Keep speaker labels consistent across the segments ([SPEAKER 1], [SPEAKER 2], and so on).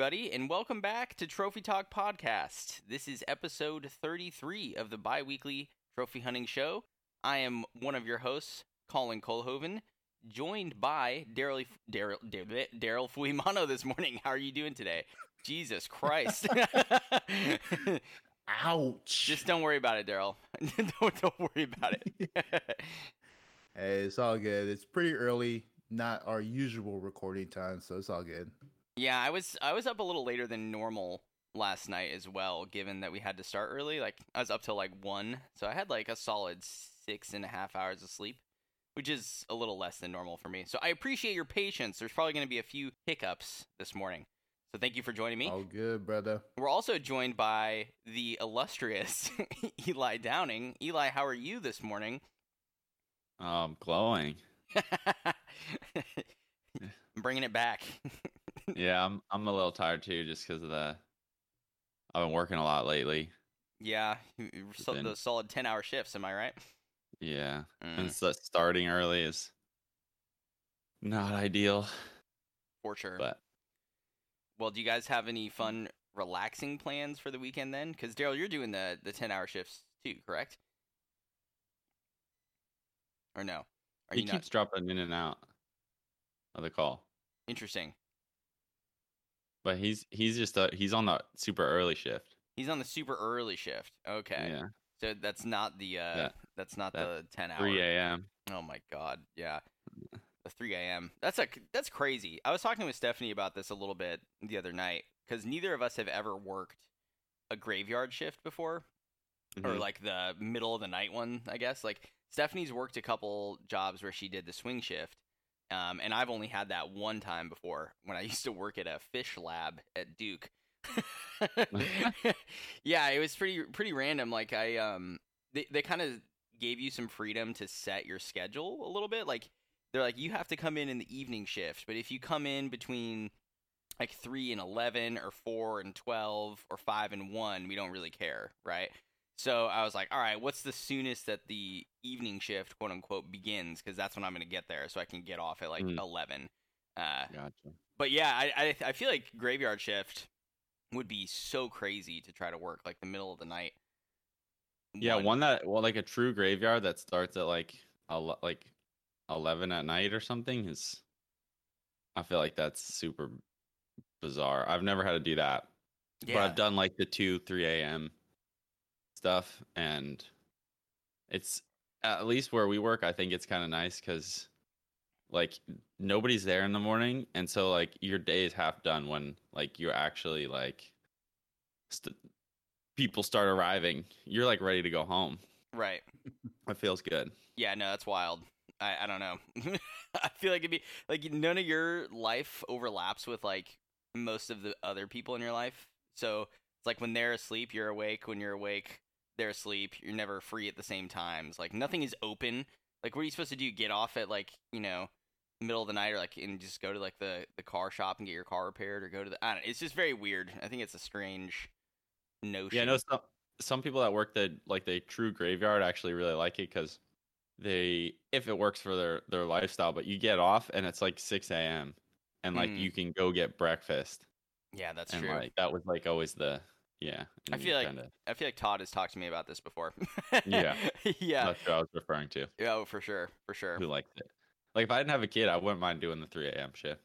[SPEAKER 1] everybody, and welcome back to Trophy Talk Podcast. This is episode 33 of the bi weekly trophy hunting show. I am one of your hosts, Colin Colhoven, joined by Daryl Daryl Daryl Fuimano this morning. How are you doing today? Jesus Christ.
[SPEAKER 2] Ouch.
[SPEAKER 1] Just don't worry about it, Daryl. don't, don't worry about it.
[SPEAKER 2] hey, it's all good. It's pretty early, not our usual recording time, so it's all good.
[SPEAKER 1] Yeah, I was I was up a little later than normal last night as well, given that we had to start early. Like I was up till like one, so I had like a solid six and a half hours of sleep, which is a little less than normal for me. So I appreciate your patience. There's probably going to be a few hiccups this morning. So thank you for joining me.
[SPEAKER 2] Oh, good, brother.
[SPEAKER 1] We're also joined by the illustrious Eli Downing. Eli, how are you this morning?
[SPEAKER 3] Um, glowing.
[SPEAKER 1] I'm bringing it back.
[SPEAKER 3] yeah, I'm I'm a little tired too, just because of the. I've been working a lot lately.
[SPEAKER 1] Yeah, so,
[SPEAKER 3] been...
[SPEAKER 1] those solid ten hour shifts. Am I right?
[SPEAKER 3] Yeah, mm. and so starting early is not ideal.
[SPEAKER 1] For sure.
[SPEAKER 3] But
[SPEAKER 1] well, do you guys have any fun, relaxing plans for the weekend then? Because Daryl, you're doing the the ten hour shifts too, correct? Or no?
[SPEAKER 3] Are he keeps not... dropping in and out of the call.
[SPEAKER 1] Interesting.
[SPEAKER 3] But he's he's just a, he's on the super early shift.
[SPEAKER 1] He's on the super early shift. Okay.
[SPEAKER 3] Yeah.
[SPEAKER 1] So that's not the uh that's not that the ten hour.
[SPEAKER 3] Three a.m.
[SPEAKER 1] Oh my god. Yeah. The three a.m. That's a that's crazy. I was talking with Stephanie about this a little bit the other night because neither of us have ever worked a graveyard shift before, mm-hmm. or like the middle of the night one. I guess like Stephanie's worked a couple jobs where she did the swing shift, um, and I've only had that one time before when I used to work at a fish lab at Duke. yeah, it was pretty pretty random. Like I um they they kind of gave you some freedom to set your schedule a little bit. Like they're like you have to come in in the evening shift, but if you come in between like 3 and 11 or 4 and 12 or 5 and 1, we don't really care, right? So I was like, all right, what's the soonest that the evening shift, quote unquote, begins? Because that's when I'm going to get there, so I can get off at like mm. 11. Uh,
[SPEAKER 3] gotcha.
[SPEAKER 1] But yeah, I, I, I feel like graveyard shift would be so crazy to try to work like the middle of the night.
[SPEAKER 3] Yeah, one, one that well, like a true graveyard that starts at like a like 11 at night or something is. I feel like that's super bizarre. I've never had to do that, yeah. but I've done like the two, three a.m stuff and it's at least where we work i think it's kind of nice because like nobody's there in the morning and so like your day is half done when like you're actually like st- people start arriving. You're like ready to go home.
[SPEAKER 1] Right.
[SPEAKER 3] It feels good.
[SPEAKER 1] Yeah no that's wild. I, I don't know. I feel like it'd be like none of your life overlaps with like most of the other people in your life. So it's like when they're asleep you're awake. When you're awake they're asleep. You're never free at the same times. Like nothing is open. Like what are you supposed to do? Get off at like you know middle of the night or like and just go to like the the car shop and get your car repaired or go to the. I don't. Know, it's just very weird. I think it's a strange notion.
[SPEAKER 3] Yeah, no. Some some people that work the like the true graveyard actually really like it because they if it works for their their lifestyle. But you get off and it's like six a.m. and like mm. you can go get breakfast.
[SPEAKER 1] Yeah, that's
[SPEAKER 3] and
[SPEAKER 1] true.
[SPEAKER 3] Like that was like always the yeah.
[SPEAKER 1] I feel like kinda... I feel like Todd has talked to me about this before.
[SPEAKER 3] yeah.
[SPEAKER 1] yeah.
[SPEAKER 3] That's what I was referring to.
[SPEAKER 1] Yeah, oh, for sure. For sure.
[SPEAKER 3] Who liked it. Like if I didn't have a kid, I wouldn't mind doing the three AM shift.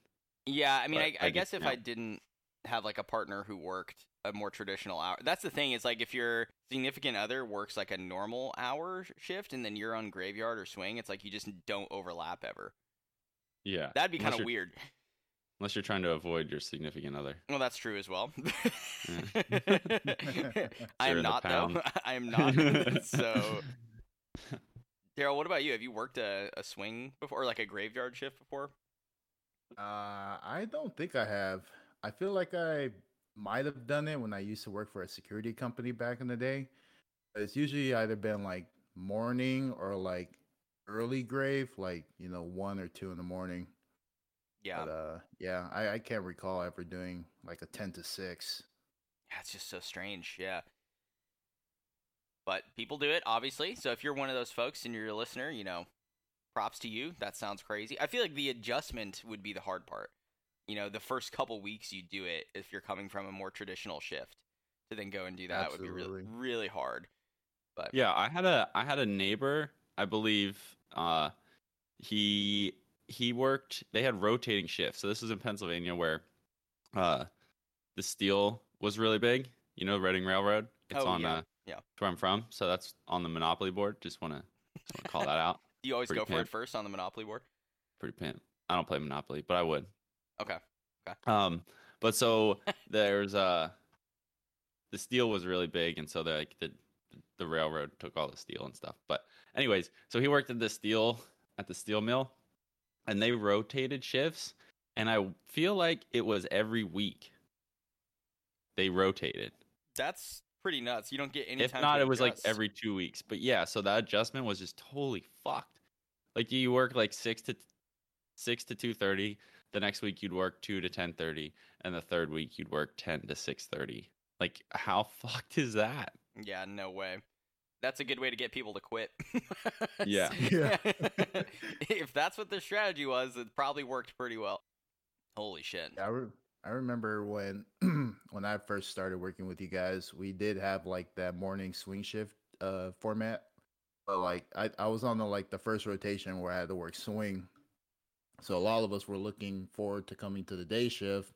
[SPEAKER 1] Yeah, I mean I, I, I, guess if know. I didn't have like a partner who worked a more traditional hour that's the thing, is like if your significant other works like a normal hour shift and then you're on graveyard or swing, it's like you just don't overlap ever.
[SPEAKER 3] Yeah.
[SPEAKER 1] That'd be kind of weird.
[SPEAKER 3] Unless you're trying to avoid your significant other.
[SPEAKER 1] Well, that's true as well. I am not though. I am not. so, Daryl, what about you? Have you worked a, a swing before, or like a graveyard shift before?
[SPEAKER 2] Uh, I don't think I have. I feel like I might have done it when I used to work for a security company back in the day. It's usually either been like morning or like early grave, like you know one or two in the morning.
[SPEAKER 1] Yeah.
[SPEAKER 2] But, uh, yeah, I, I can't recall ever doing like a 10 to 6.
[SPEAKER 1] Yeah, it's just so strange. Yeah. But people do it, obviously. So if you're one of those folks and you're a listener, you know, props to you. That sounds crazy. I feel like the adjustment would be the hard part. you know, the first couple weeks you do it if you're coming from a more traditional shift to then go and do that would be really really hard. But
[SPEAKER 3] Yeah, I had a I had a neighbor, I believe uh he he worked they had rotating shifts. So this is in Pennsylvania where uh the steel was really big. You know Reading Railroad? It's
[SPEAKER 1] Oh,
[SPEAKER 3] on
[SPEAKER 1] yeah,
[SPEAKER 3] uh
[SPEAKER 1] yeah.
[SPEAKER 3] where I'm from. So that's on the Monopoly board. Just wanna call that out.
[SPEAKER 1] you always
[SPEAKER 3] pretty
[SPEAKER 1] go for it first on the Monopoly board?
[SPEAKER 3] Pretty pimp. I don't play Monopoly, but I would.
[SPEAKER 1] Okay.
[SPEAKER 3] Um, but so there's uh the steel was really big, and so the like the the railroad took all the steel and stuff. But anyways, so he worked at the steel at the steel mill, and they rotated shifts, and I feel like it was every week. They rotated.
[SPEAKER 1] That's pretty nuts. You don't get any
[SPEAKER 3] if not, it was like every two weeks. But yeah, so that adjustment was just totally fucked. Like you work like six to six to two thirty. The next week you'd work two to ten thirty, and the third week you'd work ten to six thirty. Like how fucked is that?
[SPEAKER 1] Yeah, no way. That's a good way to get people to quit.
[SPEAKER 3] Yeah.
[SPEAKER 2] Yeah.
[SPEAKER 1] if that's what the strategy was, it probably worked pretty well. Holy shit.
[SPEAKER 2] I, re- I remember when when I first started working with you guys, we did have like that morning swing shift uh format. But like I, I was on the like the first rotation where I had to work swing. So a lot of us were looking forward to coming to the day shift.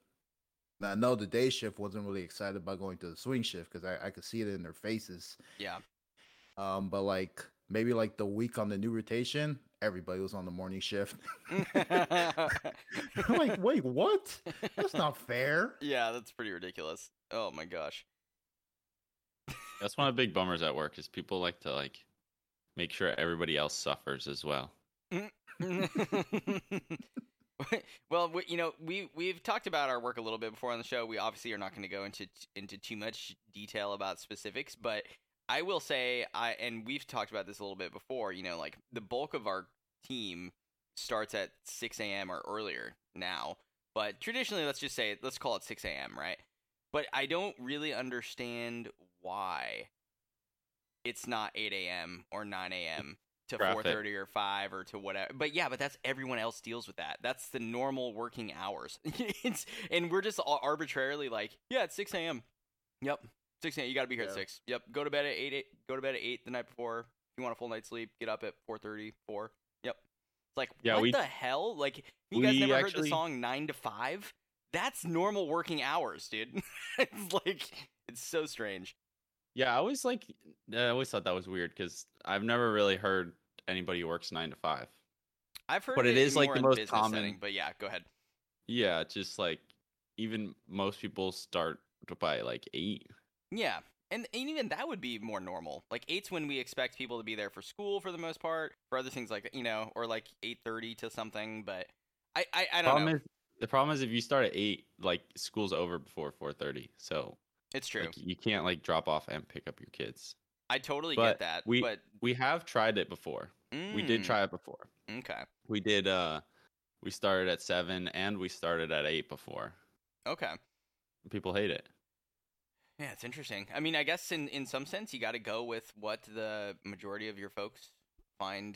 [SPEAKER 2] And I know the day shift wasn't really excited about going to the swing shift because I, I could see it in their faces.
[SPEAKER 1] Yeah.
[SPEAKER 2] Um, but like maybe like the week on the new rotation, everybody was on the morning shift. I'm like, wait, what? That's not fair.
[SPEAKER 1] yeah, that's pretty ridiculous. Oh my gosh.
[SPEAKER 3] That's one of the big bummers at work is people like to like make sure everybody else suffers as well.
[SPEAKER 1] well, we, you know, we we've talked about our work a little bit before on the show. We obviously are not going to go into into too much detail about specifics, but I will say I and we've talked about this a little bit before. You know, like the bulk of our team starts at 6 a.m. or earlier now, but traditionally, let's just say let's call it 6 a.m. Right? But I don't really understand why it's not 8 a.m. or 9 a.m. to 4:30 or 5 or to whatever. But yeah, but that's everyone else deals with that. That's the normal working hours. it's, and we're just all arbitrarily like, yeah, it's 6 a.m. Yep, 6 a.m. You got to be here at 6. Yep, go to bed at 8, 8. Go to bed at 8 the night before. If you want a full night's sleep, get up at 4:30, 4. Yep. It's like,
[SPEAKER 3] Yeah,
[SPEAKER 1] what
[SPEAKER 3] we-
[SPEAKER 1] the hell? Like, you guys
[SPEAKER 3] we
[SPEAKER 1] never heard the song 9 to 5? That's normal working hours, dude. it's like it's so strange.
[SPEAKER 3] Yeah, I always like I always thought that was weird because I've never really heard anybody who works nine to five.
[SPEAKER 1] I've heard
[SPEAKER 3] But it is, like, the most common-
[SPEAKER 1] setting, but yeah, go ahead.
[SPEAKER 3] Yeah, just like even most people start by like eight.
[SPEAKER 1] Yeah, and, and even that would be more normal. Like eight's when we expect people to be there for school for the most part. For other things like you know, or like eight thirty to something. But I I, I don't
[SPEAKER 3] problem
[SPEAKER 1] know.
[SPEAKER 3] is the problem is if you start at eight, like school's over before four thirty. So
[SPEAKER 1] it's true.
[SPEAKER 3] like, you can't like drop off and pick up your kids.
[SPEAKER 1] I totally
[SPEAKER 3] but
[SPEAKER 1] get that.
[SPEAKER 3] we-
[SPEAKER 1] but
[SPEAKER 3] We have tried it before. We did
[SPEAKER 1] Mm,
[SPEAKER 3] try it before.
[SPEAKER 1] Okay.
[SPEAKER 3] We did uh we started at seven and we started at eight before.
[SPEAKER 1] Okay.
[SPEAKER 3] People hate it.
[SPEAKER 1] Yeah, it's interesting. I mean, I guess in in some sense, you got to go with what the majority of your folks find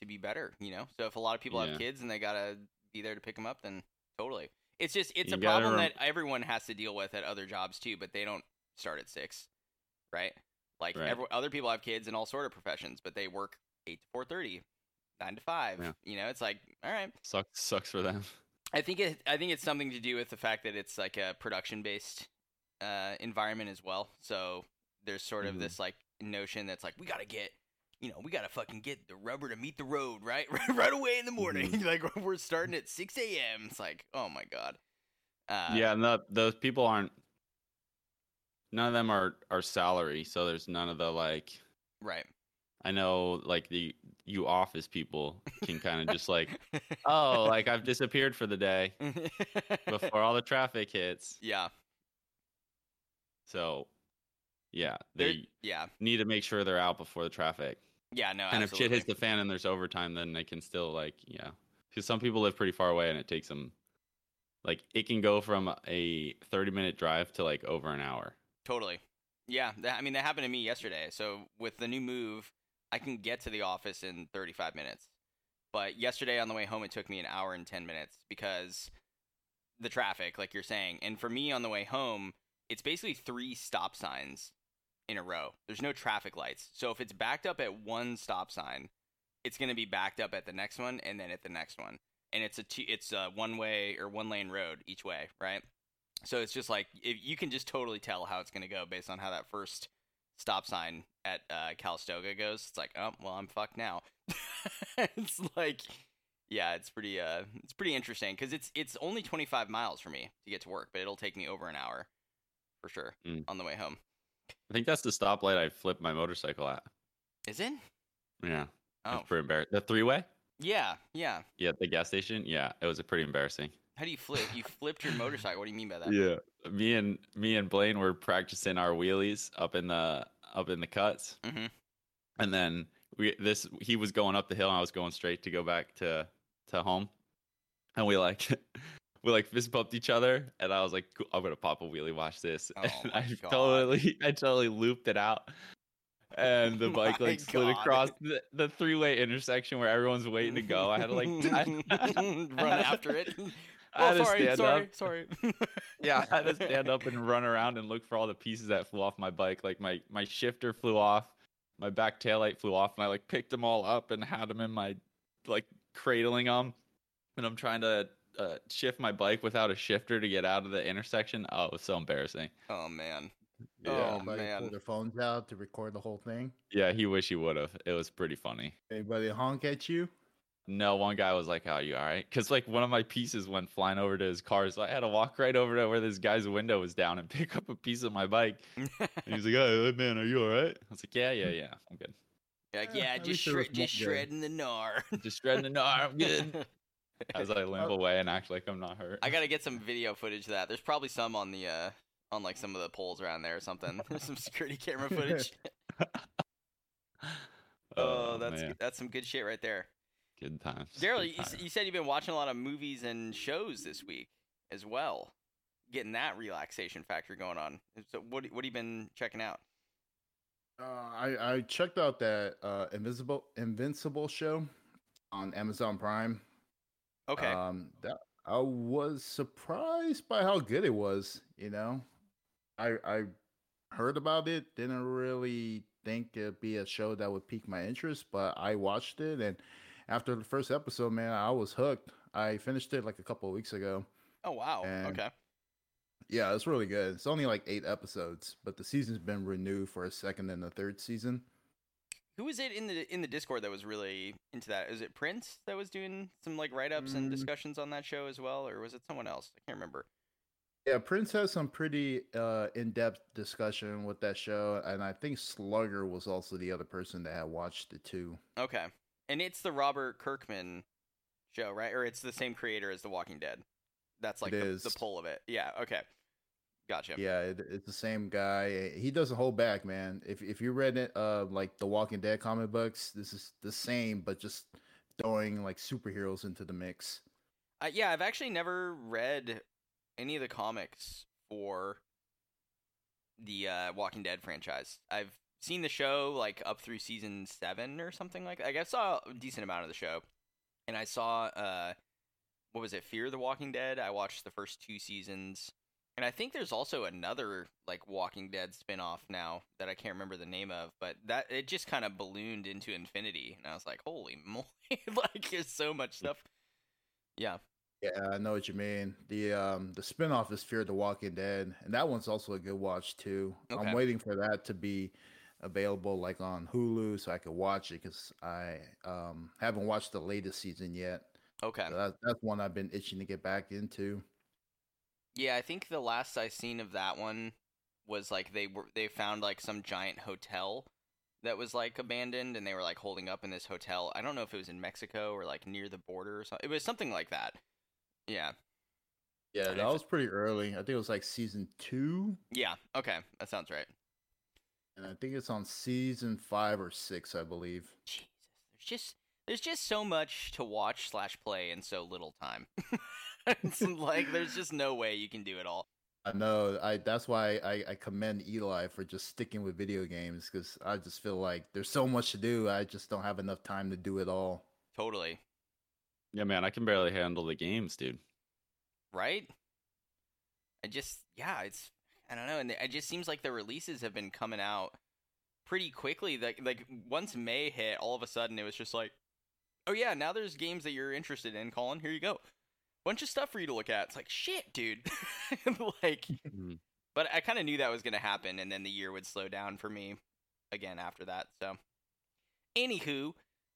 [SPEAKER 1] to be better. You know, so if a lot of people
[SPEAKER 3] Yeah.
[SPEAKER 1] have kids and they gotta be there to pick them up, then totally. It's just it's
[SPEAKER 3] You
[SPEAKER 1] a problem
[SPEAKER 3] rem-
[SPEAKER 1] that everyone has to deal with at other jobs too, but they don't start at six, right? Like
[SPEAKER 3] Right.
[SPEAKER 1] every, other people have kids in all sort of professions, but they work eight to four thirty, nine to five.
[SPEAKER 3] Yeah.
[SPEAKER 1] You know, it's like all right.
[SPEAKER 3] Sucks sucks for them.
[SPEAKER 1] I think it. I think it's something to do with the fact that it's like a production-based uh, environment as well. So there's sort of
[SPEAKER 3] Mhm.
[SPEAKER 1] this like notion that's like we gotta get, you know, we gotta fucking get the rubber to meet the road, right? right away in the morning. like we're starting at six a.m. It's like, oh my god. Uh,
[SPEAKER 3] yeah, and the, those people aren't none of them are are salary, so there's none of the like
[SPEAKER 1] Right.
[SPEAKER 3] I know like the you office people can kind of just like oh like I've disappeared for the day before all the traffic hits.
[SPEAKER 1] yeah.
[SPEAKER 3] So yeah, they
[SPEAKER 1] yeah.
[SPEAKER 3] need to make sure they're out before the traffic.
[SPEAKER 1] Yeah. No.
[SPEAKER 3] and if shit hits the fan and there's overtime, then they can still like yeah. Because some people live pretty far away and it takes them like it can go from a 30 minute drive to like over an hour.
[SPEAKER 1] Totally. Yeah, that, I mean that happened to me yesterday. So with the new move, I can get to the office in 35 minutes. But yesterday on the way home, it took me an hour and 10 minutes because the traffic, like you're saying. And for me on the way home, it's basically three stop signs in a row. There's no traffic lights. So if it's backed up at one stop sign, it's going to be backed up at the next one and then at the next one. And it's a two, it's a one way or one lane road each way, right? So it's just like if you can just totally tell how it's going to go based on how that first stop sign at uh, Calistoga goes. It's like, oh well, I'm fucked now. it's like, yeah, it's pretty uh, it's pretty interesting because it's it's only 25 miles for me to get to work, but it'll take me over an hour for sure
[SPEAKER 3] Mm.
[SPEAKER 1] on the way home.
[SPEAKER 3] I think that's the stoplight I flipped my motorcycle at.
[SPEAKER 1] Is it?
[SPEAKER 3] Yeah,
[SPEAKER 1] Oh,
[SPEAKER 3] pretty embarrassing. The three way.
[SPEAKER 1] yeah, yeah.
[SPEAKER 3] Yeah, the gas station. Yeah, it was a pretty embarrassing.
[SPEAKER 1] How do you flip? You flipped your motorcycle. What do you mean by that?
[SPEAKER 3] Yeah, me and me and Blaine were practicing our wheelies up in the up in the cuts,
[SPEAKER 1] hmm
[SPEAKER 3] and then we this he was going up the hill and I was going straight to go back to to home, and we like we like fist bumped each other, and I was like, "Cool, I'm gonna pop a wheelie. Watch this.
[SPEAKER 1] Oh
[SPEAKER 3] and I
[SPEAKER 1] God.
[SPEAKER 3] totally I totally looped it out. And the bike like slid
[SPEAKER 1] God.
[SPEAKER 3] across the, the three way intersection where everyone's waiting to go. I had to like I,
[SPEAKER 1] run after it.
[SPEAKER 3] I oh, had
[SPEAKER 1] oh,
[SPEAKER 3] to
[SPEAKER 1] sorry,
[SPEAKER 3] stand
[SPEAKER 1] sorry,
[SPEAKER 3] up.
[SPEAKER 1] sorry.
[SPEAKER 3] Yeah, I had to stand up and run around and look for all the pieces that flew off my bike. Like my my shifter flew off, my back taillight flew off, and I like picked them all up and had them in my like cradling them. And I'm trying to uh, shift my bike without a shifter to get out of the intersection. Oh, it was so embarrassing.
[SPEAKER 1] Oh man.
[SPEAKER 3] Yeah,
[SPEAKER 1] Oh,
[SPEAKER 2] Everybody
[SPEAKER 1] man.
[SPEAKER 2] pull their phones out to record the whole thing.
[SPEAKER 3] yeah. He wish he would have. It was pretty funny.
[SPEAKER 2] Anybody honk at you?
[SPEAKER 3] No, one guy was like, "Oh, you all right?" Because like one of my pieces went flying over to his car, so I had to walk right over to where this guy's window was down and pick up a piece of my bike. And he was like, "Oh, man, are you all right?" I was like, "Yeah, yeah, yeah, I'm good.
[SPEAKER 1] like,
[SPEAKER 2] Yeah,
[SPEAKER 1] yeah, just
[SPEAKER 2] least it was
[SPEAKER 1] shred, just shredding the gnar.
[SPEAKER 3] Just shredding the gnar. I'm good." As I limp away and act like I'm not hurt.
[SPEAKER 1] I gotta get some video footage of that. There's probably some on the uh on like some of the poles around there or something. There's some security camera footage. Oh, that's
[SPEAKER 3] man.
[SPEAKER 1] that's some good shit right there.
[SPEAKER 3] good times.
[SPEAKER 1] Daryl,
[SPEAKER 3] good
[SPEAKER 1] you, s- you said you've been watching a lot of movies and shows this week as well, getting that relaxation factor going on. So what what have you been checking out?
[SPEAKER 2] Uh, I I checked out that uh, Invisible Invincible show on Amazon Prime.
[SPEAKER 1] Okay,
[SPEAKER 2] Um, that I was surprised by how good it was. You know, I I heard about it, didn't really think it'd be a show that would pique my interest, but I watched it, and after the first episode, man, I was hooked. I finished it like a couple of weeks ago.
[SPEAKER 1] oh wow, okay,
[SPEAKER 2] Yeah, it's really good. It's only like eight episodes, but the season's been renewed for a second and a third season.
[SPEAKER 1] Who was it in the in the Discord that was really into that? Is it Prince that was doing some like write ups and
[SPEAKER 2] Mm.
[SPEAKER 1] discussions on that show as well, or was it someone else? I can't remember.
[SPEAKER 2] Yeah, Prince has some pretty uh, in-depth discussion with that show, and I think Slugger was also the other person that had watched it too.
[SPEAKER 1] Okay, and it's the Robert Kirkman show, right? Or it's the same creator as The Walking Dead. That's like the, the pull of it. Yeah. Okay. Gotcha.
[SPEAKER 2] Yeah, it, it's the same guy. He doesn't hold back, man. If if you read it, uh, like the Walking Dead comic books, this is the same, but just throwing like superheroes into the mix.
[SPEAKER 1] Uh, yeah, I've actually never read any of the comics for the uh, Walking Dead franchise. I've seen the show like up through season seven or something like that. Like, I saw a decent amount of the show, and I saw uh, what was it, Fear the Walking Dead? I watched the first two seasons, and I think there's also another like Walking Dead spin-off now that I can't remember the name of, but that it just kind of ballooned into infinity, and I was like, holy moly! like, there's so much stuff. Yeah.
[SPEAKER 2] Yeah, I know what you mean. The um the spinoff is Fear the Walking Dead, and that one's also a good watch too.
[SPEAKER 1] Okay.
[SPEAKER 2] I'm waiting for that to be available like on Hulu so I could watch it because I um haven't watched the latest season yet.
[SPEAKER 1] Okay.
[SPEAKER 2] So that, that's one I've been itching to get back into.
[SPEAKER 1] Yeah, I think the last I seen of that one was like they were they found like some giant hotel that was like abandoned and they were like holding up in this hotel. I don't know if it was in Mexico or like near the border or something. It was something like that. Yeah.
[SPEAKER 2] Yeah, that was pretty early. I think it was like season two,
[SPEAKER 1] Yeah. Okay. That sounds right.
[SPEAKER 2] and I think it's on season five or six, I believe.
[SPEAKER 1] Jesus. There's just there's just so much to watch slash play in so little time. it's like there's just no way you can do it all.
[SPEAKER 2] I know. I that's why I, I commend Eli for just sticking with video games because I just feel like there's so much to do. I just don't have enough time to do it all.
[SPEAKER 1] Totally.
[SPEAKER 3] Yeah, man, I can barely handle the games, dude.
[SPEAKER 1] Right? I just yeah, it's I don't know, and it just seems like the releases have been coming out pretty quickly. Like like once May hit, all of a sudden it was just like, oh yeah, now there's games that you're interested in, Colin. Here you go, bunch of stuff for you to look at. It's like shit, dude. like,
[SPEAKER 3] Mhm.
[SPEAKER 1] but I kind of knew that was gonna happen, and then the year would slow down for me again after that. So, anywho,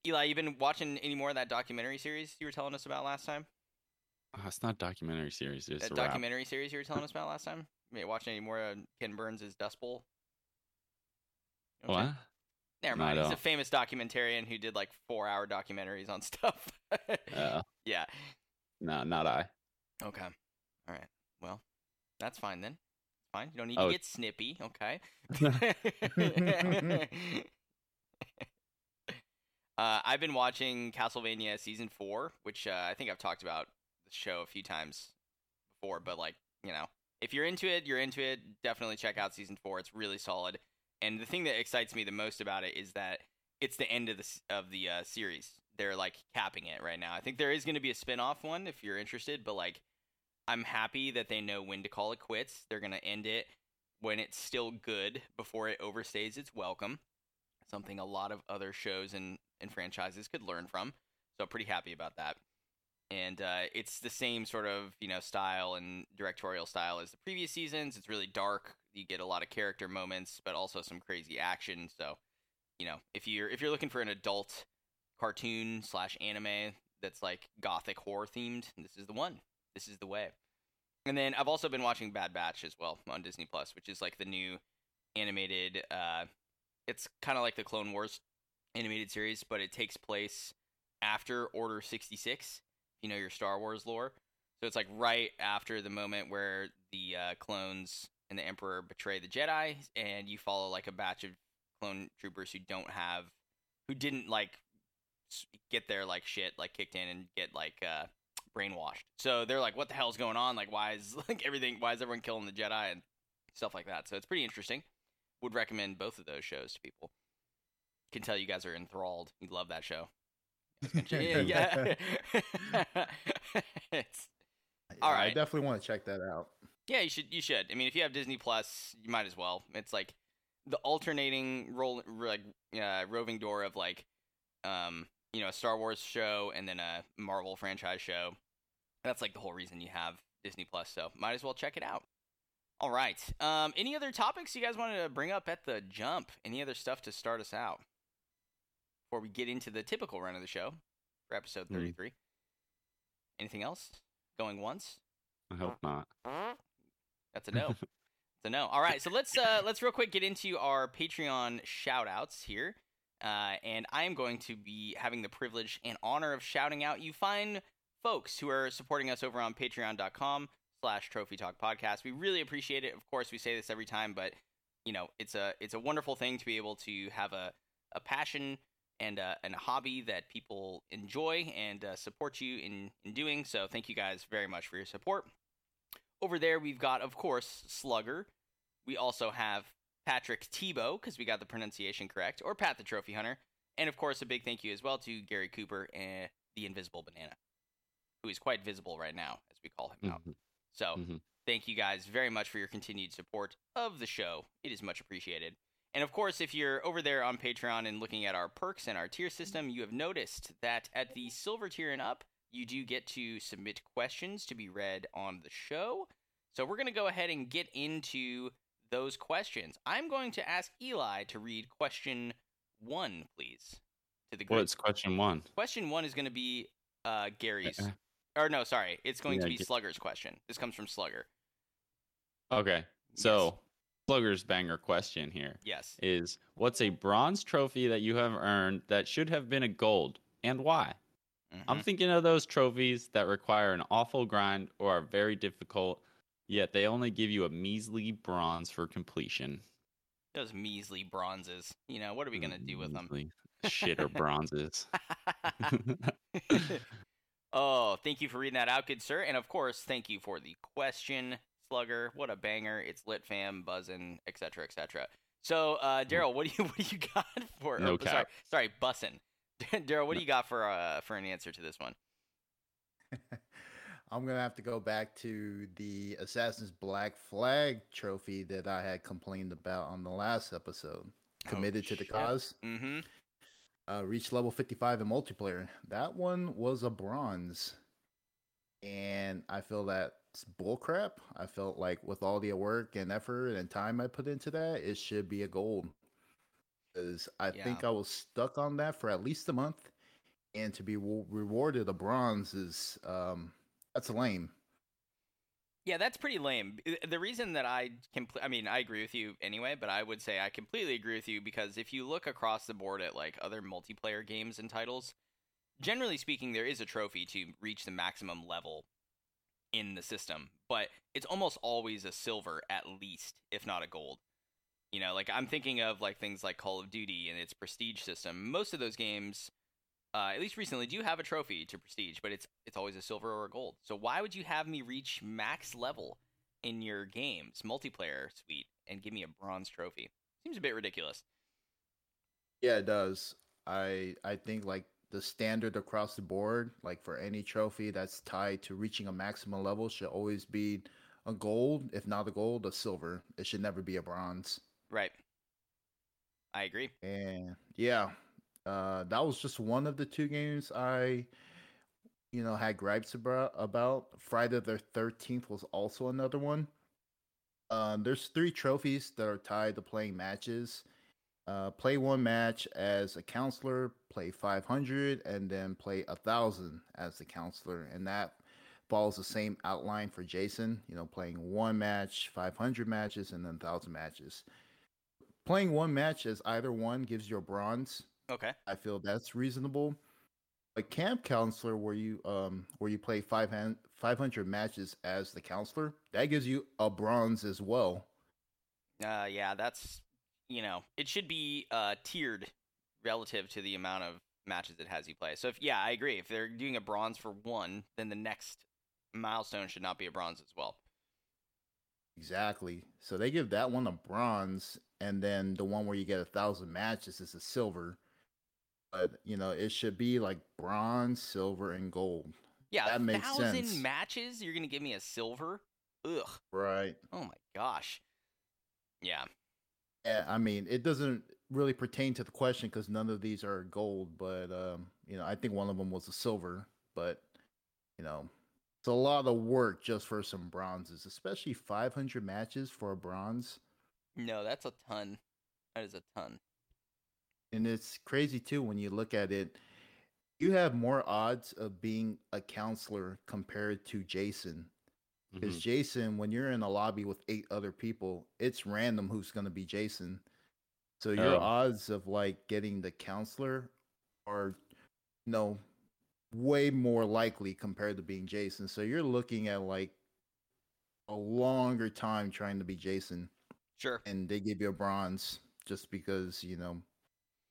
[SPEAKER 1] Eli, you been watching any more of that documentary series you were telling us about last time?
[SPEAKER 3] Oh, it's not documentary series. It's
[SPEAKER 1] that documentary series you were telling us about last time? You watching any more of Ken Burns' Dust Bowl? You know I'm?
[SPEAKER 3] What?
[SPEAKER 1] Never mind. He's a famous documentarian who did like four hour documentaries on stuff.
[SPEAKER 3] Uh,
[SPEAKER 1] yeah.
[SPEAKER 3] No, not I.
[SPEAKER 1] Okay. All right. Well, that's fine then. Fine. You don't need
[SPEAKER 3] Oh.
[SPEAKER 1] to get snippy. Okay. uh, I've been watching Castlevania season four, which uh, I think I've talked about the show a few times before. But like, you know, if you're into it, you're into it. Definitely check out season four. It's really solid. And the thing that excites me the most about it is that it's the end of the of the uh, series. They're like capping it right now. I think there is going to be a spin-off one if you're interested, but like I'm happy that they know when to call it quits. They're going to end it when it's still good before it overstays its welcome. Something a lot of other shows and, and franchises could learn from. So I'm pretty happy about that. And uh, it's the same sort of you know style and directorial style as the previous seasons. It's really dark. You get a lot of character moments, but also some crazy action. So you know if you're if you're looking for an adult cartoon slash anime that's like gothic horror themed, this is the one. This is the way. And then I've also been watching Bad Batch as well on Disney Plus, which is like the new animated. Uh, it's kind of like the Clone Wars animated series, but it takes place after Order sixty six. You know your Star Wars lore, so it's like right after the moment where the uh, clones and the Emperor betray the Jedi, and you follow like a batch of clone troopers who don't have, who didn't like get their like shit like kicked in and get like uh brainwashed. So they're like, what the hell's going on? Like, why is like everything? Why is everyone killing the Jedi and stuff like that? So it's pretty interesting. Would recommend both of those shows to people. Can tell you guys are enthralled. You love that show. yeah, yeah. it's, All
[SPEAKER 2] Yeah, I definitely want to check that out.
[SPEAKER 1] yeah, you should. You should. I mean, if you have Disney Plus, you might as well. It's like the alternating roll, like uh, roving door of like, um, you know, a Star Wars show and then a Marvel franchise show. That's like the whole reason you have Disney Plus. So might as well check it out. All right. Um, any other topics you guys wanted to bring up at the jump? Any other stuff to start us out before we get into the typical run of the show for episode
[SPEAKER 3] Hmm.
[SPEAKER 1] thirty-three? Anything else? Going once?
[SPEAKER 3] I hope not.
[SPEAKER 1] That's a no. It's a no. All right, so let's uh let's real quick get into our Patreon shout outs here. Uh, and I am going to be having the privilege and honor of shouting out you fine folks who are supporting us over on patreon.com slash trophy talk podcast. We really appreciate it. Of course, we say this every time, but you know, it's a it's a wonderful thing to be able to have a, a passion and a, and a hobby that people enjoy and uh, support you in, in doing. So thank you guys very much for your support. Over there, we've got, of course, Slugger. We also have Patrick Tebow, because we got the pronunciation correct, or Pat the Trophy Hunter. And, of course, a big thank you as well to Gary Cooper and the Invisible Banana, who is quite visible right now, as we call him out.
[SPEAKER 3] Mhm.
[SPEAKER 1] So,
[SPEAKER 3] Mhm.
[SPEAKER 1] thank you guys very much for your continued support of the show. It is much appreciated. And of course, if you're over there on Patreon and looking at our perks and our tier system, you have noticed that at the silver tier and up, you do get to submit questions to be read on the show. So we're going to go ahead and get into those questions. I'm going to ask Eli to read question one, please, to the group.
[SPEAKER 3] What's question one?
[SPEAKER 1] Question one is going to be uh, Gary's.
[SPEAKER 3] Uh,
[SPEAKER 1] Or no, sorry, it's going to be
[SPEAKER 3] get-
[SPEAKER 1] Slugger's question. This comes from Slugger.
[SPEAKER 3] Okay, so Slugger's banger question here
[SPEAKER 1] Yes.
[SPEAKER 3] is: What's a bronze trophy that you have earned that should have been a gold, and why? I'm
[SPEAKER 1] Mhm.
[SPEAKER 3] thinking of those trophies that require an awful grind or are very difficult, yet they only give you a measly bronze for completion.
[SPEAKER 1] Those measly bronzes. You know, what are we going to do with them?
[SPEAKER 3] Measly Shitter bronzes.
[SPEAKER 1] oh, thank you for reading that out, good sir. And of course, thank you for the question, Slugger. What a banger. It's lit fam, buzzing, etc., etc. So, uh, Daryl, what do you what do you got for
[SPEAKER 3] No
[SPEAKER 1] or, sorry,
[SPEAKER 3] cap.
[SPEAKER 1] sorry, bussin'. Daryl, what do you got for uh for an answer to this one?
[SPEAKER 2] I'm gonna have to go back to the Assassin's Black Flag trophy that I had complained about on the last episode. Committed to the cause.
[SPEAKER 1] Mm-hmm.
[SPEAKER 2] Uh, reached level 55 in multiplayer. That one was a bronze, and I feel that's bullcrap. I felt like with all the work and effort and time I put into that, it should be a gold. Because I think I was stuck on that for at least a month, and to be wa- rewarded a bronze is um, that's lame.
[SPEAKER 1] Yeah, that's pretty lame. The reason that I compl- I mean, I agree with you anyway, but I would say I completely agree with you because if you look across the board at like other multiplayer games and titles, generally speaking, there is a trophy to reach the maximum level in the system, but it's almost always a silver at least, if not a gold. You know, like I'm thinking of like things like Call of Duty and its prestige system. Most of those games uh, at least recently, do you have a trophy to prestige, but it's it's always a silver or a gold. So why would you have me reach max level in your games multiplayer suite and give me a bronze trophy? Seems a bit ridiculous.
[SPEAKER 2] Yeah, it does. I I think like the standard across the board, like for any trophy that's tied to reaching a maximum level, should always be a gold. If not a gold, a silver. It should never be a bronze.
[SPEAKER 1] Right. I agree.
[SPEAKER 2] And yeah, uh, that was just one of the two games I, you know, had gripes about. Friday the Thirteenth was also another one. Uh, there's three trophies that are tied to playing matches. Uh, play one match as a counselor, play 500, and then play a thousand as the counselor, and that follows the same outline for Jason. You know, playing one match, 500 matches, and then thousand matches. Playing one match as either one gives you a bronze.
[SPEAKER 1] Okay.
[SPEAKER 2] I feel that's reasonable. A camp counselor where you um where you play five hand, 500 matches as the counselor, that gives you a bronze as well.
[SPEAKER 1] Uh, yeah, that's you know, it should be uh tiered relative to the amount of matches it has you play. So if yeah, I agree. If they're doing a bronze for one, then the next milestone should not be a bronze as well.
[SPEAKER 2] Exactly. So they give that one a bronze, and then the one where you get a thousand matches is a silver. But you know, it should be like bronze, silver, and gold.
[SPEAKER 1] Yeah,
[SPEAKER 2] That
[SPEAKER 1] a
[SPEAKER 2] makes
[SPEAKER 1] thousand
[SPEAKER 2] sense.
[SPEAKER 1] matches. You're gonna give me a silver? Ugh.
[SPEAKER 2] Right.
[SPEAKER 1] Oh my gosh. Yeah.
[SPEAKER 2] Yeah, I mean, it doesn't really pertain to the question because none of these are gold, but um, you know, I think one of them was a silver, but you know, it's a lot of work just for some bronzes, especially 500 matches for a bronze.
[SPEAKER 1] No, that's a ton. That is a ton.
[SPEAKER 2] And it's crazy too when you look at it. You have more odds of being a counselor compared to Jason. Because
[SPEAKER 3] Mhm.
[SPEAKER 2] Jason, when you're in a lobby with eight other people, it's random who's going to be Jason. So your
[SPEAKER 3] Oh.
[SPEAKER 2] odds of like getting the counselor are, you know, way more likely compared to being Jason. So you're looking at like a longer time trying to be Jason,
[SPEAKER 1] Sure.
[SPEAKER 2] and they give you a bronze just because you know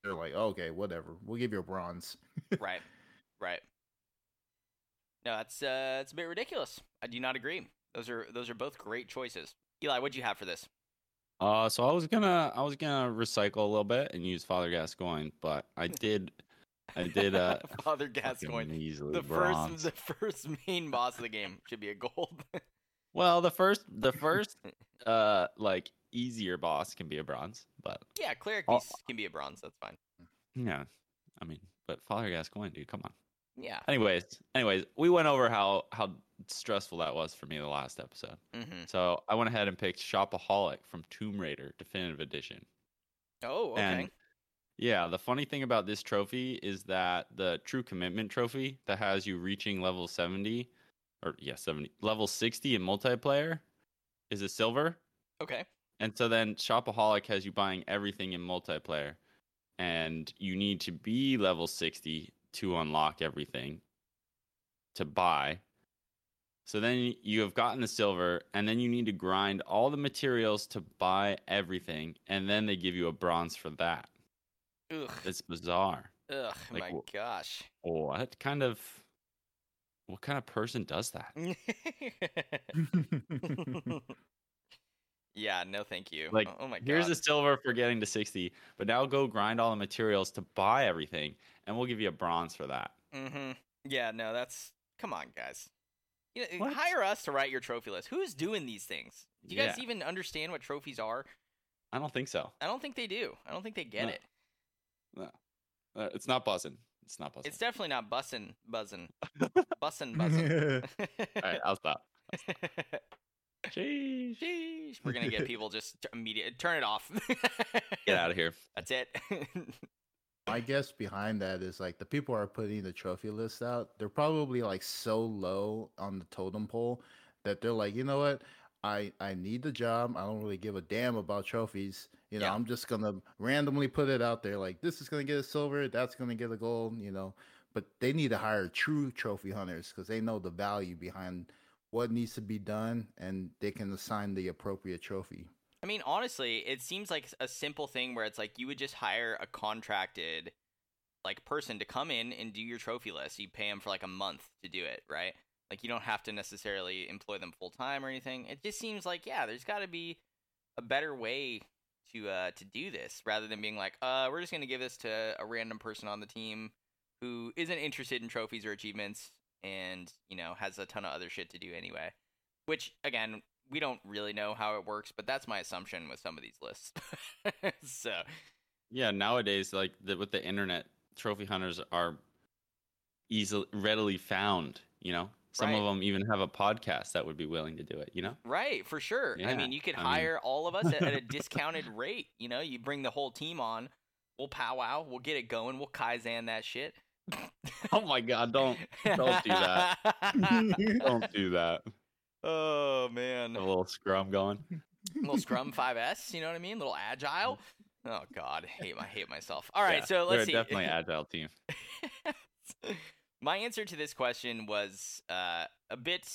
[SPEAKER 2] they're like, okay, whatever, we'll give you a bronze.
[SPEAKER 1] right. Right. No, that's uh it's a bit ridiculous. I do not agree. Those are those are both great choices. Eli, what'd you have for this?
[SPEAKER 3] Uh, so I was gonna I was gonna recycle a little bit and use Father Gascoigne, but I did I did uh
[SPEAKER 1] Father
[SPEAKER 3] fucking
[SPEAKER 1] Gascoigne.
[SPEAKER 3] measly
[SPEAKER 1] The
[SPEAKER 3] bronze.
[SPEAKER 1] first the first main boss of the game should be a gold.
[SPEAKER 3] Well, the first the first uh like easier boss can be a bronze, but
[SPEAKER 1] yeah, cleric
[SPEAKER 3] Oh.
[SPEAKER 1] can be a bronze, that's fine.
[SPEAKER 3] yeah, I mean, but Father Gascoigne, dude, come on.
[SPEAKER 1] Yeah.
[SPEAKER 3] Anyways, anyways, we went over how how stressful that was for me the last episode.
[SPEAKER 1] Mm-hmm.
[SPEAKER 3] So I went ahead and picked Shopaholic from Tomb Raider Definitive Edition.
[SPEAKER 1] Oh, okay.
[SPEAKER 3] And yeah, the funny thing about this trophy is that the True Commitment trophy that has you reaching level 70 or yeah, 70, level 60 in multiplayer is a silver.
[SPEAKER 1] okay.
[SPEAKER 3] And so then Shopaholic has you buying everything in multiplayer and you need to be level 60 to unlock everything to buy. So then you have gotten the silver and then you need to grind all the materials to buy everything and then they give you a bronze for that.
[SPEAKER 1] Ugh.
[SPEAKER 3] It's bizarre.
[SPEAKER 1] Ugh.
[SPEAKER 3] like,
[SPEAKER 1] my
[SPEAKER 3] wh-
[SPEAKER 1] gosh.
[SPEAKER 3] What kind of what kind of person does that?
[SPEAKER 1] yeah, no thank you.
[SPEAKER 3] Like,
[SPEAKER 1] oh my god.
[SPEAKER 3] Here's a silver for getting to 60, but now go grind all the materials to buy everything and we'll give you a bronze for that.
[SPEAKER 1] Mm-hmm. Yeah, no, that's come on, guys. You know,
[SPEAKER 3] What?
[SPEAKER 1] hire us to write your trophy list. Who's doing these things? Do you guys even understand what trophies are?
[SPEAKER 3] I don't think so.
[SPEAKER 1] I don't think they do. I don't think they get
[SPEAKER 3] No.
[SPEAKER 1] it.
[SPEAKER 3] Uh, it's not buzzing. It's not buzzing.
[SPEAKER 1] It's definitely not bussin' buzzing, bussin' buzzin'.
[SPEAKER 3] All right, I'll stop. Sheesh.
[SPEAKER 1] Sheesh. We're gonna get people just t- immediate turn it off.
[SPEAKER 3] Get out of here.
[SPEAKER 1] That's it.
[SPEAKER 2] My guess behind that is like the people are putting the trophy list out, they're probably like so low on the totem pole that they're like, you know what? I I need the job. I don't really give a damn about trophies. You know,
[SPEAKER 1] Yeah.
[SPEAKER 2] I'm just gonna randomly put it out there. Like this is gonna get a silver, that's gonna get a gold. You know, but they need to hire true trophy hunters because they know the value behind what needs to be done, and they can assign the appropriate trophy.
[SPEAKER 1] I mean, honestly, it seems like a simple thing where it's like you would just hire a contracted like person to come in and do your trophy list. You pay them for like a month to do it, right? Like you don't have to necessarily employ them full time or anything. It just seems like yeah, there's got to be a better way to uh to do this rather than being like, uh, we're just gonna give this to a random person on the team who isn't interested in trophies or achievements and you know has a ton of other shit to do anyway. Which again, we don't really know how it works, but that's my assumption with some of these lists. so
[SPEAKER 3] Yeah, nowadays, like the, with the internet, trophy hunters are easily readily found. You know, some of them even have a podcast that would be willing to do it. You know,
[SPEAKER 1] right, for sure. I mean, you could
[SPEAKER 3] I mean-
[SPEAKER 1] hire all of us at, at a discounted rate. You know, you bring the whole team on, we'll powwow, we'll get it going, we'll kaizen that shit.
[SPEAKER 3] oh my god, don't don't do that. don't do that.
[SPEAKER 1] oh man,
[SPEAKER 3] A little scrum going.
[SPEAKER 1] A little Scrum 5S. You know what I mean? A little agile. Oh god, hate my hate myself. All right,
[SPEAKER 3] Yeah,
[SPEAKER 1] so let's see.
[SPEAKER 3] definitely agile team.
[SPEAKER 1] My answer to this question was uh, a bit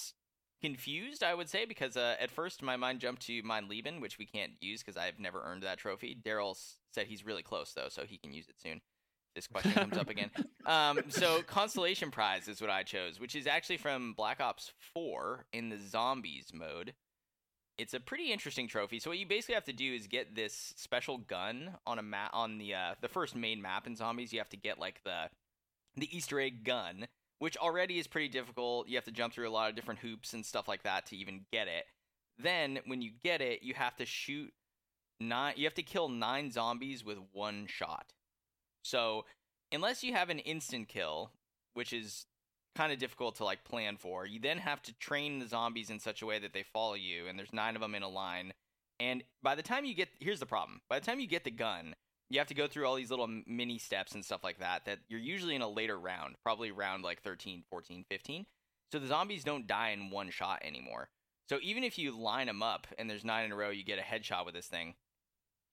[SPEAKER 1] confused, I would say, because uh, at first my mind jumped to Mein Leben, which we can't use because I've never earned that trophy. Daryl said he's really close though, so he can use it soon. This question comes up again. Um, so Constellation Prize is what I chose, which is actually from Black Ops 4 in the Zombies mode. It's a pretty interesting trophy. So what you basically have to do is get this special gun on a map on the uh, the first main map in Zombies. You have to get like the the Easter egg gun, which already is pretty difficult. You have to jump through a lot of different hoops and stuff like that to even get it. Then when you get it, you have to shoot nine. You have to kill nine zombies with one shot. So unless you have an instant kill, which is kind of difficult to like plan for, you then have to train the zombies in such a way that they follow you, and there's nine of them in a line. And by the time you get, here's the problem: by the time you get the gun, you have to go through all these little mini steps and stuff like that that you're usually in a later round probably round like 13 14 15 so the zombies don't die in one shot anymore so even if you line them up and there's nine in a row you get a headshot with this thing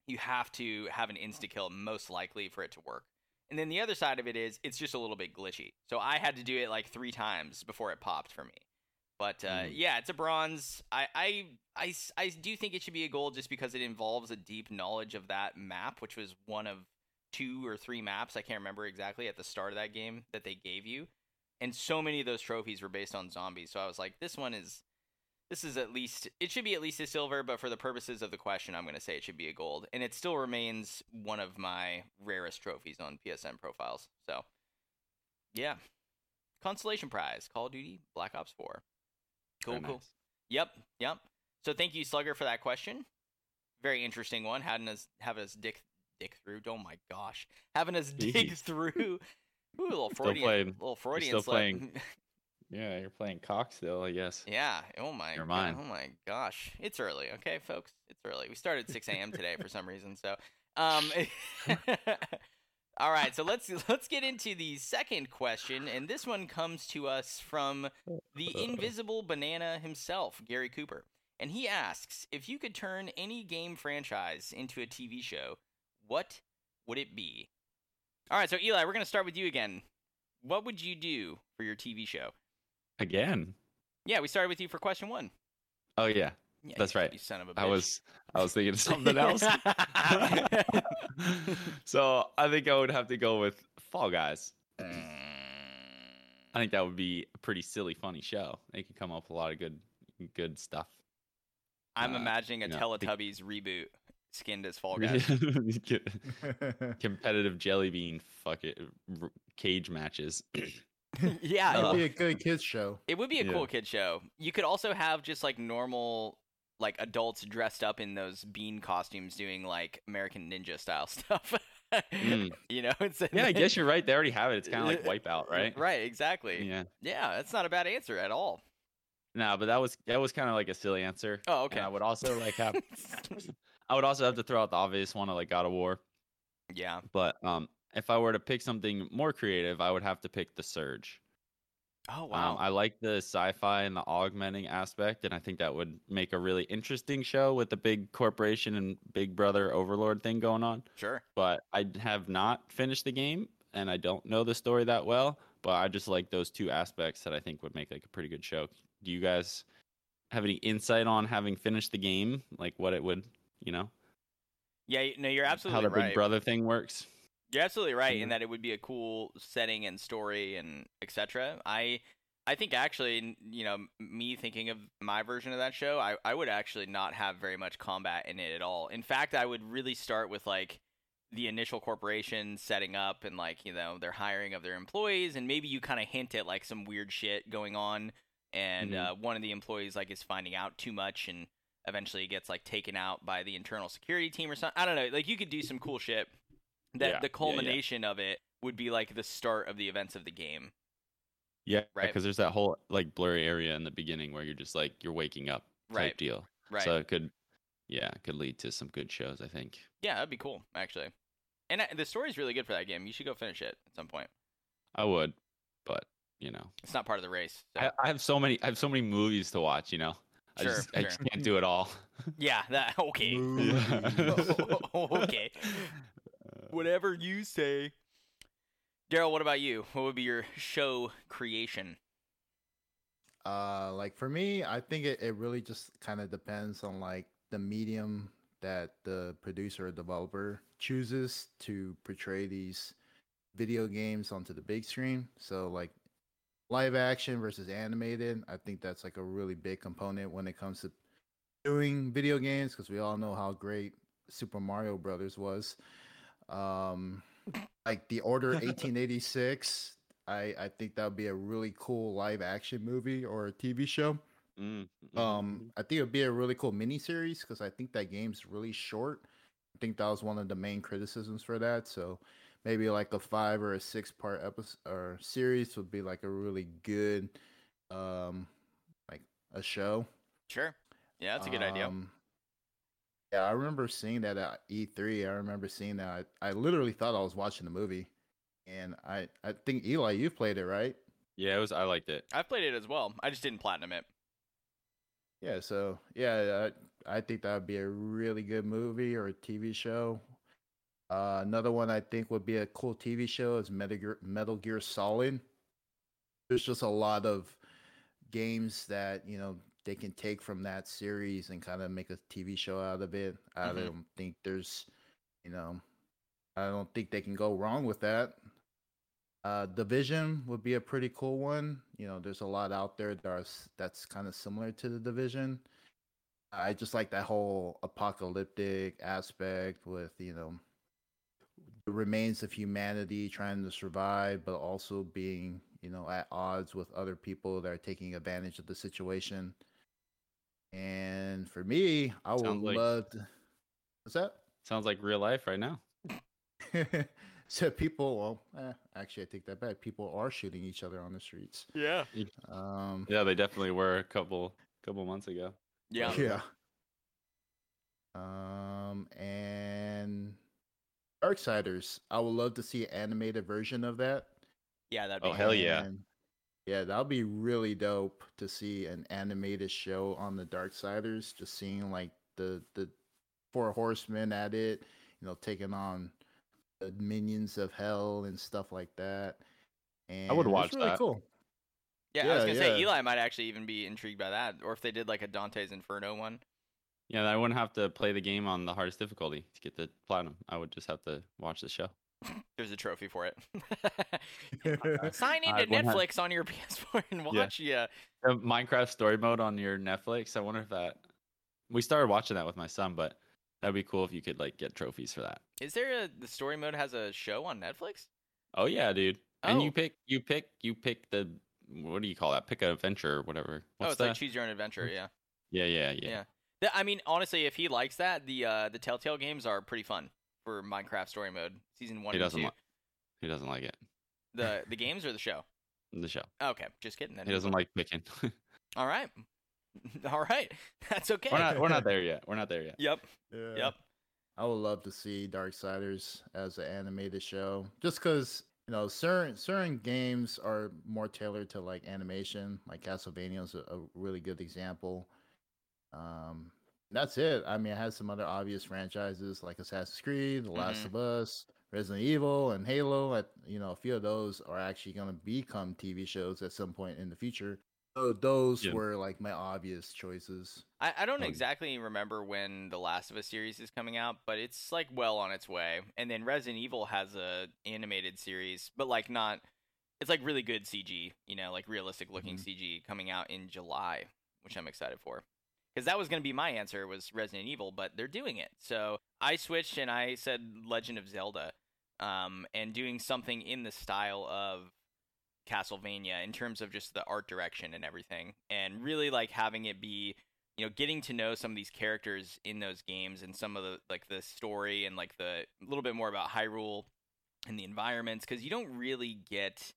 [SPEAKER 1] you have to have an insta kill most likely for it to work and then the other side of it is it's just a little bit glitchy so i had to do it like three times before it popped for me but uh,
[SPEAKER 3] Mm.
[SPEAKER 1] yeah, it's a bronze. I I I do think it should be a gold just because it involves a deep knowledge of that map, which was one of two or three maps. I can't remember exactly at the start of that game that they gave you. And so many of those trophies were based on zombies. So I was like, this one is, this is at least, it should be at least a silver, but for the purposes of the question, I'm going to say it should be a gold. And it still remains one of my rarest trophies on PSN profiles. So, yeah. Consolation prize Call of Duty Black Ops 4. Cool,
[SPEAKER 3] Very
[SPEAKER 1] cool.
[SPEAKER 3] nice.
[SPEAKER 1] Yep, yep. So thank you, Slugger, for that question. Very interesting one. Having us have us dick dick through. Oh my gosh, having us dig through. Ooh, a little
[SPEAKER 3] Still
[SPEAKER 1] Freudian, little Freudian
[SPEAKER 3] still
[SPEAKER 1] slip.
[SPEAKER 3] playing. Yeah, you're playing cock still, I guess.
[SPEAKER 1] yeah. Oh my.
[SPEAKER 3] You're
[SPEAKER 1] God. Oh my gosh. It's early. Okay, folks. It's early. We started 6 a.m. today for some reason. So, um. All right, so let's let's get into the second question, and this one comes to us from the invisible banana himself, Gary Cooper. And he asks if you could turn any game franchise into a TV show, what would it be? All right, so Eli, we're going to start with you again. What would you do for your TV show?
[SPEAKER 3] Again.
[SPEAKER 1] Yeah, we started with you for question one.
[SPEAKER 3] Oh yeah,
[SPEAKER 1] Yeah,
[SPEAKER 3] That's
[SPEAKER 1] you-
[SPEAKER 3] right.
[SPEAKER 1] You son of a bitch.
[SPEAKER 3] I was I was thinking of something else. so I think I would have to go with Fall Guys. I think that would be a pretty silly, funny show. They could come up with a lot of good, good stuff.
[SPEAKER 1] I'm
[SPEAKER 3] uh,
[SPEAKER 1] imagining a
[SPEAKER 3] you know,
[SPEAKER 1] Teletubbies reboot skinned as Fall Guys.
[SPEAKER 3] Competitive jelly bean fuck it r- cage matches.
[SPEAKER 1] yeah,
[SPEAKER 2] It'd be a good kids show.
[SPEAKER 1] it would be a
[SPEAKER 3] yeah.
[SPEAKER 1] cool kid show. You could also have just like normal like adults dressed up in those bean costumes doing like American Ninja style stuff.
[SPEAKER 3] Mm.
[SPEAKER 1] You know, instead
[SPEAKER 3] Yeah, I guess you're right. They already have it. It's kind of like Wipeout, right?
[SPEAKER 1] Right, exactly.
[SPEAKER 3] Yeah.
[SPEAKER 1] Yeah, that's not a bad answer at all.
[SPEAKER 3] No, but that was that was kind of like a silly answer.
[SPEAKER 1] Oh,
[SPEAKER 3] And
[SPEAKER 1] okay.
[SPEAKER 3] I would also like have I would also have to throw out the obvious one of like God of War.
[SPEAKER 1] yeah.
[SPEAKER 3] But um, if I were to pick something more creative, I would have to pick The Surge.
[SPEAKER 1] Oh
[SPEAKER 3] Um,
[SPEAKER 1] wow.
[SPEAKER 3] I like the sci-fi and the augmenting aspect, and I think that would make a really interesting show with the big corporation and Big Brother Overlord thing going on.
[SPEAKER 1] sure.
[SPEAKER 3] But I have not finished the game, and I don't know the story that well. But I just like those two aspects that I think would make like a pretty good show. Do you guys have any insight on having finished the game, like what it would, you know,
[SPEAKER 1] Yeah, no, you're absolutely how
[SPEAKER 3] the
[SPEAKER 1] right.
[SPEAKER 3] Big Brother thing works?
[SPEAKER 1] You're absolutely right
[SPEAKER 3] Yeah.
[SPEAKER 1] in that it would be a cool setting and story and etc. I I think actually, you know, me thinking of my version of that show, I I would actually not have very much combat in it at all. In fact, I would really start with like the initial corporation setting up and like, you know, their hiring of their employees and maybe you kind of hint at like some weird shit going on and
[SPEAKER 3] Mhm.
[SPEAKER 1] uh, one of the employees like is finding out too much and eventually gets like taken out by the internal security team or something. I don't know. Like you could do some cool shit. That
[SPEAKER 3] Yeah, yeah,
[SPEAKER 1] the
[SPEAKER 3] yeah.
[SPEAKER 1] culmination of it would be like the start of the events of the game.
[SPEAKER 3] Yeah,
[SPEAKER 1] Right.
[SPEAKER 3] Because there's that whole like blurry area in the beginning where you're just like you're waking up type
[SPEAKER 1] Right.
[SPEAKER 3] deal.
[SPEAKER 1] Right.
[SPEAKER 3] So it could, yeah, it could lead to some good shows. I think.
[SPEAKER 1] yeah, that'd be cool actually. And uh, the story's really good for that game. You should go finish it at some point.
[SPEAKER 3] I would, but you know,
[SPEAKER 1] It's not part of the race. so-
[SPEAKER 3] I, I have so many, I have so many movies to watch. You know, I
[SPEAKER 1] Sure,
[SPEAKER 3] just, I just can't do it all.
[SPEAKER 1] yeah, that okay.
[SPEAKER 2] Moo.
[SPEAKER 1] okay. Whatever you say. Daryl, what about you? What would be your show creation?
[SPEAKER 2] Uh, like for me, I think it, it really just kind of depends on like the medium that the producer or developer chooses to portray these video games onto the big screen. So like live action versus animated, I think that's like a really big component when it comes to doing video games because we all know how great Super Mario Brothers was. Um, like The Order 1886, I I think that would be a really cool live action movie or a TV show.
[SPEAKER 3] Mm, mhm,
[SPEAKER 2] Um, I think it would be a really cool miniseries because I think that game's really short. I think that was one of the main criticisms for that. So maybe like a five or a six part episode or series would be like a really good, um, like a show.
[SPEAKER 1] Sure. Yeah, that's a good idea.
[SPEAKER 2] Yeah, I remember seeing that at E3. I remember seeing that. I, I literally thought I was watching the movie, and I I think Eli, you've played it, right?
[SPEAKER 3] yeah, it was. I liked it.
[SPEAKER 1] I've played it as well. I just didn't platinum it.
[SPEAKER 2] Yeah, so yeah, I, I think that would be a really good movie or a TV show. Uh, another one I think would be a cool TV show is Metal Gear, Metal Gear Solid. There's just a lot of games that you know they can take from that series and kind of make a TV show out of it. I
[SPEAKER 1] Mhm.
[SPEAKER 2] don't think there's, you know, I don't think they can go wrong with that. Uh, Division would be a pretty cool one. You know, there's a lot out there that are, that's kind of similar to the Division. I just like that whole apocalyptic aspect with you know the remains of humanity trying to survive, but also being you know at odds with other people that are taking advantage of the situation. And for me, I would
[SPEAKER 3] like-
[SPEAKER 2] love. To, what's that?
[SPEAKER 3] Sounds like real life right now.
[SPEAKER 2] so people, well, eh, actually, I take that back. People are shooting each other on the streets.
[SPEAKER 1] Yeah.
[SPEAKER 2] Um,
[SPEAKER 3] Yeah, they definitely were a couple couple months ago.
[SPEAKER 1] Yeah.
[SPEAKER 2] Yeah. Um, and Darksiders. I would love to see an animated version of that.
[SPEAKER 1] Yeah, that'd be
[SPEAKER 3] Oh, hell yeah.
[SPEAKER 2] And, Yeah, that'd be really dope to see an animated show on the Darksiders. Just seeing like the the four horsemen at it, you know, taking on the minions of hell and stuff like that. And I
[SPEAKER 3] would
[SPEAKER 2] it's
[SPEAKER 3] watch
[SPEAKER 2] really
[SPEAKER 3] that.
[SPEAKER 2] Cool.
[SPEAKER 1] Yeah, yeah, I was gonna say. Eli might actually even be intrigued by that, or if they did like a Dante's Inferno one.
[SPEAKER 3] Yeah, I wouldn't have to play the game on the hardest difficulty to get the platinum. I would just have to watch the show.
[SPEAKER 1] There's a trophy for it. Sign into
[SPEAKER 3] I won't have-
[SPEAKER 1] Netflix on your PS4 and watch. Yeah.
[SPEAKER 3] Uh, Minecraft story mode on your Netflix. I wonder if that. We started watching that with my son, but that'd be cool if you could like get trophies for that.
[SPEAKER 1] Is there a the story mode has a show on Netflix?
[SPEAKER 3] Oh yeah, dude. And
[SPEAKER 1] Oh.
[SPEAKER 3] you pick you pick you pick the what do you call that? Pick an adventure or whatever.
[SPEAKER 1] oh, it's
[SPEAKER 3] that?
[SPEAKER 1] like choose your own adventure. Yeah.
[SPEAKER 3] yeah, yeah, yeah,
[SPEAKER 1] Yeah. I mean, honestly, if he likes that, the uh, the Telltale games are pretty fun for Minecraft Story Mode, season one
[SPEAKER 3] He
[SPEAKER 1] and
[SPEAKER 3] doesn't
[SPEAKER 1] two.
[SPEAKER 3] like he doesn't like it.
[SPEAKER 1] the the games or the show?
[SPEAKER 3] The show.
[SPEAKER 1] Okay, just kidding. Then
[SPEAKER 3] He doesn't like picking.
[SPEAKER 1] All right, all right, that's okay.
[SPEAKER 3] we're not we're not there yet. We're not there yet.
[SPEAKER 1] Yep,
[SPEAKER 2] Yeah.
[SPEAKER 1] yep.
[SPEAKER 2] I would love to see Darksiders as an animated show, just because you know certain certain games are more tailored to like animation. Like Castlevania is a, a really good example. Um, that's it. I mean, it has some other obvious franchises like Assassin's Creed, The Last
[SPEAKER 1] Mhm.
[SPEAKER 2] of Us, Resident Evil, and Halo. At you know, a few of those are actually going to become TV shows at some point in the future. So those
[SPEAKER 3] Yeah.
[SPEAKER 2] were like my obvious choices.
[SPEAKER 1] I, I don't
[SPEAKER 3] Um,
[SPEAKER 1] exactly remember when the Last of Us series is coming out, but it's like well on its way. And then Resident Evil has a animated series, but like not. It's like really good CG, you know, like realistic looking
[SPEAKER 2] Mhm.
[SPEAKER 1] CG coming out in July, which I'm excited for. Because that was going to be my answer was Resident Evil, but they're doing it. So I switched and I said Legend of Zelda, um, and doing something in the style of Castlevania in terms of just the art direction and everything, and really like having it be, you know, getting to know some of these characters in those games and some of the like the story and like the a little bit more about Hyrule and the environments because you don't really get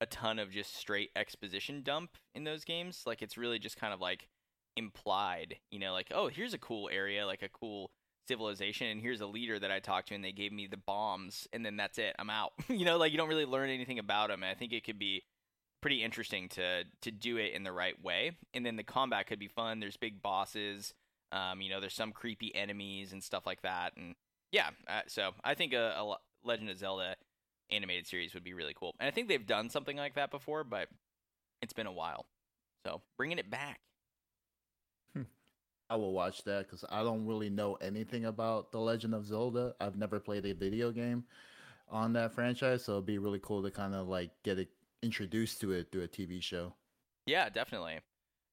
[SPEAKER 1] a ton of just straight exposition dump in those games. Like it's really just kind of like implied, you know, like oh here's a cool area, like a cool civilization and here's a leader that I talked to and they gave me the bombs and then that's it. I'm out. you know, like you don't really learn anything about them. And I think it could be pretty interesting to to do it in the right way. And then the combat could be fun. There's big bosses. Um, you know, there's some creepy enemies and stuff like that. And yeah, uh, so I think a, a Legend of Zelda animated series would be really cool. And I think they've done something like that before, but it's been a while. So bringing it back.
[SPEAKER 2] I will watch that because I don't really know anything about The Legend of Zelda. I've never played a video game on that franchise, so it'd be really cool to kind of like get it introduced to it through a TV show.
[SPEAKER 1] Yeah, definitely.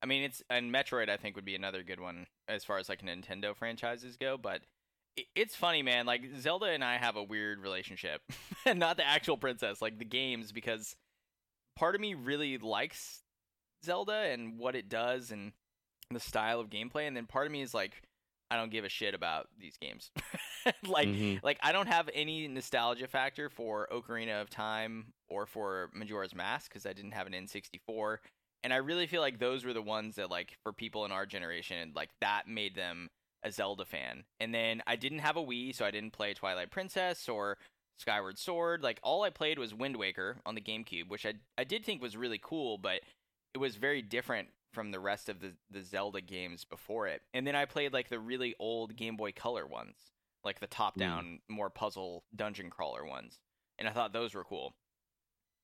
[SPEAKER 1] I mean, it's and Metroid I think would be another good one as far as like Nintendo franchises go, but it's funny, man. Like Zelda and I have a weird relationship. and Not the actual princess, like the games because part of me really likes Zelda and what it does and the style of gameplay and then part of me is like I don't give a shit about these games. like
[SPEAKER 3] Mhm.
[SPEAKER 1] like I don't have any nostalgia factor for Ocarina of Time or for Majora's Mask because I didn't have an N64, and I really feel like those were the ones that like for people in our generation, like that made them a Zelda fan. And then I didn't have a Wii, so I didn't play Twilight Princess or Skyward Sword. Like all I played was Wind Waker on the GameCube, which I I did think was really cool, but it was very different from the rest of the the Zelda games before it. And then I played like the really old Game Boy Color ones, like the top hmm. down, more puzzle dungeon crawler ones. And I thought those were cool.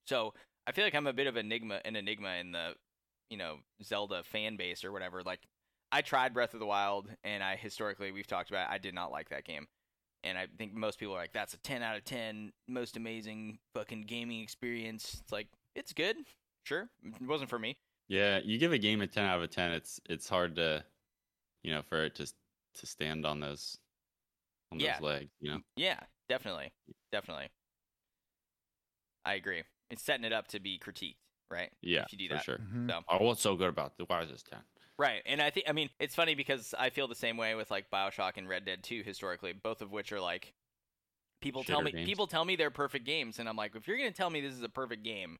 [SPEAKER 1] So I feel like I'm a bit of enigma an enigma in the you know Zelda fan base or whatever. Like I tried Breath of the Wild, and I historically we've talked about it, I did not like that game. And I think most people are like, "That's a 10 out of 10, most amazing fucking gaming experience." It's like it's good, sure. It wasn't for me.
[SPEAKER 3] Yeah, you give a game a ten out of ten, it's it's hard to, you know, for it to to stand on those on
[SPEAKER 1] Yeah.
[SPEAKER 3] those legs. You know.
[SPEAKER 1] Yeah, definitely, definitely. I agree. It's setting it up to be critiqued, right?
[SPEAKER 3] Yeah,
[SPEAKER 1] if you do
[SPEAKER 3] for
[SPEAKER 1] that.
[SPEAKER 3] sure.
[SPEAKER 2] Mhm.
[SPEAKER 1] So
[SPEAKER 3] Oh, what's so good about it? Why is this ten?
[SPEAKER 1] Right, and I think I mean it's funny because I feel the same way with like Bioshock and Red Dead 2 historically, both of which are like people tell me
[SPEAKER 3] games.
[SPEAKER 1] people tell me they're perfect games, and I'm like, if you're gonna tell me this is a perfect game,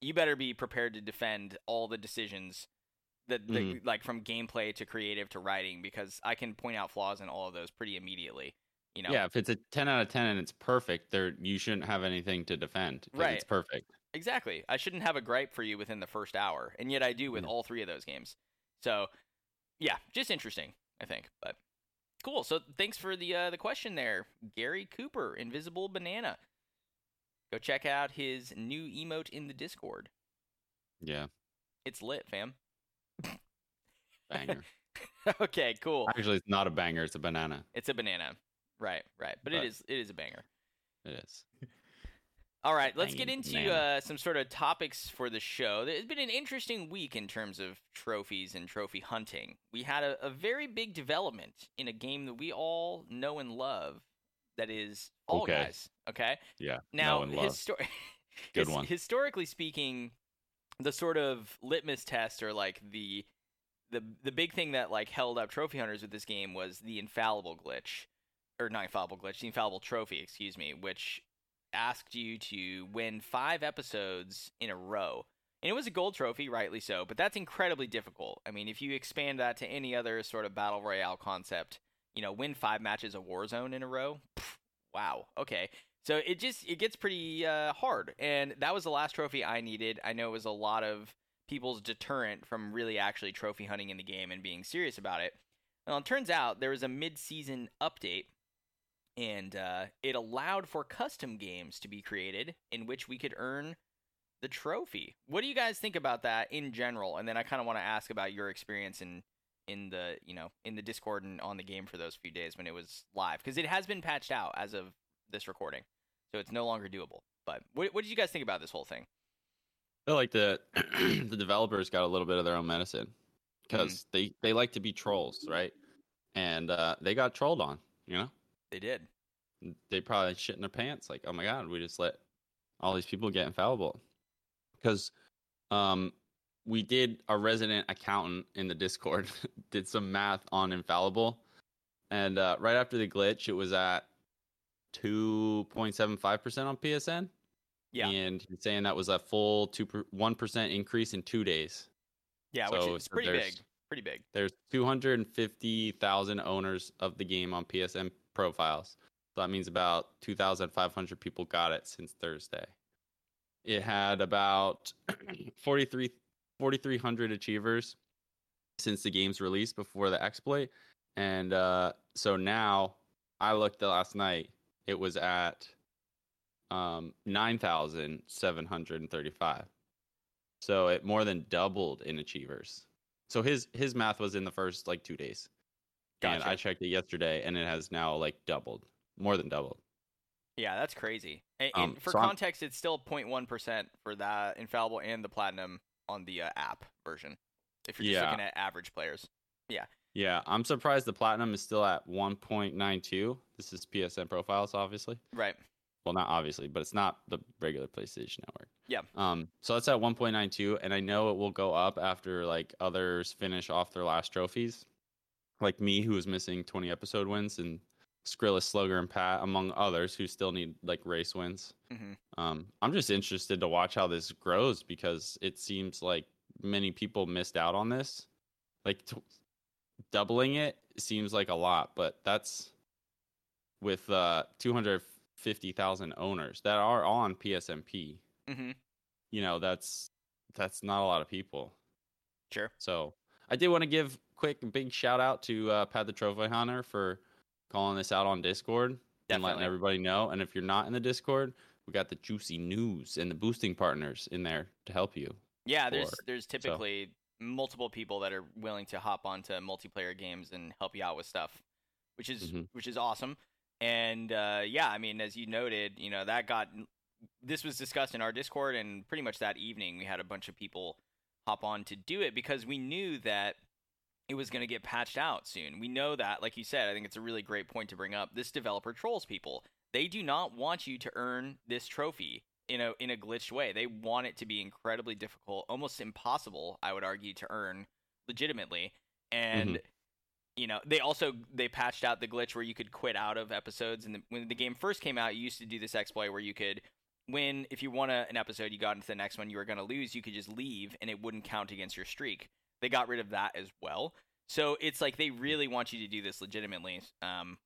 [SPEAKER 1] you better be prepared to defend all the decisions that,
[SPEAKER 3] Mhm.
[SPEAKER 1] like from gameplay to creative to writing because I can point out flaws in all of those pretty immediately. You know,
[SPEAKER 3] Yeah, if it's a ten out of ten and it's perfect, there you shouldn't have anything to defend.
[SPEAKER 1] Right.
[SPEAKER 3] It's perfect.
[SPEAKER 1] Exactly. I shouldn't have a gripe for you within the first hour, and yet I do with
[SPEAKER 3] Yeah.
[SPEAKER 1] all three of those games. So, yeah, just interesting, I think. But cool. So thanks for the uh, the question there, Gary Cooper, Invisible Banana. Go check out his new emote in the Discord.
[SPEAKER 3] Yeah.
[SPEAKER 1] It's lit, fam.
[SPEAKER 3] Banger.
[SPEAKER 1] okay, cool.
[SPEAKER 3] Actually, it's not a banger. It's a banana.
[SPEAKER 1] It's a banana. Right, right. But, it
[SPEAKER 3] But-
[SPEAKER 1] is it is a banger.
[SPEAKER 3] It is.
[SPEAKER 1] All right, let's get into uh, some sort of topics for the show. It's been an interesting week in terms of trophies and trophy hunting. We had a, a very big development in a game that we all know and love. That is Fall
[SPEAKER 3] Okay.
[SPEAKER 1] Guys. Okay.
[SPEAKER 3] Yeah.
[SPEAKER 1] Now,
[SPEAKER 3] no
[SPEAKER 1] histor-
[SPEAKER 3] Good one.
[SPEAKER 1] Historically speaking, the sort of litmus test or like the the the big thing that like held up trophy hunters with this game was the infallible glitch or not infallible glitch, the infallible trophy, excuse me, which asked you to win 5 episodes in a row. And it was a gold trophy, rightly so, but that's incredibly difficult. I mean, if you expand that to any other sort of battle royale concept, you know, win 5 matches of Warzone in a row, pff, wow. Okay. So it just it gets pretty uh, hard, and that was the last trophy I needed. I know it was a lot of people's deterrent from really actually trophy hunting in the game and being serious about it. Well, it turns out there was a mid-season update, and uh, it allowed for custom games to be created in which we could earn the trophy. What do you guys think about that in general? And then I kind of want to ask about your experience in in the you know in the Discord and on the game for those few days when it was live because it has been patched out as of this recording, so it's no longer doable. But what what did you guys think about this whole thing?
[SPEAKER 3] I feel like the the developers got a little bit of their own medicine because they they like to be trolls, right? And uh, they got trolled on. You know,
[SPEAKER 1] They did.
[SPEAKER 3] they probably shit in their pants. Like, oh my god, we just let all these people get infallible because um, we did a resident accountant in the Discord did some math on infallible, and uh, right after the glitch, it was at two point seven five percent on PSN.
[SPEAKER 1] Yeah,
[SPEAKER 3] and he's saying that was a full two one percent increase in two days.
[SPEAKER 1] yeah, which is pretty big. Pretty big.
[SPEAKER 3] There's 250,000 owners of the game on PSN profiles. So that means about 2,500 people got it since Thursday. It had about 43 4,300 achievers since the game's release before the exploit. And uh, so now I looked last night, it was at um, 9,735. So it more than doubled in achievers. So his his math was in the first like two days, and
[SPEAKER 1] Gotcha.
[SPEAKER 3] I checked it yesterday, and it has now like doubled, more than doubled.
[SPEAKER 1] Yeah, that's crazy. And,
[SPEAKER 3] Um,
[SPEAKER 1] and for
[SPEAKER 3] so I'm-
[SPEAKER 1] context, it's still 0.1 percent for that infallible and the platinum on the uh, app version. If you're just
[SPEAKER 3] Yeah.
[SPEAKER 1] looking at average players.
[SPEAKER 3] Yeah, Yeah, I'm surprised the platinum is still at 1.92. This is PSN profiles, obviously.
[SPEAKER 1] Right.
[SPEAKER 3] Well, not obviously, but it's not the regular PlayStation Network.
[SPEAKER 1] Yeah.
[SPEAKER 3] Um. So it's at 1.92, and I know it will go up after like others finish off their last trophies, like me, who was missing 20 episode wins, and Skrillis, Slugger, and Pat, among others, who still need like race wins.
[SPEAKER 1] hmm
[SPEAKER 3] Um, I'm just interested to watch how this grows because it seems like many people missed out on this. Like t- doubling it seems like a lot, but that's with uh 250,000 owners that are on PSNP.
[SPEAKER 1] hmm
[SPEAKER 3] You know, that's that's not a lot of people.
[SPEAKER 1] Sure.
[SPEAKER 3] So I did want to give quick big shout out to uh, Pat the Trophy Hunter for calling this out on Discord and letting everybody know. And if you're not in the Discord, we got the juicy news and the boosting partners in there to help you.
[SPEAKER 1] Yeah, there's
[SPEAKER 3] for-
[SPEAKER 1] there's typically multiple people that are willing to hop onto multiplayer games and help you out with stuff, which is
[SPEAKER 3] Mhm.
[SPEAKER 1] which is awesome. And uh, yeah, I mean, as you noted, you know that got this was discussed in our Discord, and pretty much that evening we had a bunch of people hop on to do it because we knew that it was going to get patched out soon. We know that, like you said, I think it's a really great point to bring up. This developer trolls people. They do not want you to earn this trophy in a in a glitched way. They want it to be incredibly difficult, almost impossible, I would argue, to earn legitimately. And mm-hmm. you know, they also they patched out the glitch where you could quit out of episodes. And the, when the game first came out, you used to do this exploit where you could win if you won a, an episode, you got into the next one, you were going to lose, you could just leave and it wouldn't count against your streak. They got rid of that as well. So it's like they really want you to do this legitimately. Um,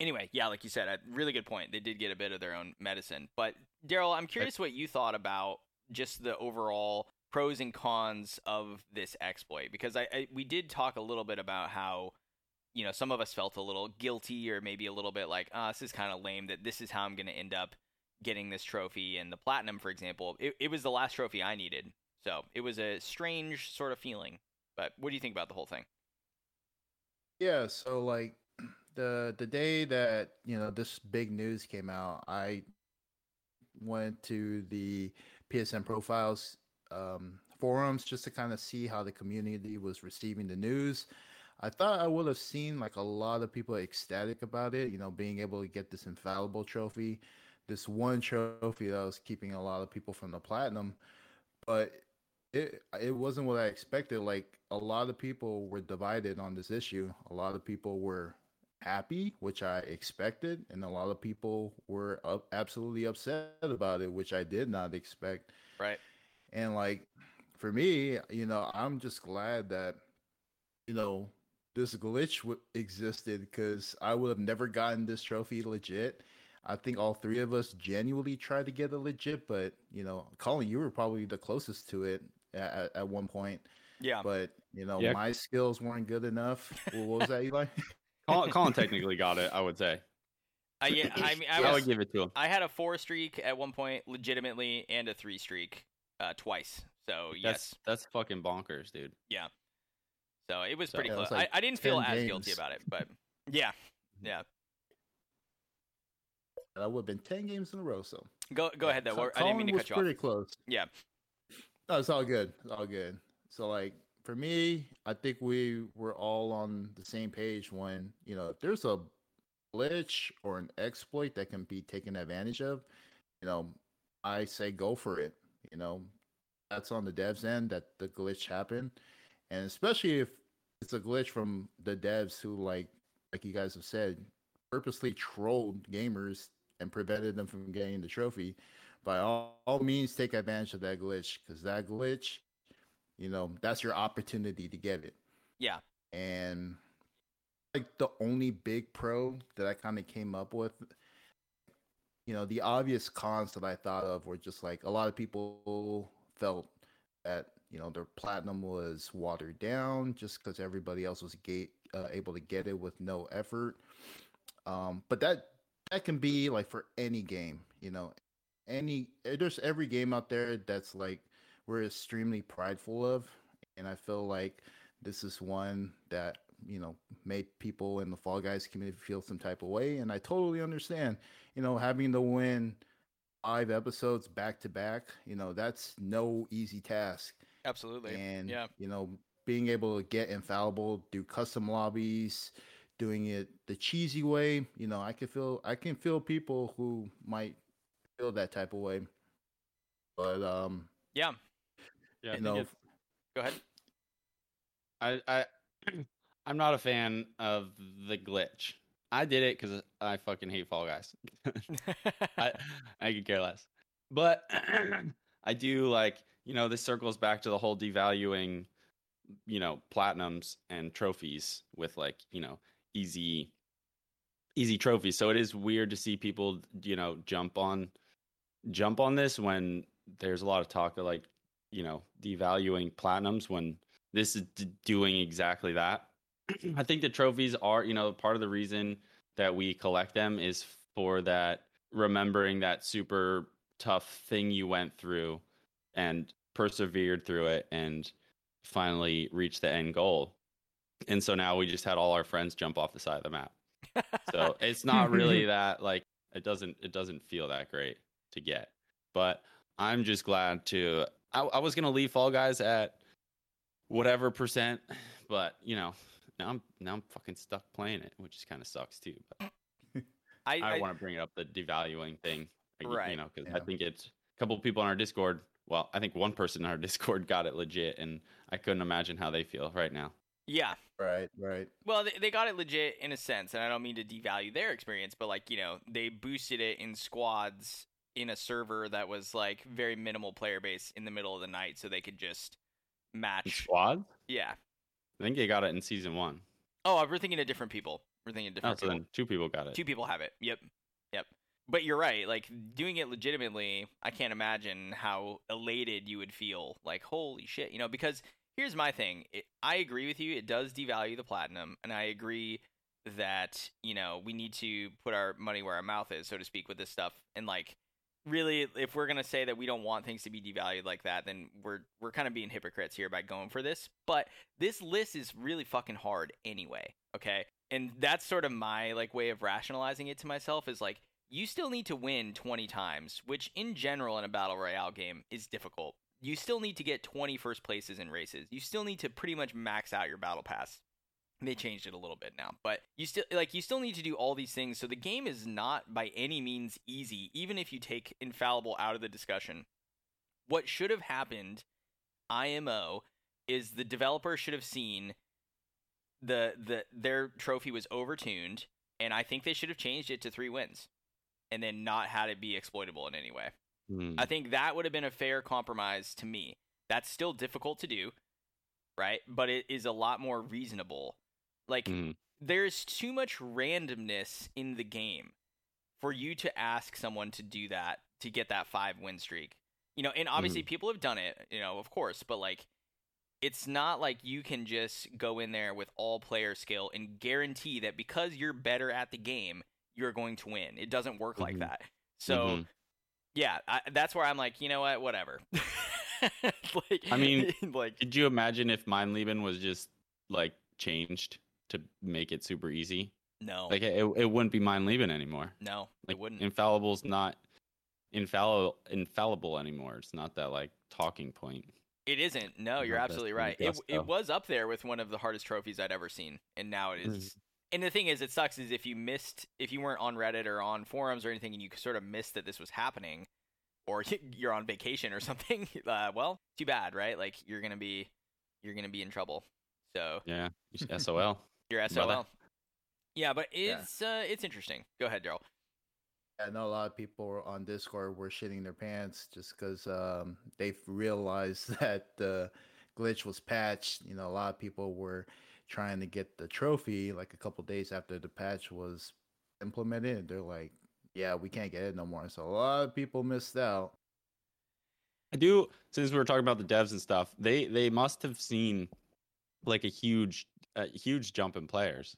[SPEAKER 1] anyway, yeah, like you said, a really good point. They did get a bit of their own medicine. But Daryl, I'm curious what you thought about just the overall pros and cons of this exploit because I, I we did talk a little bit about how you know some of us felt a little guilty or maybe a little bit like ah this is kind of lame that this is how I'm going to end up getting this trophy and the platinum for example it, it was the last trophy I needed so it was a strange sort of feeling but what do you think about the whole thing
[SPEAKER 2] Yeah, so like the the day that you know this big news came out, I went to the PSN profiles um, forums just to kind of see how the community was receiving the news. I thought I would have seen like a lot of people ecstatic about it, you know, being able to get this infallible trophy. this one trophy that was keeping a lot of people from the platinum, but it it wasn't what I expected. Like a lot of people were divided on this issue. A lot of people were happy, which I expected, and a lot of people were up, absolutely upset about it, which I did not expect.
[SPEAKER 1] Right.
[SPEAKER 2] And like for me, you know, I'm just glad that you know this glitch w- existed because I would have never gotten this trophy legit. I think all three of us genuinely tried to get it legit, but you know, Colin, you were probably the closest to it at, at one point.
[SPEAKER 1] Yeah.
[SPEAKER 2] But you know,
[SPEAKER 3] Yeah.
[SPEAKER 2] my skills weren't good enough. What was that, Eli?
[SPEAKER 3] Colin, Colin technically got it, I would say.
[SPEAKER 1] I, yeah, I mean, I,
[SPEAKER 3] I would give it to him.
[SPEAKER 1] I had a four streak at one point, legitimately, and a three streak uh, twice. So
[SPEAKER 3] That's
[SPEAKER 1] yes,
[SPEAKER 3] that's fucking bonkers, dude. Yeah.
[SPEAKER 1] So it was
[SPEAKER 3] So-
[SPEAKER 1] pretty
[SPEAKER 2] Yeah,
[SPEAKER 1] close.
[SPEAKER 2] was like
[SPEAKER 1] I, I didn't feel
[SPEAKER 2] 10
[SPEAKER 1] as guilty about it, but yeah, yeah.
[SPEAKER 2] that would have been ten games in a row. So
[SPEAKER 1] Go go
[SPEAKER 2] Yeah,
[SPEAKER 1] ahead though.
[SPEAKER 2] Co-
[SPEAKER 1] I didn't mean to
[SPEAKER 2] Colin
[SPEAKER 1] cut you
[SPEAKER 2] was
[SPEAKER 1] off.
[SPEAKER 2] Pretty close.
[SPEAKER 1] Yeah.
[SPEAKER 2] No, it's all good. It's all good. So like for me, I think we were all on the same page when, you know, if there's a glitch or an exploit that can be taken advantage of, you know, I say go for it. You know, that's on the devs end that the glitch happened. And especially if it's a glitch from the devs who like like you guys have said, purposely trolled gamers and prevented them from getting the trophy by all, all means take advantage of that glitch because that glitch you know that's your opportunity to get it
[SPEAKER 1] Yeah.
[SPEAKER 2] and like the only big pro that i kind of came up with you know the obvious cons that i thought of were just like a lot of people felt that you know their platinum was watered down just because everybody else was gate, uh, able to get it with no effort um but that that can be like for any game you know any eh, there's every game out there that's like we're extremely prideful of and i feel like this is one that you know made people in the fall guys community feel some type of way and i totally understand you know having to win five episodes back to back you know that's no easy task
[SPEAKER 1] Absolutely.
[SPEAKER 2] and
[SPEAKER 1] yeah.
[SPEAKER 2] you know being able to get infallible do custom lobbies doing it the cheesy way you know i can feel i can feel people who might feel that type of way but um
[SPEAKER 1] Yeah.
[SPEAKER 3] Yeah, I
[SPEAKER 2] you know
[SPEAKER 1] Go ahead.
[SPEAKER 3] I, I I'm not a fan of the glitch. I did it because I fucking hate Fall Guys. I I could care less. But I do like you know this circles back to the whole devaluing, you know, platinums and trophies with like you know easy easy trophies. So it is weird to see people you know jump on jump on this when there's a lot of talk of like you know devaluing platinums when this is d- doing exactly that. I think the trophies are, you know, part of the reason that we collect them is for that remembering that super tough thing you went through and persevered through it and finally reached the end goal. And so now we just had all our friends jump off the side of the map. So it's not really that like it doesn't it doesn't feel that great to get. But I'm just glad to I, I was gonna leave Fall Guys at whatever percent, but you know, now I'm now I'm fucking stuck playing it, which kind of sucks too. But
[SPEAKER 1] I,
[SPEAKER 3] I,
[SPEAKER 1] I,
[SPEAKER 3] want to bring it up the devaluing thing, you-
[SPEAKER 1] Right.
[SPEAKER 3] You know, because I think it's a couple people on our Discord. Well, I think one person in our Discord got it legit, and I couldn't imagine how they feel right now.
[SPEAKER 1] yeah.
[SPEAKER 2] right right
[SPEAKER 1] Well, they, they got it legit in a sense, and I don't mean to devalue their experience, but like you know, they boosted it in squads in a server that was like very minimal player base in the middle of the night, so they could just match.
[SPEAKER 3] squad,
[SPEAKER 1] Yeah.
[SPEAKER 3] I think they got it in season one.
[SPEAKER 1] Oh, we're thinking of different people. We're thinking of
[SPEAKER 3] Oh,
[SPEAKER 1] different
[SPEAKER 3] so
[SPEAKER 1] people.
[SPEAKER 3] then two people got it.
[SPEAKER 1] Two people have it. Yep. Yep. But you're right. Like doing it legitimately, I can't imagine how elated you would feel. Like, holy shit, you know, because here's my thing. It, I agree with you. It does devalue the platinum, and I agree that, you know, we need to put our money where our mouth is, so to speak, with this stuff. And like really if we're going to say that we don't want things to be devalued like that, then we're we're kind of being hypocrites here by going for this. But this list is really fucking hard anyway, okay? And that's sort of my like way of rationalizing it to myself is like you still need to win 20 times, which in general in a battle royale game is difficult. You still need to get 20 first places in races. You still need to pretty much max out your battle pass. They changed it a little bit now, but you still like you still need to do all these things. So the game is not by any means easy, even if you take infallible out of the discussion. What should have happened, IMO, is the developer should have seen the the their trophy was overtuned, and I think they should have changed it to three wins, and then not had it be exploitable in any way.
[SPEAKER 3] Hmm.
[SPEAKER 1] I think that would have been a fair compromise to me. That's still difficult to do, right? But it is a lot more reasonable. Like
[SPEAKER 3] Hmm.
[SPEAKER 1] there's too much randomness in the game for you to ask someone to do that to get that 5 win streak. You know, and obviously people have done it, you know, of course, but like it's not like you can just go in there with all player skill and guarantee that because you're better at the game, you're going to win. It doesn't work like
[SPEAKER 3] Mhm.
[SPEAKER 1] that. So
[SPEAKER 3] Mhm.
[SPEAKER 1] yeah, I, that's where I'm like, you know what, whatever. like,
[SPEAKER 3] I mean,
[SPEAKER 1] like,
[SPEAKER 3] Could you imagine if Mein Leben was just like changed to make it super easy?
[SPEAKER 1] no,
[SPEAKER 3] Like it, it wouldn't be Mein Leben anymore.
[SPEAKER 1] no,
[SPEAKER 3] Like
[SPEAKER 1] it wouldn't.
[SPEAKER 3] infallible's not infallible infallible anymore. It's not that like talking point.
[SPEAKER 1] It isn't. No, you're absolutely right. It, it was up there with one of the hardest trophies I'd ever seen, and now it is.
[SPEAKER 3] Mhm.
[SPEAKER 1] And the thing is, it sucks is if you missed, if you weren't on Reddit or on forums or anything, and you sort of missed that this was happening, or you're on vacation or something. Uh, well, too bad, right? Like you're gonna be, you're gonna be in trouble. So
[SPEAKER 3] Yeah, you should- SOL.
[SPEAKER 1] you're
[SPEAKER 3] Brother.
[SPEAKER 1] SOL. Yeah, but
[SPEAKER 2] Yeah.
[SPEAKER 1] it's uh, it's interesting. Go ahead, Daryl.
[SPEAKER 2] I know a lot of people on Discord were shitting their pants just because um, they've realized that the glitch was patched. You know, a lot of people were trying to get the trophy like a couple days after the patch was implemented. They're like, "Yeah, we can't get it no more." So a lot of people missed out.
[SPEAKER 3] I do since we were talking about the devs and stuff. They they must have seen like a huge a huge jump in players.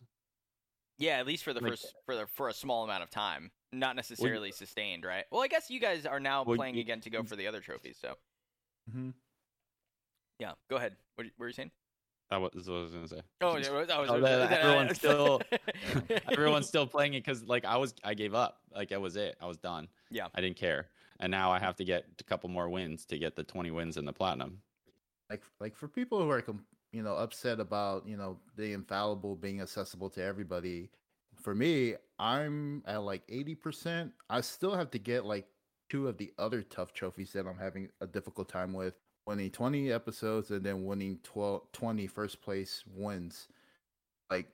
[SPEAKER 1] Yeah, at least for the
[SPEAKER 3] Like-
[SPEAKER 1] first for the for a small amount of time, not necessarily sustained, right? Well, I guess you guys are now
[SPEAKER 3] Well,
[SPEAKER 1] playing
[SPEAKER 3] y-
[SPEAKER 1] again to go for the other trophies. So
[SPEAKER 2] Mm-hmm.
[SPEAKER 1] yeah, go ahead. What, what were you saying?
[SPEAKER 3] That was, what I was gonna say.
[SPEAKER 1] Oh, yeah, that was
[SPEAKER 3] Oh, that- everyone's still everyone's still playing it because like I was I gave up. Like that was it. I was done.
[SPEAKER 1] Yeah.
[SPEAKER 3] I didn't care. And now I have to get a couple more wins to get the 20 wins in the platinum.
[SPEAKER 2] Like, like for people who are, com- you know, upset about you know the infallible being accessible to everybody. For me, I'm at like eighty percent. I still have to get like two of the other tough trophies that I'm having a difficult time with winning 20 episodes and then winning 12, 20 first place wins. Like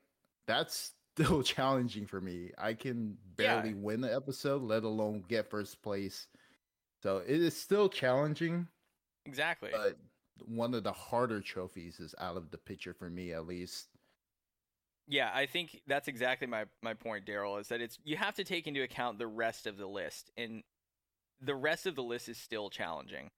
[SPEAKER 2] that's still challenging for me. I can
[SPEAKER 1] Yeah.
[SPEAKER 2] barely win the episode, let alone get first place. So it is still challenging,
[SPEAKER 1] exactly.
[SPEAKER 2] but one of the harder trophies is out of the picture for me at least.
[SPEAKER 1] Yeah, I think that's exactly my my point, Daryl. Is that it's you have to take into account the rest of the list, and the rest of the list is still challenging,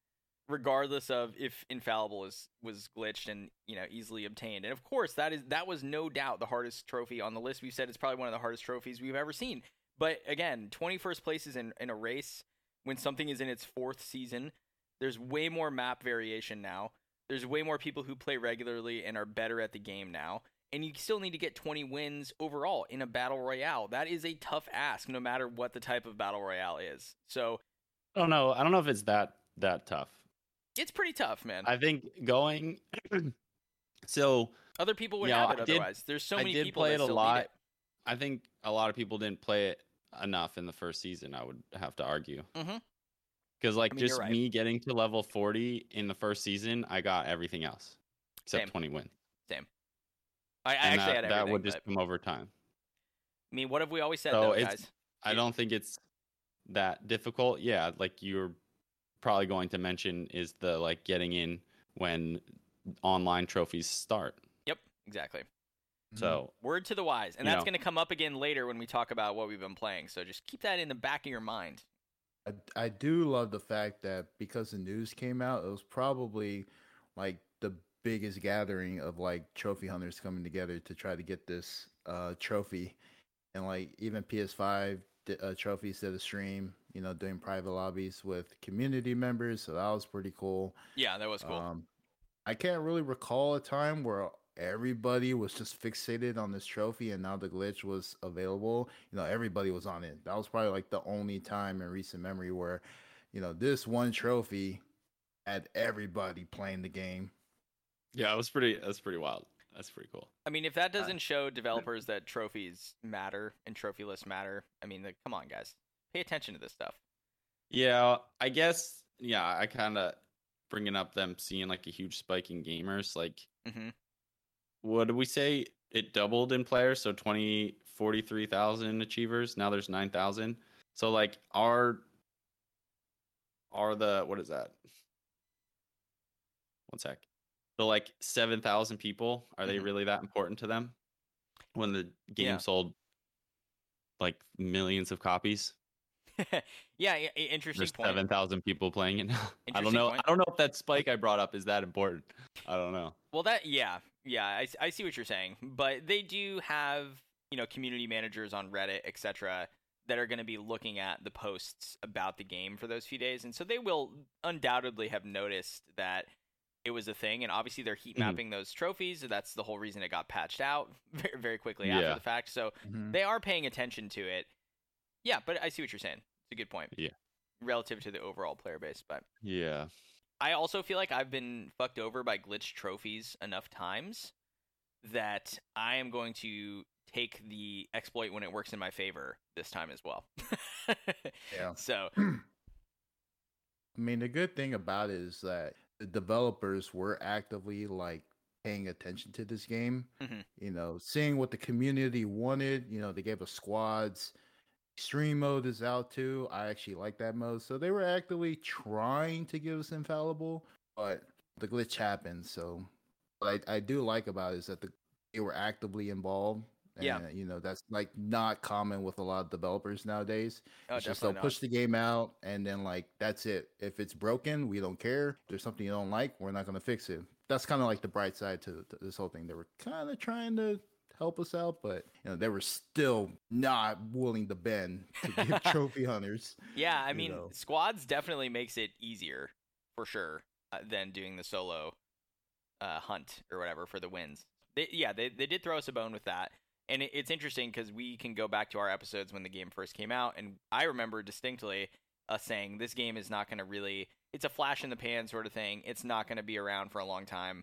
[SPEAKER 1] regardless of if infallible is was glitched and you know easily obtained. And of course, that is that was no doubt the hardest trophy on the list. We've said it's probably one of the hardest trophies we've ever seen. But again, 21st places in in a race when something is in its fourth season, there's way more map variation now. There's way more people who play regularly and are better at the game now and you still need to get 20 wins overall in a battle royale. That is a tough ask, no matter what the type of battle royale is. So
[SPEAKER 3] I don't know. I don't know if it's that that tough.
[SPEAKER 1] it's pretty tough, man.
[SPEAKER 3] I think going so
[SPEAKER 1] Other people would
[SPEAKER 3] you know,
[SPEAKER 1] have it
[SPEAKER 3] I did-
[SPEAKER 1] otherwise. There's so
[SPEAKER 3] I
[SPEAKER 1] many
[SPEAKER 3] did
[SPEAKER 1] people
[SPEAKER 3] play
[SPEAKER 1] that
[SPEAKER 3] it a lot.
[SPEAKER 1] it.
[SPEAKER 3] I think a lot of people didn't play it enough in the first season, I would have to argue.
[SPEAKER 1] Mhm.
[SPEAKER 3] Because like
[SPEAKER 1] I mean,
[SPEAKER 3] just
[SPEAKER 1] right.
[SPEAKER 3] me getting to level 40 in the first season, I got everything else except
[SPEAKER 1] Same.
[SPEAKER 3] 20 wins.
[SPEAKER 1] I, I actually
[SPEAKER 3] that,
[SPEAKER 1] had
[SPEAKER 3] that would just
[SPEAKER 1] but-
[SPEAKER 3] come over time.
[SPEAKER 1] I mean, what have we always said,
[SPEAKER 3] So
[SPEAKER 1] though, guys?
[SPEAKER 3] I don't think it's that difficult. Yeah, like you're probably going to mention is the like getting in when online trophies start.
[SPEAKER 1] Yep, exactly.
[SPEAKER 3] So mm-hmm.
[SPEAKER 1] Word to the wise, and that's going to come up again later when we talk about what we've been playing. So just keep that in the back of your mind.
[SPEAKER 2] I, I do love the fact that because the news came out, it was probably like the biggest gathering of like trophy hunters coming together to try to get this uh, trophy. And like even PS5 uh, trophies did a stream, you know, doing private lobbies with community members. So that was pretty cool.
[SPEAKER 1] Yeah, that was cool.
[SPEAKER 2] Um, I can't really recall a time where everybody was just fixated on this trophy and now the glitch was available. You know, everybody was on it. That was probably like the only time in recent memory where, you know, this one trophy had everybody playing the game.
[SPEAKER 3] yeah, it was pretty. That's pretty wild. That's pretty cool.
[SPEAKER 1] I mean, if that doesn't show developers that trophies matter and trophy lists matter, I mean, like, come on, guys, pay attention to this stuff.
[SPEAKER 3] Yeah, I guess. Yeah, I kind of bringing up them seeing like a huge spike in gamers. Like,
[SPEAKER 1] hmm
[SPEAKER 3] what did we say? It doubled in players, so 20, 43,000 achievers. Now there's 9,000. So like, are are the what is that? One sec. The like 7,000 people, are they
[SPEAKER 1] Mhm.
[SPEAKER 3] really that important to them? When the game
[SPEAKER 1] Yeah.
[SPEAKER 3] sold like millions of copies,
[SPEAKER 1] yeah, i- i- interesting
[SPEAKER 3] there's
[SPEAKER 1] point.
[SPEAKER 3] 7,000 people playing it now. I don't know.
[SPEAKER 1] point.
[SPEAKER 3] I don't know if that spike I brought up is that important. I don't know.
[SPEAKER 1] Well, that yeah, yeah, I, I see what you're saying, but they do have you know community managers on Reddit, etc., that are going to be looking at the posts about the game for those few days, and so they will undoubtedly have noticed that it was a thing, and obviously they're heat
[SPEAKER 3] Mhm.
[SPEAKER 1] mapping those trophies. so That's the whole reason it got patched out very, very quickly after the fact. So
[SPEAKER 2] Mhm.
[SPEAKER 1] they are paying attention to it. Yeah, but I see what you're saying. It's a good point.
[SPEAKER 3] Yeah.
[SPEAKER 1] Relative to the overall player base, but
[SPEAKER 3] Yeah.
[SPEAKER 1] I also feel like I've been fucked over by glitch trophies enough times that I am going to take the exploit when it works in my favor this time as well.
[SPEAKER 2] Yeah.
[SPEAKER 1] So,
[SPEAKER 2] I mean, the good thing about it is that the developers were actively like paying attention to this game.
[SPEAKER 1] Mhm.
[SPEAKER 2] You know, seeing what the community wanted. You know, they gave us squads. Extreme mode is out too. I actually like that mode. So they were actively trying to give us infallible, but the glitch happened. So what I, I do like about it is that the, they were actively involved. And,
[SPEAKER 1] Yeah.
[SPEAKER 2] you know, that's like not common with a lot of developers nowadays.
[SPEAKER 1] oh,
[SPEAKER 2] It's just they'll
[SPEAKER 1] definitely
[SPEAKER 2] push the game out and then like that's it. If it's broken, we don't care. If there's something you don't like, we're not gonna fix it. That's kind of like the bright side to, to this whole thing. They were kind of trying to help us out, but you know they were still not willing to bend to give trophy hunters.
[SPEAKER 1] Yeah, I mean,
[SPEAKER 2] know.
[SPEAKER 1] squads definitely makes it easier for sure uh, than doing the solo uh, hunt or whatever for the wins. They, yeah, they they did throw us a bone with that. And it, it's interesting because we can go back to our episodes when the game first came out, and I remember distinctly us saying this game is not going to really. It's a flash in the pan sort of thing. It's not going to be around for a long time.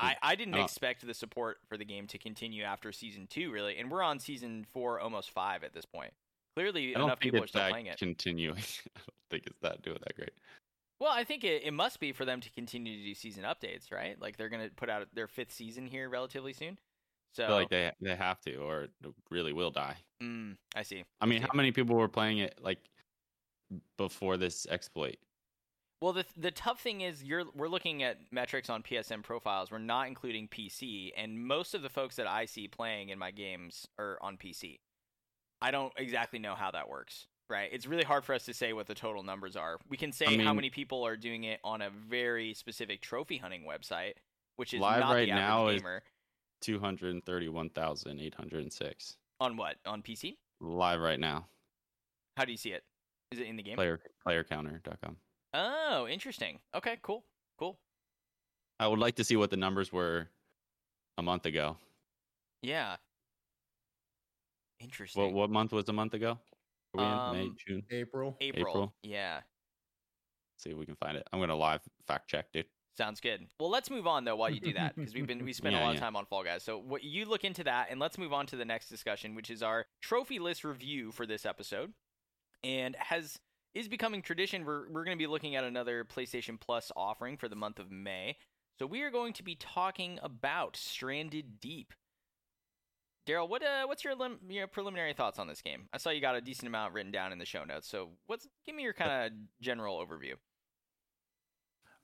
[SPEAKER 1] I, I didn't
[SPEAKER 3] Uh,
[SPEAKER 1] expect the support for the game to continue after season two, really, and we're on season four, almost five at this point. Clearly, enough people are still playing it.
[SPEAKER 3] continuing. I don't think it's that doing that great.
[SPEAKER 1] Well, I think it, it must be for them to continue to do season updates, right? Like they're gonna put out their fifth season here relatively soon. So
[SPEAKER 3] I feel like they they have to, or really will die.
[SPEAKER 1] mm, I see.
[SPEAKER 3] I mean,
[SPEAKER 1] see.
[SPEAKER 3] how many people were playing it like before this exploit?
[SPEAKER 1] Well, the the tough thing is you're we're looking at metrics on PSN profiles. We're not including PC, and most of the folks that I see playing in my games are on PC. I don't exactly know how that works. Right? It's really hard for us to say what the total numbers are. We can say how
[SPEAKER 3] mean-
[SPEAKER 1] many people are doing it on a very specific trophy hunting website, which is
[SPEAKER 3] Live
[SPEAKER 1] not
[SPEAKER 3] right
[SPEAKER 1] the
[SPEAKER 3] now is- Two hundred thirty-one thousand eight hundred six
[SPEAKER 1] On what? On PC?
[SPEAKER 3] live right now.
[SPEAKER 1] How do you see it? Is it in the game?
[SPEAKER 3] Player playercounter.com.
[SPEAKER 1] Oh, interesting. Okay, cool, cool.
[SPEAKER 3] I would like to see what the numbers were a month ago.
[SPEAKER 1] Yeah. Interesting.
[SPEAKER 3] What what month was a month ago? Are we in May,
[SPEAKER 1] Um,
[SPEAKER 3] June?
[SPEAKER 2] April.
[SPEAKER 1] April.
[SPEAKER 3] April?
[SPEAKER 1] Yeah.
[SPEAKER 3] See if we can find it. I'm gonna live fact check, dude.
[SPEAKER 1] Sounds good. Well, let's move on though while you do that because we've been we spent a
[SPEAKER 3] Yeah,
[SPEAKER 1] lot of time on Fall Guys. So what you look into that and let's move on to the next discussion, which is our trophy list review for this episode. And has is becoming tradition. We're we're going to be looking at another PlayStation Plus offering for the month of May. So we are going to be talking about Stranded Deep. Daryl, what uh, what's your lim- your preliminary thoughts on this game? I saw you got a decent amount written down in the show notes. So what's give me your kind of general overview.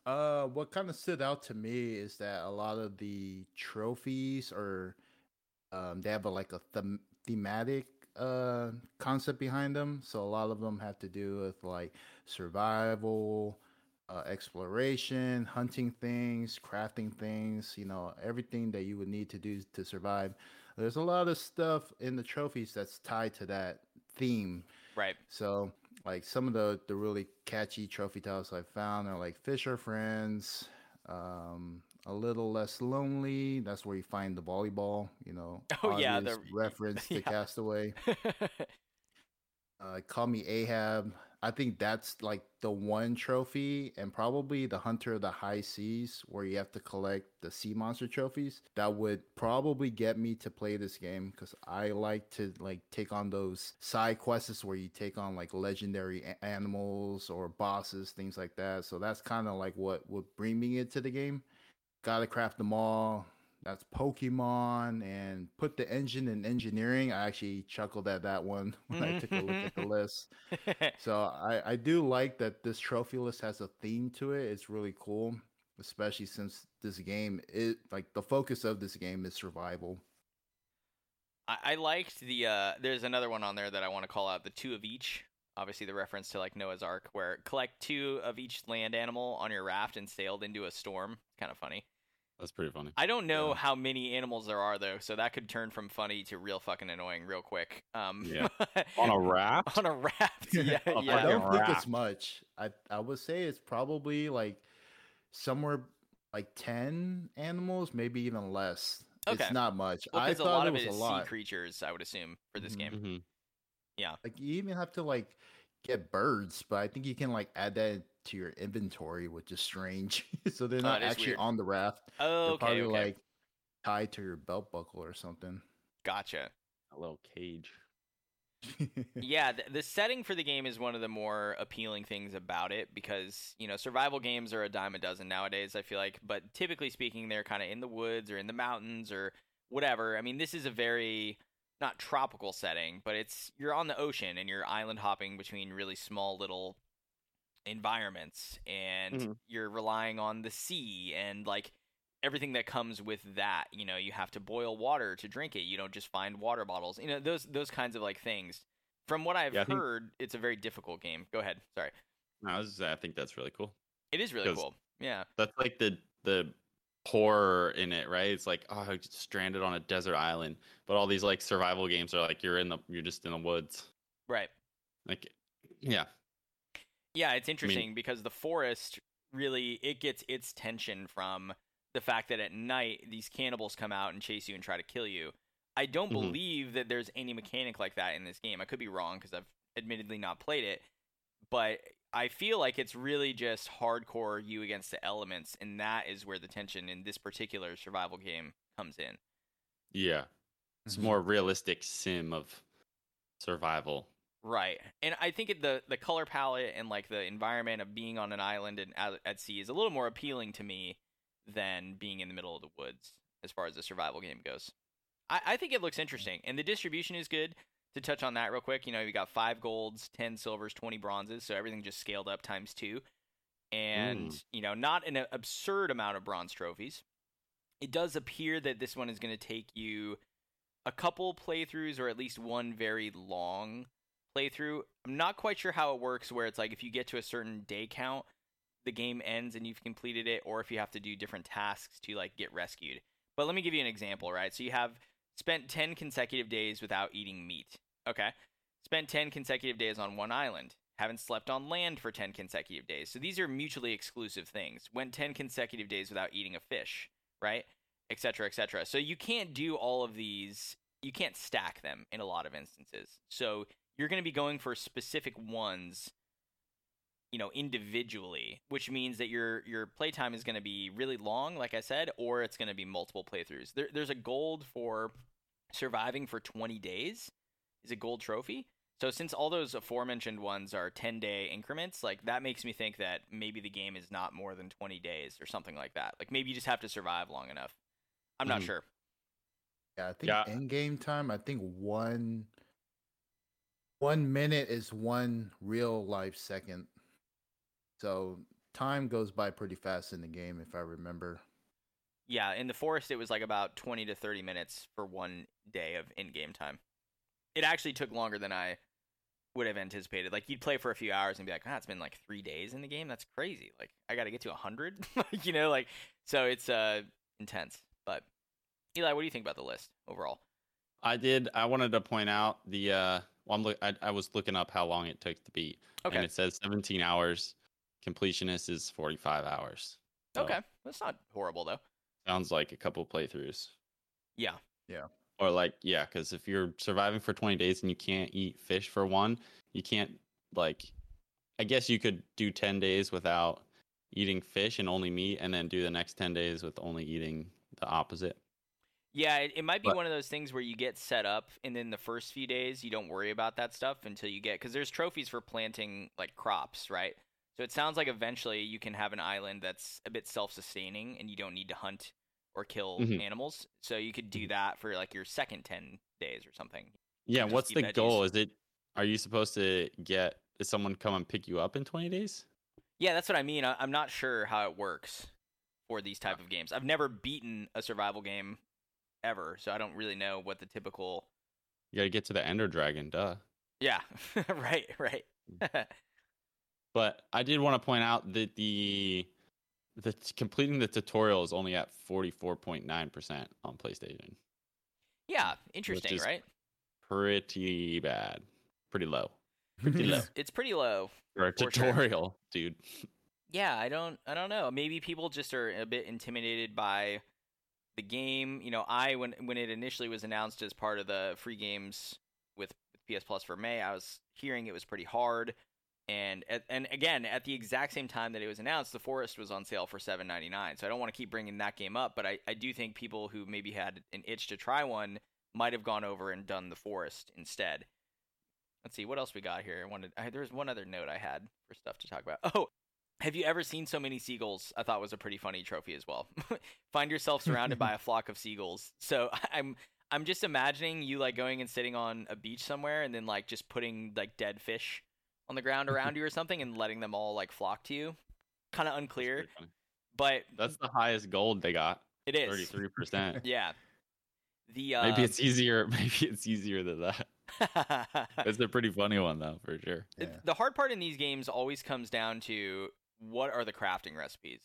[SPEAKER 2] Uh, what kind of stood out to me is that a lot of the trophies are, um, they have a, like a them- thematic uh concept behind them. So a lot of them have to do with like survival, uh, exploration, hunting things, crafting things. You know, everything that you would need to do to survive. There's a lot of stuff in the trophies that's tied to that theme.
[SPEAKER 1] Right.
[SPEAKER 2] So, like some of the the really catchy trophy titles I found are like Fisher Friends, um, A Little Less Lonely. That's where you find the volleyball. You know,
[SPEAKER 1] Oh, yeah, the-
[SPEAKER 2] reference to
[SPEAKER 1] yeah.
[SPEAKER 2] Castaway. Uh, Call Me Ahab. I think that's like the one trophy and probably the Hunter of the High Seas where you have to collect the sea monster trophies that would probably get me to play this game because I like to like take on those side quests where you take on like legendary a- animals or bosses, things like that. So that's kind of like what would bring me into the game. Gotta craft them all that's Pokemon and put the engine in engineering. I actually chuckled at that one when I took a look at the list. So I, I do like that this trophy list has a theme to it. It's really cool, especially since this game is like the focus of this game is survival.
[SPEAKER 1] I, I liked the. Uh, there's another one on there that I want to call out: the two of each. Obviously, the reference to like Noah's Ark, where collect two of each land animal on your raft and sailed into a storm. Kind of funny.
[SPEAKER 3] That's pretty funny.
[SPEAKER 1] I don't know
[SPEAKER 3] Yeah.
[SPEAKER 1] how many animals there are though, so that could turn from funny to real fucking annoying real quick. Um,
[SPEAKER 3] Yeah. On a raft?
[SPEAKER 1] on a raft. Yeah,
[SPEAKER 3] A
[SPEAKER 2] I
[SPEAKER 1] yeah.
[SPEAKER 3] fucking
[SPEAKER 2] don't think it's much. I I would say it's probably like somewhere like ten animals, maybe even less.
[SPEAKER 1] Okay.
[SPEAKER 2] It's not much.
[SPEAKER 1] Well,
[SPEAKER 2] I
[SPEAKER 1] because a
[SPEAKER 2] thought
[SPEAKER 1] lot
[SPEAKER 2] it
[SPEAKER 1] of
[SPEAKER 2] was a lot.
[SPEAKER 1] sea creatures, I would assume, for this
[SPEAKER 2] Mhm.
[SPEAKER 1] game.
[SPEAKER 3] Mhm.
[SPEAKER 2] Like you even have to like get birds, but I think you can like add that to your inventory, which is strange. so they're
[SPEAKER 1] Oh,
[SPEAKER 2] not
[SPEAKER 1] it is
[SPEAKER 2] actually
[SPEAKER 1] weird.
[SPEAKER 2] on the raft.
[SPEAKER 1] Oh,
[SPEAKER 2] They're
[SPEAKER 1] okay,
[SPEAKER 2] probably
[SPEAKER 1] okay,
[SPEAKER 2] like tied to your belt buckle or something.
[SPEAKER 1] gotcha.
[SPEAKER 3] A little cage.
[SPEAKER 1] yeah, th- the setting for the game is one of the more appealing things about it because, you know, survival games are a dime a dozen nowadays, I feel like, but typically speaking, they're kind of in the woods or in the mountains or whatever. I mean, this is a very not tropical setting, but it's you're on the ocean and you're island hopping between really small little environments and
[SPEAKER 3] Mhm.
[SPEAKER 1] you're relying on the sea and like everything that comes with that you know you have to boil water to drink it you don't just find water bottles you know those those kinds of like things. From what i've
[SPEAKER 3] Yeah, I think-
[SPEAKER 1] heard it's a very difficult game. Go ahead sorry.
[SPEAKER 3] No, I, was, I think that's really cool.
[SPEAKER 1] It is really cool. Yeah.
[SPEAKER 3] That's like the the horror in it, right? It's like oh, stranded on a desert island, but all these like survival games are like you're in the you're just in the woods.
[SPEAKER 1] right
[SPEAKER 3] Like, yeah,
[SPEAKER 1] yeah it's interesting because the forest really it gets its tension from the fact that at night these cannibals come out and chase you and try to kill you i don't
[SPEAKER 3] Mhm.
[SPEAKER 1] believe that there's any mechanic like that in this game i could be wrong because i've admittedly not played it but i feel like it's really just hardcore you against the elements and that is where the tension in this particular survival game comes in
[SPEAKER 3] yeah. It's
[SPEAKER 2] Mhm.
[SPEAKER 3] more realistic sim of survival.
[SPEAKER 1] Right, and I think the the color palette and like the environment of being on an island and at, at sea is a little more appealing to me than being in the middle of the woods as far as the survival game goes. I, I think it looks interesting, and the distribution is good. To touch on that real quick, you know, you got five golds, ten silvers, twenty bronzes, so everything just scaled up times two, and hmm. you know, not an absurd amount of bronze trophies. It does appear that this one is going to take you a couple playthroughs or at least one very long playthrough. I'm not quite sure how it works where it's like if you get to a certain day count, the game ends and you've completed it, or if you have to do different tasks to like get rescued. But let me give you an example, right? So you have spent 10 consecutive days without eating meat. Okay. Spent 10 consecutive days on one island. Haven't slept on land for 10 consecutive days. So these are mutually exclusive things. Went 10 consecutive days without eating a fish, right? Et cetera, et cetera. So you can't do all of these, you can't stack them in a lot of instances. So you're going to be going for specific ones you know individually which means that your your playtime is going to be really long like i said or it's going to be multiple playthroughs there, there's a gold for surviving for 20 days is a gold trophy so since all those aforementioned ones are 10 day increments like that makes me think that maybe the game is not more than 20 days or something like that like maybe you just have to survive long enough i'm not
[SPEAKER 3] Mhm.
[SPEAKER 1] sure
[SPEAKER 2] Yeah, I think
[SPEAKER 3] Yeah.
[SPEAKER 2] in game time, I think one one minute is one real life second. So time goes by pretty fast in the game, if I remember.
[SPEAKER 1] Yeah, in the forest it was like about 20 to 30 minutes for one day of in-game time. It actually took longer than I would have anticipated. Like you'd play for a few hours and be like, "Ah, it's been like 3 days in the game. That's crazy. Like I got to get to 100." you know, like so it's uh intense. But Eli, what do you think about the list overall?
[SPEAKER 3] I did. I wanted to point out the. uh well, I'm look, I, I was looking up how long it took to beat,
[SPEAKER 1] Okay.
[SPEAKER 3] and it says 17 hours. Completionist is 45 hours. So,
[SPEAKER 1] Okay. That's not horrible though.
[SPEAKER 3] Sounds like a couple playthroughs.
[SPEAKER 1] Yeah. Yeah.
[SPEAKER 3] Or like, yeah, because if you're surviving for 20 days and you can't eat fish for one, you can't like I guess you could do 10 days without eating fish and only meat and then do the next 10 days with only eating the opposite.
[SPEAKER 1] Yeah, it, it might be
[SPEAKER 3] But-
[SPEAKER 1] one of those things where you get set up, and then the first few days you don't worry about that stuff until you get because there's trophies for planting like crops, right? So it sounds like eventually you can have an island that's a bit self-sustaining, and you don't need to hunt or kill
[SPEAKER 3] Mhm.
[SPEAKER 1] animals. So you could do that for like your second ten days or something.
[SPEAKER 3] Yeah, what's the
[SPEAKER 1] veggies.
[SPEAKER 3] goal? Is it are you supposed to get is someone come and pick you up in 20 days?
[SPEAKER 1] Yeah, that's what I mean. I, I'm not sure how it works for these type of games. I've never beaten a survival game ever, so I don't really know what the typical.
[SPEAKER 3] You got to get to the ender dragon, duh.
[SPEAKER 1] Yeah, right, right.
[SPEAKER 3] But I did want to point out that the the completing the tutorial is only at 44.9% on PlayStation.
[SPEAKER 1] yeah, interesting, right?
[SPEAKER 3] Pretty bad. Pretty low.
[SPEAKER 1] Pretty low. It's pretty low.
[SPEAKER 3] For a
[SPEAKER 1] For sure.
[SPEAKER 3] tutorial, dude.
[SPEAKER 1] Yeah, I don't I don't know. Maybe people just are a bit intimidated by the game. You know, I when when it initially was announced as part of the free games with PS Plus for May, I was hearing it was pretty hard. And at, and again, at the exact same time that it was announced, The Forest was on sale for seven ninety nine. So I don't want to keep bringing that game up, but I, I do think people who maybe had an itch to try one might have gone over and done The Forest instead. Let's see what else we got here. I wanted I, there was one other note I had for stuff to talk about. Oh, have you ever seen so many seagulls? I thought was a pretty funny trophy as well. Find yourself surrounded by a flock of seagulls. So I'm I'm just imagining you like going and sitting on a beach somewhere and then like just putting like dead fish on the ground around you or something and letting them all like flock to you. Kind of unclear,
[SPEAKER 3] pretty funny.
[SPEAKER 1] but
[SPEAKER 3] That's the highest gold they got.
[SPEAKER 1] it is.
[SPEAKER 3] 33%.
[SPEAKER 1] Yeah. The uh,
[SPEAKER 3] Maybe it's easier. Maybe it's easier than that. It's a pretty funny one though, for sure.
[SPEAKER 2] Yeah.
[SPEAKER 1] the hard part in these games always comes down to what are the crafting recipes?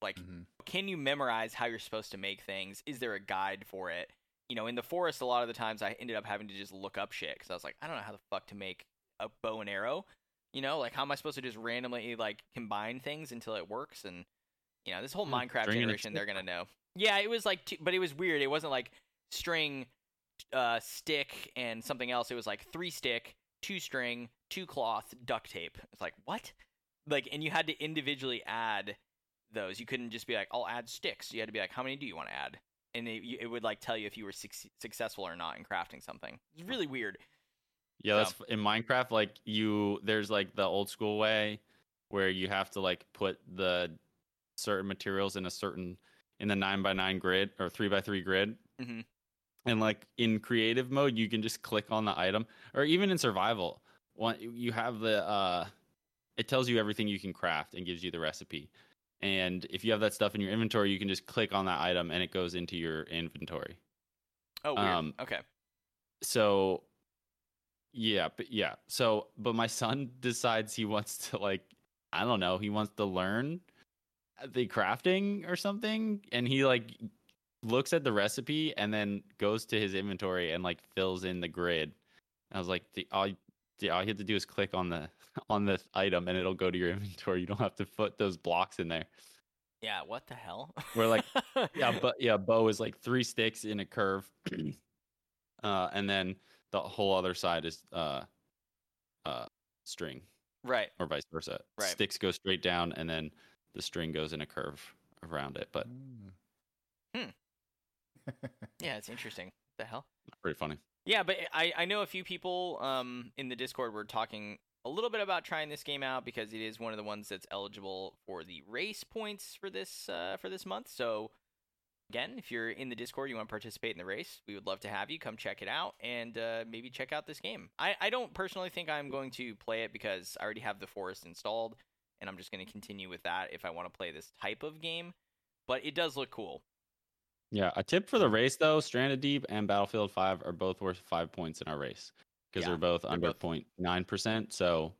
[SPEAKER 1] Like,
[SPEAKER 2] Mhm.
[SPEAKER 1] can you memorize how you're supposed to make things? Is there a guide for it? You know, in the forest, a lot of the times I ended up having to just look up shit because I was like, I don't know how the fuck to make a bow and arrow. You know, like how am I supposed to just randomly like combine things until it works? And you know, this whole
[SPEAKER 3] Hmm,
[SPEAKER 1] Minecraft
[SPEAKER 3] string and a
[SPEAKER 1] generation, they're gonna know. Yeah, it was like, two, but it was weird. It wasn't like string, uh, stick, and something else. It was like three stick, two string, two cloth, duct tape. It's like what? Like, and you had to individually add those. You couldn't just be like, I'll add sticks. You had to be like, how many do you want to add? And it, it would like tell you if you were suc successful or not in crafting something. It's really weird.
[SPEAKER 3] Yeah, that's in Minecraft. Like you, there's like the old school way where you have to like put the certain materials in a certain in the nine by nine grid or three by three grid.
[SPEAKER 1] Mhm.
[SPEAKER 3] And like in creative mode, you can just click on the item, or even in survival, one you have the uh, it tells you everything you can craft and gives you the recipe. And if you have that stuff in your inventory, you can just click on that item and it goes into your inventory.
[SPEAKER 1] Oh, weird.
[SPEAKER 3] Um,
[SPEAKER 1] okay.
[SPEAKER 3] so yeah but yeah so but my son decides he wants to like i don't know he wants to learn the crafting or something and he like looks at the recipe and then goes to his inventory and like fills in the grid i was like the, all, the, all you have to do is click on the on the item and it'll go to your inventory you don't have to put those blocks in there
[SPEAKER 1] Yeah. What the hell?
[SPEAKER 3] We're like, yeah, but yeah, bow is like three sticks in a curve, uh, and then the whole other side is uh, uh, string,
[SPEAKER 1] right.
[SPEAKER 3] or vice versa.
[SPEAKER 1] Right.
[SPEAKER 3] Sticks go straight down, and then the string goes in a curve around it. But
[SPEAKER 2] Mm.
[SPEAKER 1] Yeah, it's interesting. the hell?
[SPEAKER 3] pretty funny.
[SPEAKER 1] Yeah, but I, I know a few people um, in the Discord were talking a little bit about trying this game out because it is one of the ones that's eligible for the race points for this uh, for this month. So again, if you're in the Discord, you want to participate in the race, we would love to have you come check it out and uh, maybe check out this game. I, I don't personally think I'm going to play it because I already have the Forest installed, and I'm just going to continue with that if I want to play this type of game. But it does look cool.
[SPEAKER 3] Yeah, a tip for the race though: Stranded Deep and Battlefield Five are both worth five points in our race because
[SPEAKER 1] Yeah,
[SPEAKER 3] they're both under
[SPEAKER 1] both-
[SPEAKER 3] 0.9 percent. So,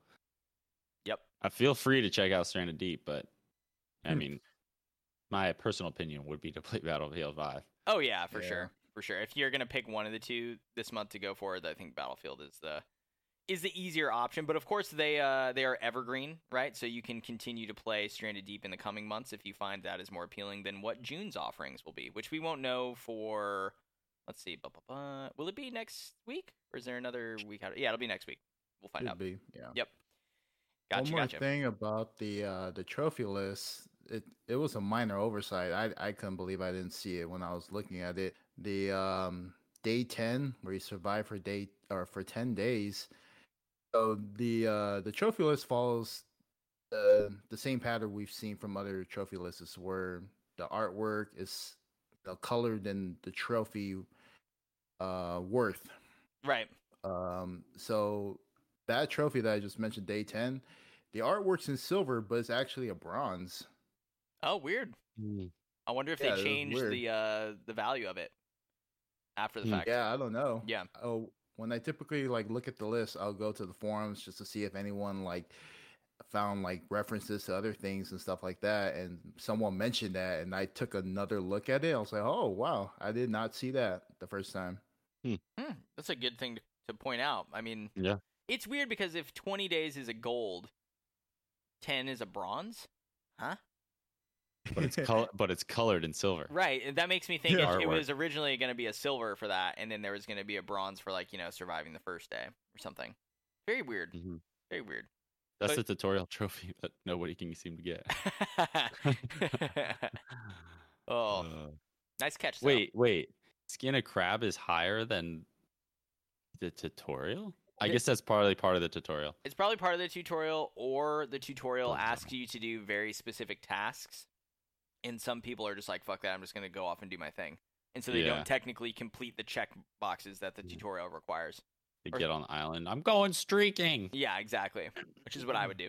[SPEAKER 1] Yep.
[SPEAKER 3] I feel free to check out Stranded Deep, but I
[SPEAKER 2] Hmm.
[SPEAKER 3] mean, my personal opinion would be to play Battlefield Five.
[SPEAKER 1] Oh yeah, for
[SPEAKER 2] Yeah.
[SPEAKER 1] sure, for sure. If you're gonna pick one of the two this month to go for, I think Battlefield is the is the easier option. But of course, they uh they are evergreen, right? So you can continue to play Stranded Deep in the coming months if you find that is more appealing than what June's offerings will be, which we won't know for. Let's see, blah, blah, blah. will it be next week or is there another week out? Yeah, it'll be next week. We'll find
[SPEAKER 2] Could
[SPEAKER 1] out.
[SPEAKER 2] be, yeah.
[SPEAKER 1] Yep. Gotcha,
[SPEAKER 2] One more
[SPEAKER 1] gotcha.
[SPEAKER 2] thing about the uh, the trophy list. It it was a minor oversight. I I couldn't believe I didn't see it when I was looking at it. The um, day ten, where you survive for day or for ten days. So the uh, the trophy list follows the the same pattern we've seen from other trophy lists, where the artwork is you know, colored in the trophy uh, worth.
[SPEAKER 1] Right.
[SPEAKER 2] Um, so that trophy that I just mentioned, day ten, the artwork's in silver, but it's actually a bronze.
[SPEAKER 1] Oh, weird.
[SPEAKER 3] Hmm.
[SPEAKER 1] I wonder if
[SPEAKER 2] Yeah,
[SPEAKER 1] they changed the uh the value of it after the
[SPEAKER 3] Hmm.
[SPEAKER 1] fact.
[SPEAKER 2] Yeah, I don't know.
[SPEAKER 1] Yeah.
[SPEAKER 2] Oh, when I typically like look at the list, I'll go to the forums just to see if anyone like found like references to other things and stuff like that. And someone mentioned that, and I took another look at it. I was like, oh wow, I did not see that the first time.
[SPEAKER 1] Hmm, that's a good thing to, to point out. I mean,
[SPEAKER 3] Yeah.
[SPEAKER 1] it's weird because if 20 days is a gold, 10 is a bronze, huh?
[SPEAKER 3] But it's col- but it's colored in silver.
[SPEAKER 1] Right. and That makes me think
[SPEAKER 2] Yeah.
[SPEAKER 1] it, it was originally going to be a silver for that, and then there was going to be a bronze for like you know surviving the first day or something. Very weird.
[SPEAKER 3] Mhm.
[SPEAKER 1] Very weird.
[SPEAKER 3] That's
[SPEAKER 1] But-
[SPEAKER 3] the tutorial trophy that nobody can seem to get.
[SPEAKER 1] oh,
[SPEAKER 3] Uh,
[SPEAKER 1] nice catch. Sal.
[SPEAKER 3] wait, wait. Skin a crab is higher than the tutorial? I guess that's partly part of the tutorial.
[SPEAKER 1] It's probably part of the tutorial, or the tutorial asks you to do very specific tasks. And some people are just like, fuck that, I'm just going to go off and do my thing. And so they
[SPEAKER 3] Yeah.
[SPEAKER 1] don't technically complete the check boxes that the tutorial requires.
[SPEAKER 3] To
[SPEAKER 1] Or-
[SPEAKER 3] get on the island. I'm going streaking.
[SPEAKER 1] Yeah, exactly. Which is what I would do.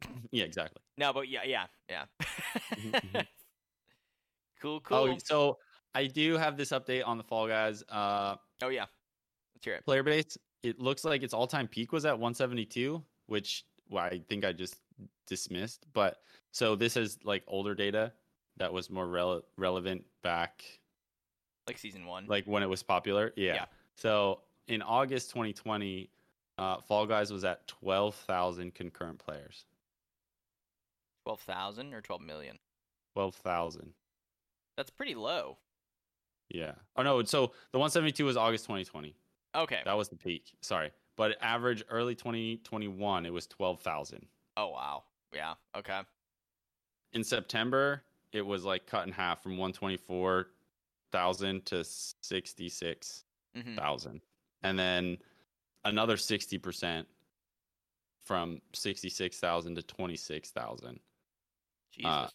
[SPEAKER 3] Yeah, exactly.
[SPEAKER 1] No, but yeah, yeah, yeah. cool, cool.
[SPEAKER 3] Oh, so I do have this update on the Fall Guys. Uh,
[SPEAKER 1] oh, yeah. Let's hear it.
[SPEAKER 3] player base. It looks like its all-time peak was at 172, which well, I think I just dismissed. But so this is like older data that was more rele- relevant back,
[SPEAKER 1] Like season one.
[SPEAKER 3] like when it was popular. Yeah.
[SPEAKER 1] Yeah.
[SPEAKER 3] So in August 2020, uh, Fall Guys was at 12,000 concurrent players.
[SPEAKER 1] 12,000 or 12 million?
[SPEAKER 3] 12,000.
[SPEAKER 1] That's pretty low.
[SPEAKER 3] Yeah. Oh no. So the 172 was August 2020.
[SPEAKER 1] Okay.
[SPEAKER 3] That was the peak. Sorry, but average early 2021 it was 12,000.
[SPEAKER 1] Oh, wow. Yeah. Okay.
[SPEAKER 3] in September, it was like cut in half from 124,000 to 66,000.
[SPEAKER 1] hmm
[SPEAKER 3] And then another 60% from 66,000 to 26,000.
[SPEAKER 1] Jesus.
[SPEAKER 3] Uh,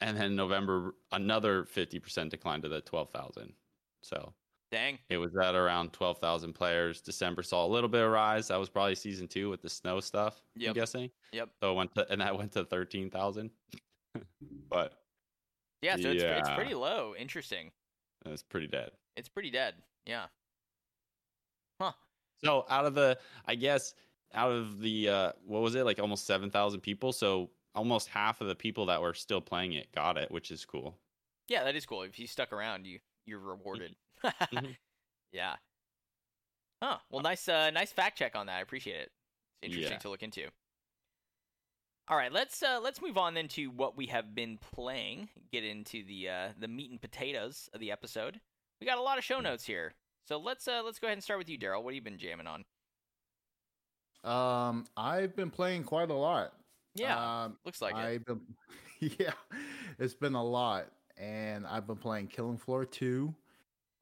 [SPEAKER 3] And then November, another 50% decline to the 12,000. So
[SPEAKER 1] Dang.
[SPEAKER 3] it was at around 12,000 players. December saw a little bit of rise. That was probably season two with the snow stuff,
[SPEAKER 1] Yep.
[SPEAKER 3] I'm guessing.
[SPEAKER 1] Yep.
[SPEAKER 3] So it went to, and that went to 13,000. but
[SPEAKER 1] Yeah, so it's, it's pretty low. Interesting.
[SPEAKER 3] it's pretty dead.
[SPEAKER 1] It's pretty dead. Yeah. Huh.
[SPEAKER 3] So out of the, I guess, out of the, uh, what was it, like almost 7,000 people? So almost half of the people that were still playing it got it, which is cool.
[SPEAKER 1] Yeah, that is cool. If you stuck around, you you're rewarded.
[SPEAKER 3] Mhm.
[SPEAKER 1] Yeah. Huh. Well, nice uh nice fact check on that. I appreciate it. It's interesting
[SPEAKER 3] Yeah.
[SPEAKER 1] to look into. All right, let's uh let's move on then to what we have been playing. Get into the uh the meat and potatoes of the episode. We got a lot of show notes here. So let's uh let's go ahead and start with you, Daryl. What have you been jamming on?
[SPEAKER 2] Um, I've been playing quite a lot.
[SPEAKER 1] Yeah.
[SPEAKER 2] Um,
[SPEAKER 1] looks like.
[SPEAKER 2] I've been, yeah, it's been a lot, and I've been playing Killing Floor two.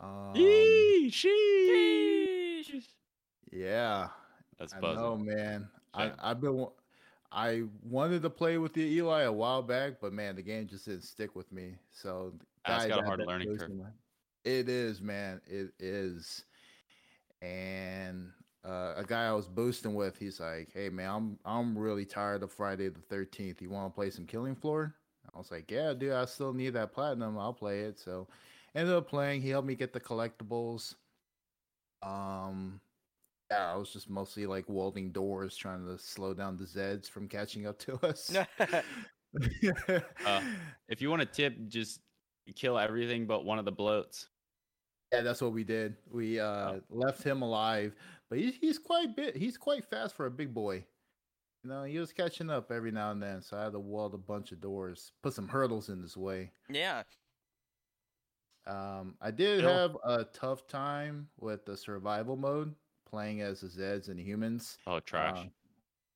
[SPEAKER 2] Um,
[SPEAKER 3] Yee, sheesh.
[SPEAKER 1] Sheesh.
[SPEAKER 2] yeah,
[SPEAKER 3] That's
[SPEAKER 2] I
[SPEAKER 3] buzzing.
[SPEAKER 2] know, man. I, I've been, wa- I wanted to play with the Eli a while back, but man, the game just didn't stick with me. So
[SPEAKER 3] That's
[SPEAKER 2] guy
[SPEAKER 3] got a hard learning curve.
[SPEAKER 2] It is, man. It is. And uh, a guy I was boosting with, he's like, "Hey, man, I'm I'm really tired of Friday the Thirteenth. You want to play some Killing Floor?" I was like, "Yeah, dude. I still need that platinum. I'll play it." So, ended up playing. He helped me get the collectibles. Um, yeah, I was just mostly like welding doors, trying to slow down the Zeds from catching up to us.
[SPEAKER 3] Uh, If you want a tip, just kill everything but one of the bloats.
[SPEAKER 2] Yeah, that's what we did. We uh left him alive, but he's he's quite bit he's quite fast for a big boy. You know, he was catching up every now and then, so I had to weld a bunch of doors, put some hurdles in his way.
[SPEAKER 1] yeah.
[SPEAKER 2] Um, I did
[SPEAKER 3] Still-
[SPEAKER 2] have a tough time with the survival mode, playing as the Zeds and humans.
[SPEAKER 3] Oh, trash.
[SPEAKER 2] Uh,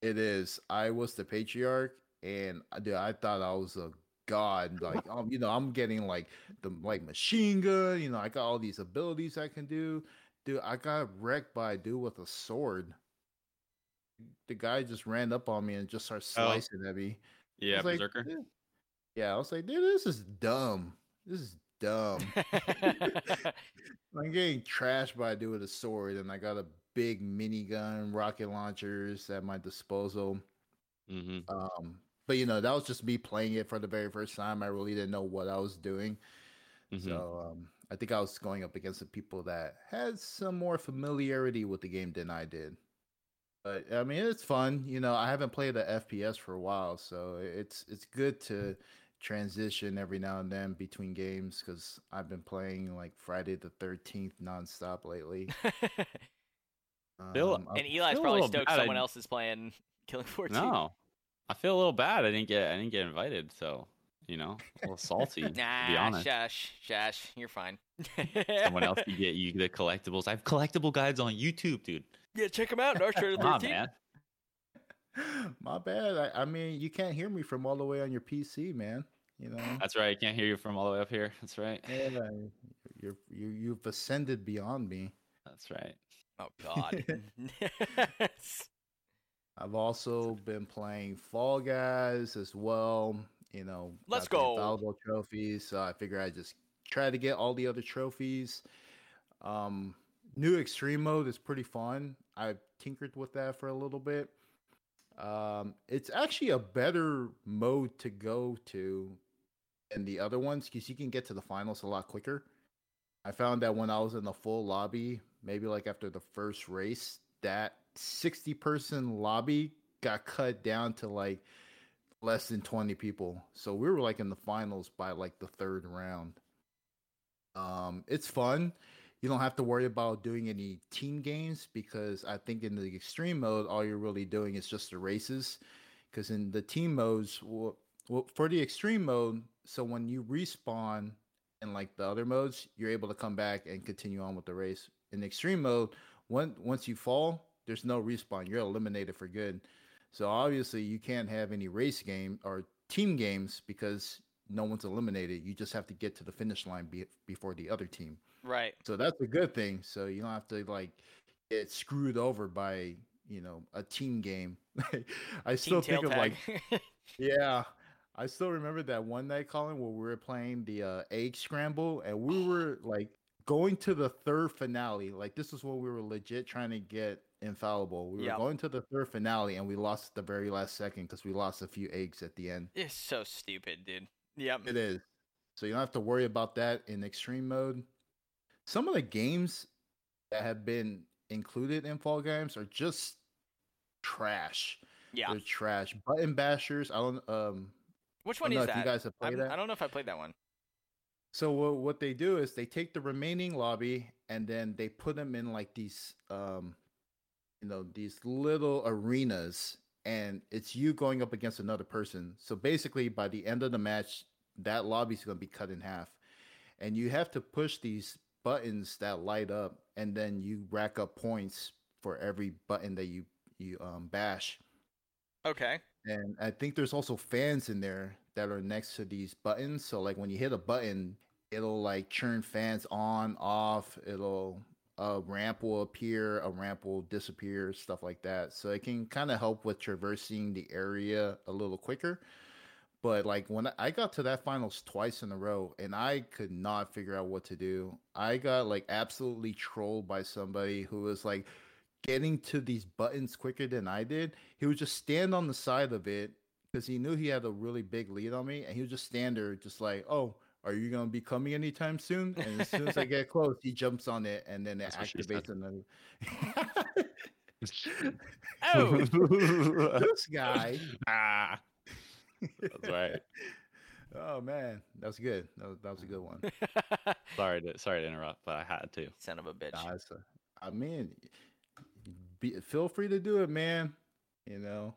[SPEAKER 2] It is. I was the patriarch, and uh, dude, I thought I was a god. Like, um, you know, I'm getting like the like machine gun. You know, I got all these abilities I can do. Dude, I got wrecked by a dude with a sword. The guy just ran up on me and just started
[SPEAKER 3] Oh.
[SPEAKER 2] slicing at me.
[SPEAKER 3] Yeah,
[SPEAKER 2] was like,
[SPEAKER 3] Berserker.
[SPEAKER 2] Yeah, I was like, dude, this is dumb. This is dumb. I'm getting trashed by a dude with a sword, and I got a big minigun, rocket launchers at my disposal.
[SPEAKER 3] hmm
[SPEAKER 2] Um, but you know, that was just me playing it for the very first time. I really didn't know what I was doing.
[SPEAKER 3] hmm
[SPEAKER 2] So um, I think I was going up against the people that had some more familiarity with the game than I did. But I mean, it's fun. You know, I haven't played a FPS for a while, so it's it's good to transition every now and then between games because I've been playing like Friday the Thirteenth nonstop lately.
[SPEAKER 3] Bill,
[SPEAKER 2] Um,
[SPEAKER 1] and Eli's probably stoked
[SPEAKER 3] bad I-
[SPEAKER 1] someone else is playing Killing Floor 2.
[SPEAKER 3] No, I feel a little bad. I didn't get I didn't get invited, so you know, a little salty to be
[SPEAKER 1] Nah,
[SPEAKER 3] honest.
[SPEAKER 1] shush, shush. You're fine.
[SPEAKER 3] Someone else could get you the collectibles. I have collectible guides on YouTube, dude.
[SPEAKER 1] Yeah, check them out. Dark Trader
[SPEAKER 3] Come on,
[SPEAKER 1] 13.
[SPEAKER 3] man.
[SPEAKER 2] My bad. I, I mean, you can't hear me from all the way on your PC, man. You know.
[SPEAKER 3] That's right. I can't hear you from all the way up here. That's right.
[SPEAKER 2] Yeah, you're you you've ascended beyond me.
[SPEAKER 3] That's right.
[SPEAKER 1] Oh, God.
[SPEAKER 2] I've also been playing Fall Guys as well. You know,
[SPEAKER 1] Let's go.
[SPEAKER 2] infallible trophies. So I figure I just try to get all the other trophies. Um, new extreme mode is pretty fun. I tinkered with that for a little bit. Um, it's actually a better mode to go to than the other ones because you can get to the finals a lot quicker. I found that when I was in the full lobby, maybe like after the first race, that 60 person lobby got cut down to like less than 20 people. So we were like in the finals by like the third round. Um, it's fun. You don't have to worry about doing any team games because I think in the extreme mode, all you're really doing is just the races. Because in the team modes, well, well, for the extreme mode, so when you respawn in like the other modes, you're able to come back and continue on with the race. In extreme mode, once you fall, there's no respawn. You're eliminated for good. So obviously, you can't have any race game or team games because no one's eliminated. You just have to get to the finish line be- before the other team.
[SPEAKER 1] right.
[SPEAKER 2] So that's a good thing. So you don't have to like get screwed over by you know a team game. I still
[SPEAKER 1] Team
[SPEAKER 2] think of
[SPEAKER 1] tag.
[SPEAKER 2] like yeah. I still remember that one night, Colin, where we were playing the uh, egg scramble, and we were like going to the third finale. Like this is when we were legit trying to get infallible. We were
[SPEAKER 1] Yep.
[SPEAKER 2] going to the third finale, and we lost the very last second because we lost a few eggs at the end.
[SPEAKER 1] it's so stupid, dude. Yep.
[SPEAKER 2] It is. So you don't have to worry about that in extreme mode. Some of the games that have been included in Fall Games are just trash.
[SPEAKER 1] Yeah.
[SPEAKER 2] They're trash. Button bashers. I don't um
[SPEAKER 1] Which one is that?
[SPEAKER 2] you guys have played
[SPEAKER 1] I'm-
[SPEAKER 2] that.
[SPEAKER 1] I don't know if I played that one.
[SPEAKER 2] So what what they do is they take the remaining lobby and then they put them in like these um you know these little arenas and it's you going up against another person. So basically by the end of the match that lobby's going to be cut in half. And you have to push these buttons that light up and then you rack up points for every button that you you um bash.
[SPEAKER 1] Okay.
[SPEAKER 2] And I think there's also fans in there that are next to these buttons. So like when you hit a button, it'll like churn fans on, off. It'll a ramp will appear, a ramp will disappear, stuff like that. So it can kind of help with traversing the area a little quicker. But like when I got to that finals twice in a row and I could not figure out what to do. I got like absolutely trolled by somebody who was like getting to these buttons quicker than I did. He would just stand on the side of it because he knew he had a really big lead on me, and he would just stand there, just like, "Oh, are you gonna be coming anytime soon?" And as soon as I get close, he jumps on it, and then it
[SPEAKER 3] That's what she said.
[SPEAKER 2] activates another.
[SPEAKER 1] Oh,
[SPEAKER 2] this guy.
[SPEAKER 3] ah, that's right.
[SPEAKER 2] Oh man, that's good. That was, that was a good one.
[SPEAKER 3] Sorry to sorry to interrupt, but I had to.
[SPEAKER 1] son of a bitch.
[SPEAKER 2] Nah, a- I mean, be, feel free to do it, man. You know.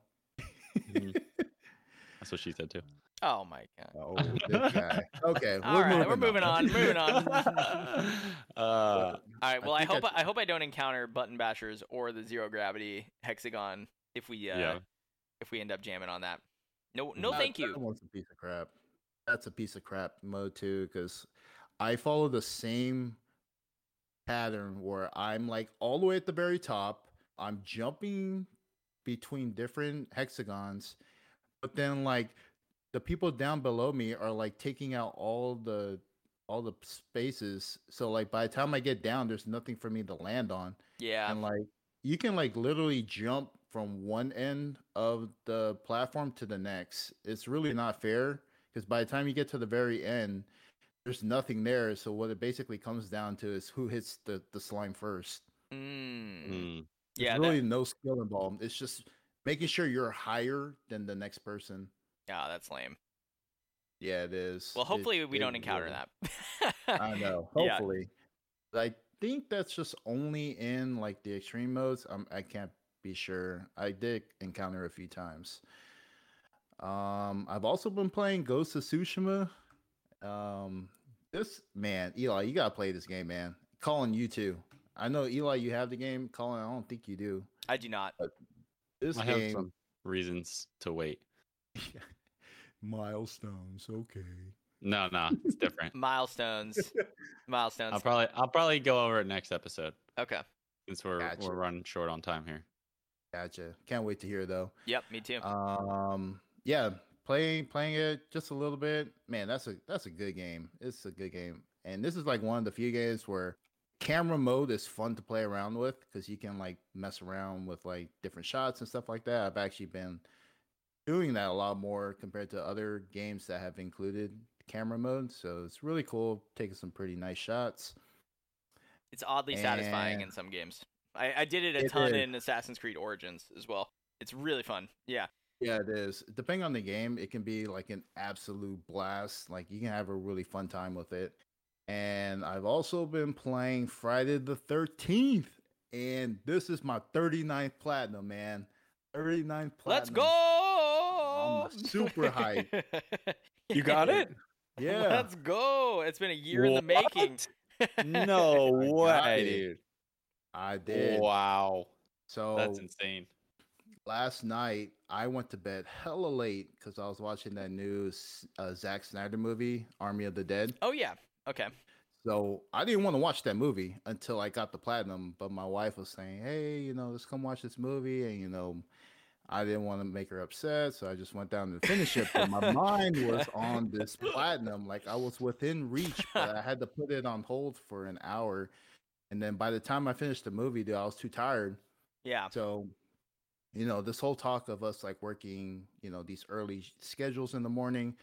[SPEAKER 3] Mhm. That's what she said too.
[SPEAKER 1] Oh my god.
[SPEAKER 2] Oh, this guy. Okay,
[SPEAKER 1] All right, we're moving on. Moving on.
[SPEAKER 3] uh,
[SPEAKER 1] All right. Well, I,
[SPEAKER 2] think
[SPEAKER 1] hope
[SPEAKER 2] I-
[SPEAKER 1] I, hope I don't encounter button bashers or the zero gravity hexagon if we uh,
[SPEAKER 3] Yeah.
[SPEAKER 1] if we end up jamming on that. No, no,
[SPEAKER 2] That-
[SPEAKER 1] thank you.
[SPEAKER 2] one's a piece of crap. That's a piece of crap mode too, because I follow the same pattern where I'm like all the way at the very top. I'm jumping between different hexagons, but then like the people down below me are like taking out all the all the spaces. So like by the time I get down, there's nothing for me to land on
[SPEAKER 1] Yeah,
[SPEAKER 2] and like you can like literally jump from one end of the platform to the next. It's really not fair because by the time you get to the very end, there's nothing there. So what it basically comes down to is who hits the the slime first.
[SPEAKER 1] mm.
[SPEAKER 3] Mm.
[SPEAKER 1] yeah,
[SPEAKER 2] There's
[SPEAKER 1] that-
[SPEAKER 2] really no skill involved. It's just making sure you're higher than the next person.
[SPEAKER 1] yeah, that's lame.
[SPEAKER 2] Yeah, it is.
[SPEAKER 1] Well,
[SPEAKER 2] It-
[SPEAKER 1] hopefully we
[SPEAKER 2] it
[SPEAKER 1] don't encounter that.
[SPEAKER 2] I know.
[SPEAKER 1] Yeah.
[SPEAKER 2] Hopefully. I think that's just only in like the extreme modes. Um, I can't be sure. I did encounter a few times. Um, I've also been playing Ghost of Tsushima. Um, this man, Eli, you gotta play this game, man. Calling you too. I know Eli, you have the game. Colin, I don't think you do.
[SPEAKER 1] I do not.
[SPEAKER 2] This
[SPEAKER 3] I have
[SPEAKER 2] game,
[SPEAKER 3] some reasons to wait.
[SPEAKER 2] milestones. Okay.
[SPEAKER 3] No, no, it's different.
[SPEAKER 1] Milestones. Milestones.
[SPEAKER 3] I'll probably I'll probably go over it next episode
[SPEAKER 1] Okay.
[SPEAKER 3] since we're
[SPEAKER 2] Gotcha.
[SPEAKER 3] we're running short on time here.
[SPEAKER 2] Gotcha. Can't wait to hear though.
[SPEAKER 1] Yep, me too.
[SPEAKER 2] Um, yeah, playing playing it just a little bit. Man, that's a that's a good game. It's a good game, and this is like one of the few games where camera mode is fun to play around with because you can like mess around with like different shots and stuff like that. I've actually been doing that a lot more compared to other games that have included camera mode. So it's really cool, taking some pretty nice shots.
[SPEAKER 1] It's oddly satisfying in some games. I, I did it a
[SPEAKER 2] It
[SPEAKER 1] ton
[SPEAKER 2] is.
[SPEAKER 1] in Assassin's Creed Origins as well. It's really fun. Yeah.
[SPEAKER 2] Yeah, it is. Depending on the game, it can be like an absolute blast. Like you can have a really fun time with it. And I've also been playing Friday the 13th. And this is my 39th platinum, man. 39th platinum.
[SPEAKER 1] Let's go.
[SPEAKER 2] I'm super hyped.
[SPEAKER 3] You got it?
[SPEAKER 2] Yeah.
[SPEAKER 1] Let's go. It's been a year in the making.
[SPEAKER 3] No way, dude.
[SPEAKER 2] I did.
[SPEAKER 3] Wow,
[SPEAKER 2] So
[SPEAKER 3] that's insane.
[SPEAKER 2] last night I went to bed hella late because I was watching that new S- uh, Zack Snyder movie, Army of the Dead.
[SPEAKER 1] Oh yeah. Okay.
[SPEAKER 2] So I didn't want to watch that movie until I got the platinum, but my wife was saying, "Hey, you know, let's come watch this movie," and you know, I didn't want to make her upset, so I just went down to finish it. But my mind was on this platinum, like I was within reach, but I had to put it on hold for an hour, and then by the time I finished the movie, dude, I was too tired.
[SPEAKER 1] Yeah.
[SPEAKER 2] So, you know, this whole talk of us like working, you know, these early schedules in the morning.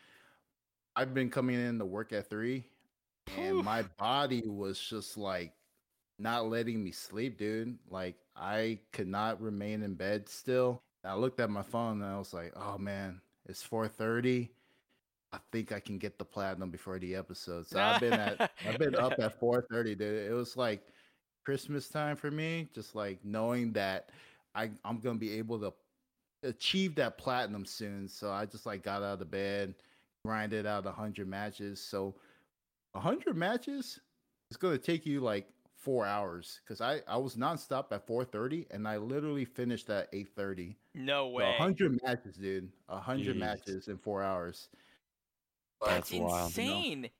[SPEAKER 2] I've been coming in to work at three, and
[SPEAKER 1] Oof.
[SPEAKER 2] my body was just like not letting me sleep, dude. Like I could not remain in bed still. I looked at my phone and I was like, "Oh man, it's four thirty. I think I can get the platinum before the episode." So I've been at I've been up at four thirty, dude. It was like Christmas time for me, just like knowing that I I'm gonna be able to achieve that platinum soon. So I just like got out of bed, grinded out a hundred matches. So a hundred matches is gonna take you like four hours because I I was nonstop at four thirty and I literally finished at eight thirty.
[SPEAKER 1] No way.
[SPEAKER 2] a hundred matches, dude. A hundred
[SPEAKER 3] Jeez.
[SPEAKER 2] matches in four hours.
[SPEAKER 1] That's
[SPEAKER 3] That's wild, you know?
[SPEAKER 1] insane.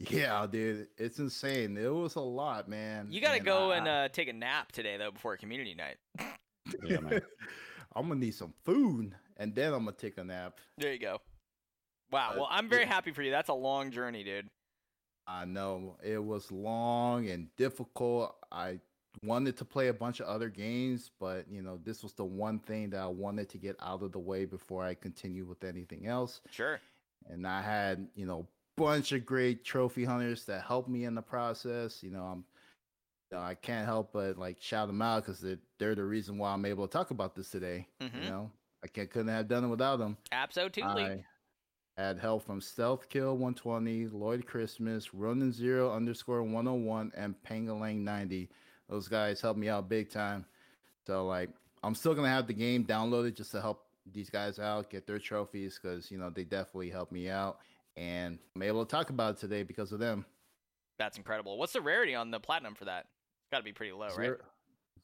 [SPEAKER 2] Yeah, dude, it's insane. It was a lot, man.
[SPEAKER 1] You gotta
[SPEAKER 2] And
[SPEAKER 1] go
[SPEAKER 2] I-
[SPEAKER 1] and uh, take a nap today though before community night.
[SPEAKER 3] Yeah, man.
[SPEAKER 2] I'm gonna need some food and then I'm gonna take a nap.
[SPEAKER 1] There you go. Wow.
[SPEAKER 2] Uh,
[SPEAKER 1] Well, I'm very
[SPEAKER 2] yeah.
[SPEAKER 1] happy for you. That's a long journey, dude.
[SPEAKER 2] I know it was long and difficult. I wanted to play a bunch of other games, but you know, this was the one thing that I wanted to get out of the way before I continue with anything else.
[SPEAKER 1] Sure.
[SPEAKER 2] And I had, you know, bunch of great trophy hunters that helped me in the process. You know, I'm you know, I can't help but like shout them out because they're, they're the reason why I'm able to talk about this today.
[SPEAKER 1] Mhm.
[SPEAKER 2] You know, I can't, couldn't have done it without them.
[SPEAKER 1] Absolutely.
[SPEAKER 2] I had help from Stealth Kill 120, Lloyd Christmas, Ronin Zero underscore 101, and Pangalang 90. Those guys helped me out big time. So like, I'm still gonna have the game downloaded just to help these guys out, get their trophies, because you know they definitely helped me out, and I'm able to talk about it today because of them.
[SPEAKER 1] That's incredible. What's the rarity on the platinum for that? It's got to be pretty low, right?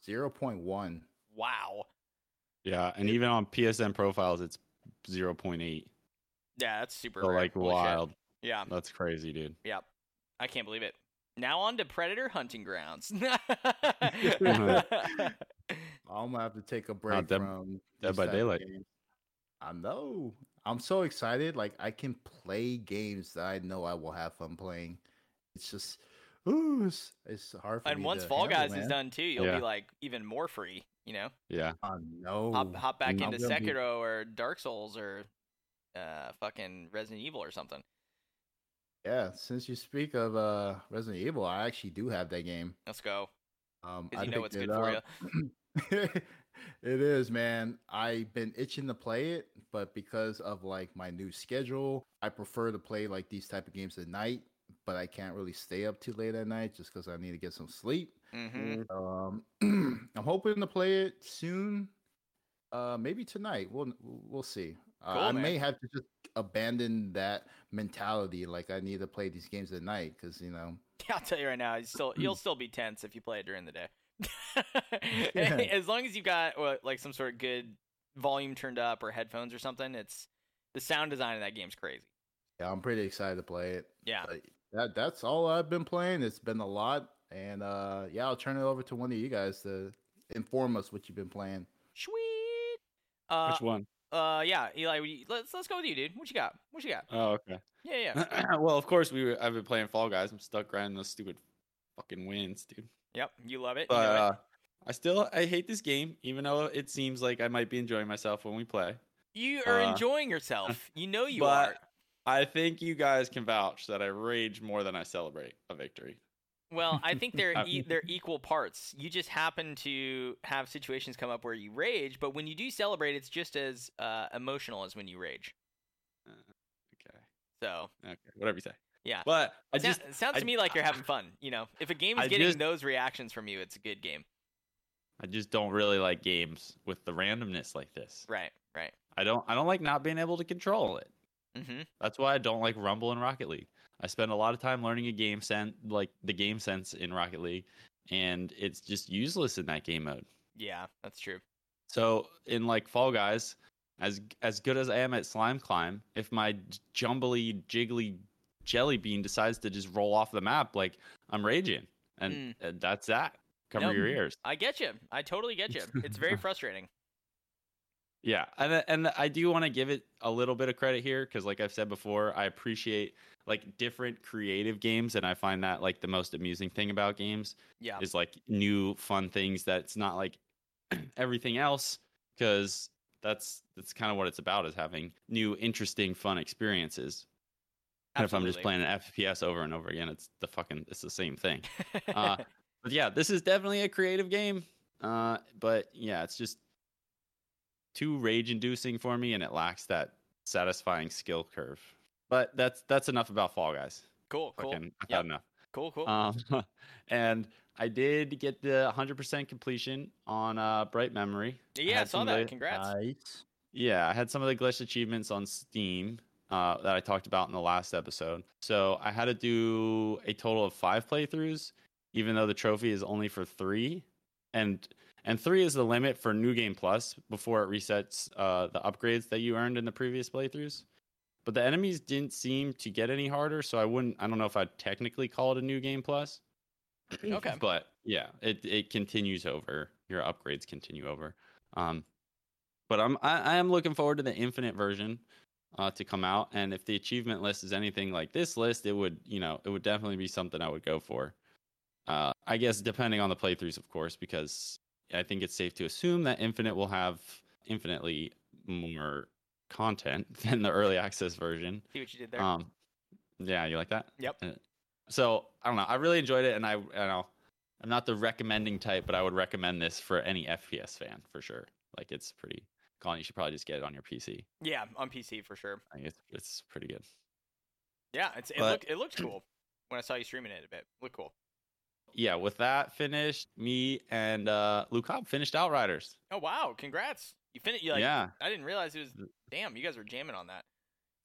[SPEAKER 2] 0.1.
[SPEAKER 1] Wow.
[SPEAKER 3] Yeah, and even on PSN profiles, it's 0.8.
[SPEAKER 1] Yeah, that's super
[SPEAKER 3] So
[SPEAKER 1] rare.
[SPEAKER 3] like
[SPEAKER 1] Holy shit.
[SPEAKER 3] wild.
[SPEAKER 1] Yeah,
[SPEAKER 3] That's crazy, dude.
[SPEAKER 1] Yep. I can't believe it. Now on to predator hunting grounds.
[SPEAKER 2] I'm gonna have to take a break
[SPEAKER 3] Dead-
[SPEAKER 2] from
[SPEAKER 3] Dead by Daylight.
[SPEAKER 2] games. I know. I'm so excited. Like I can play games that I know I will have fun playing. It's just, ooh, it's, it's hard for
[SPEAKER 1] and
[SPEAKER 2] me
[SPEAKER 1] once
[SPEAKER 2] to
[SPEAKER 1] Fall
[SPEAKER 2] handle,
[SPEAKER 1] Guys is done too, you'll
[SPEAKER 3] Yeah.
[SPEAKER 1] be like even more free. You know,
[SPEAKER 3] Yeah.
[SPEAKER 2] I know.
[SPEAKER 1] hop, hop back
[SPEAKER 3] I'm
[SPEAKER 1] into
[SPEAKER 2] gonna be-
[SPEAKER 1] Sekiro or Dark Souls or uh fucking Resident Evil or something.
[SPEAKER 2] Yeah, since you speak of uh Resident Evil, I actually do have that game.
[SPEAKER 1] Let's go.
[SPEAKER 2] Um, I
[SPEAKER 1] you know
[SPEAKER 2] picked
[SPEAKER 1] good
[SPEAKER 2] it
[SPEAKER 1] for you.
[SPEAKER 2] up. it is, man. I've been itching to play it, but because of like my new schedule, I prefer to play like these type of games at night. But I can't really stay up too late at night just because I need to get some sleep.
[SPEAKER 1] hmm
[SPEAKER 2] Um, I'm hoping to play it soon. Uh, maybe tonight. We'll we'll see. Uh,
[SPEAKER 1] Cool,
[SPEAKER 2] I
[SPEAKER 1] man.
[SPEAKER 2] may have to just abandon that mentality. Like I need to play these games at night because you know.
[SPEAKER 1] Yeah, I'll tell you right now, you still you'll still be tense if you play it during the day.
[SPEAKER 2] Yeah.
[SPEAKER 1] As long as you've got uh, like some sort of good volume turned up or headphones or something, it's the sound design of that game's crazy.
[SPEAKER 2] Yeah, I'm pretty excited to play it.
[SPEAKER 1] Yeah.
[SPEAKER 2] But that that's all I've been playing. It's been a lot, and uh, yeah, I'll turn it over to one of you guys to inform us what you've been playing.
[SPEAKER 1] Sweet. Uh,
[SPEAKER 3] Which one?
[SPEAKER 1] Uh, yeah, Eli, let's let's go with you, dude. What you got? What you got?
[SPEAKER 3] Oh, okay.
[SPEAKER 1] Yeah, yeah.
[SPEAKER 3] well, of course we. Were, I've been playing Fall Guys. I'm stuck grinding those stupid fucking wins, dude.
[SPEAKER 1] yep, you love it. you
[SPEAKER 3] But
[SPEAKER 1] know it.
[SPEAKER 3] uh, I still I hate this game, even though it seems like I might be enjoying myself when we play.
[SPEAKER 1] you are
[SPEAKER 3] uh,
[SPEAKER 1] enjoying yourself. You know you
[SPEAKER 3] but
[SPEAKER 1] are.
[SPEAKER 3] I think you guys can vouch that I rage more than I celebrate a victory.
[SPEAKER 1] Well, I think they're e- they're equal parts. You just happen to have situations come up where you rage, but when you do celebrate, it's just as uh, emotional as when you rage.
[SPEAKER 3] Uh, okay,
[SPEAKER 1] So
[SPEAKER 3] okay, whatever you say.
[SPEAKER 1] yeah,
[SPEAKER 3] But I
[SPEAKER 1] It
[SPEAKER 3] just
[SPEAKER 1] sounds
[SPEAKER 3] I-
[SPEAKER 1] to me like you're having fun. You know, if a game is
[SPEAKER 3] I
[SPEAKER 1] getting
[SPEAKER 3] just-
[SPEAKER 1] those reactions from you, it's a good game.
[SPEAKER 3] I just don't really like games with the randomness like this.
[SPEAKER 1] Right, right.
[SPEAKER 3] I don't I don't like not being able to control it.
[SPEAKER 1] Mm-hmm.
[SPEAKER 3] That's why I don't like Rumble and Rocket League. I spend a lot of time learning a game sense, like the game sense in Rocket League, and it's just useless in that game mode.
[SPEAKER 1] Yeah, that's true.
[SPEAKER 3] So in like Fall Guys, as as good as I am at slime climb, if my jumbly jiggly jelly bean decides to just roll off the map, like I'm raging, and
[SPEAKER 1] Mm.
[SPEAKER 3] that's that. Cover your ears.
[SPEAKER 1] I get you. I totally get you. It's very frustrating.
[SPEAKER 3] Yeah, and and I do want to give it a little bit of credit here because, like I've said before, I appreciate like different creative games, and I find that like the most amusing thing about games
[SPEAKER 1] Yeah.
[SPEAKER 3] is like new fun things that's not like everything else because that's that's kind of what it's about is having new interesting fun experiences. And if i'm just playing an fps over and over again it's the fucking it's the same thing. Uh, but yeah this is definitely a creative game uh, but yeah it's just too rage inducing for me and it lacks that satisfying skill curve but that's that's enough about fall guys
[SPEAKER 1] cool, cool,
[SPEAKER 3] Fucking, i've
[SPEAKER 1] Yep.
[SPEAKER 3] enough
[SPEAKER 1] cool, cool.
[SPEAKER 3] um, and I did get the 100% completion on uh, Bright Memory.
[SPEAKER 1] yeah, I
[SPEAKER 3] had
[SPEAKER 1] saw that.
[SPEAKER 3] the-
[SPEAKER 1] Congrats.
[SPEAKER 2] Nice.
[SPEAKER 3] Yeah, I had some of the glitch achievements on Steam uh, that I talked about in the last episode. So I had to do a total of five playthroughs, even though the trophy is only for three, and and three is the limit for New Game Plus before it resets uh, the upgrades that you earned in the previous playthroughs. But the enemies didn't seem to get any harder, so I wouldn't. I don't know if I'd technically call it a New Game Plus.
[SPEAKER 1] Okay.
[SPEAKER 3] But yeah, it it continues over. Your upgrades continue over. Um, but I'm I, I am looking forward to the infinite version uh, to come out. And if the achievement list is anything like this list, it would you know it would definitely be something I would go for. Uh, I guess depending on the playthroughs, of course, because I think it's safe to assume that infinite will have infinitely more content than the early access version.
[SPEAKER 1] See what you did there.
[SPEAKER 3] Um, yeah, you like that?
[SPEAKER 1] Yep.
[SPEAKER 3] Uh, So I don't know. I really enjoyed it, and I, I know I'm not the recommending type, but I would recommend this for any FPS fan for sure. Like it's pretty. Colin, you should probably just get it on your PC.
[SPEAKER 1] yeah, on PC for sure.
[SPEAKER 3] I think it's it's pretty good.
[SPEAKER 1] Yeah, it's it
[SPEAKER 3] But-
[SPEAKER 1] looked it looked cool when I saw you streaming it a bit. Looked cool.
[SPEAKER 3] Yeah, with that finished, me and uh, Luke Hobb finished Outriders.
[SPEAKER 1] Oh wow, congrats! You finished. You like?
[SPEAKER 3] yeah,
[SPEAKER 1] I didn't realize it was. Damn, you guys were jamming on that.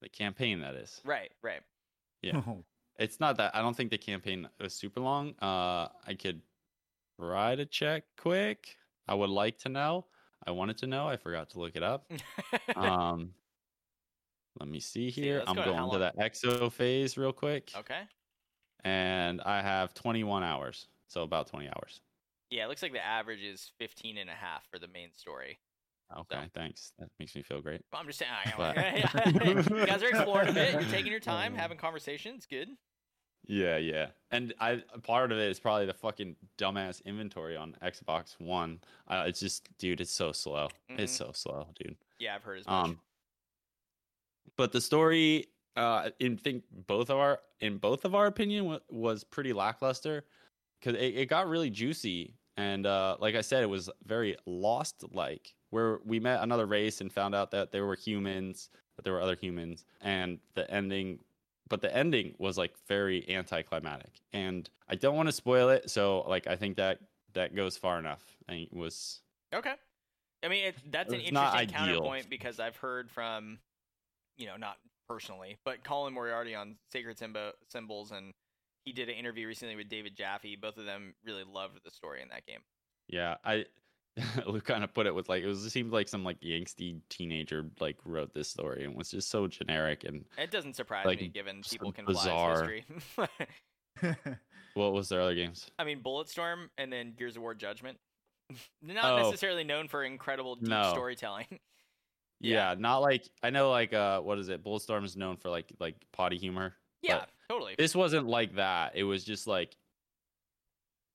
[SPEAKER 3] the campaign that is.
[SPEAKER 1] Right, right.
[SPEAKER 3] Yeah. It's not that I don't think the campaign was super long. Uh, I could try to check quick. I would like to know. I wanted to know. I forgot to look it up. um, let me see
[SPEAKER 1] See,
[SPEAKER 3] here.
[SPEAKER 1] let's
[SPEAKER 3] I'm
[SPEAKER 1] go
[SPEAKER 3] going to that Exophase real quick,
[SPEAKER 1] okay.
[SPEAKER 3] And I have 21 hours, so about 20 hours.
[SPEAKER 1] Yeah, it looks like the average is 15 and a half for the main story.
[SPEAKER 3] Okay, thanks. That makes me feel great.
[SPEAKER 1] I'm just saying, I
[SPEAKER 3] But-
[SPEAKER 1] you guys are exploring a bit. You're taking your time, having conversations. Good.
[SPEAKER 3] Yeah, yeah. And I part of it is probably the fucking dumbass inventory on Xbox One. Uh, it's just, dude, it's so slow. It's
[SPEAKER 1] Mhm.
[SPEAKER 3] so slow, dude.
[SPEAKER 1] Yeah, I've heard as much.
[SPEAKER 3] Um, but the story, uh, in think both of our in both of our opinion wa- was pretty lackluster because it, it got really juicy and uh, like I said, it was very lost like where we met another race and found out that there were humans, that there were other humans, and the ending. But the ending was like very anticlimactic, and I don't want to spoil it. So like I think that that goes far enough. And it was
[SPEAKER 1] Okay. I mean, it, that's an interesting counterpoint because I've heard from, you know, not personally, but Colin Moriarty on Sacred Symbo- Symbols, and he did an interview recently with David Jaffe. Both of them really loved the story in that game.
[SPEAKER 3] Yeah, I Luke kind of put it with like it was it seemed like some like angsty teenager like wrote this story and was just so generic and
[SPEAKER 1] It doesn't surprise
[SPEAKER 3] Like,
[SPEAKER 1] me given people can
[SPEAKER 3] bizarre.
[SPEAKER 1] history.
[SPEAKER 3] what was their other games?
[SPEAKER 1] I mean, Bulletstorm and then Gears of War Judgment. Not
[SPEAKER 3] Oh.
[SPEAKER 1] necessarily known for incredible deep
[SPEAKER 3] No.
[SPEAKER 1] storytelling.
[SPEAKER 3] Yeah.
[SPEAKER 1] Yeah.
[SPEAKER 3] not like I know like uh what is it? Bulletstorm is known for like like potty humor.
[SPEAKER 1] yeah, totally.
[SPEAKER 3] This wasn't like that. It was just like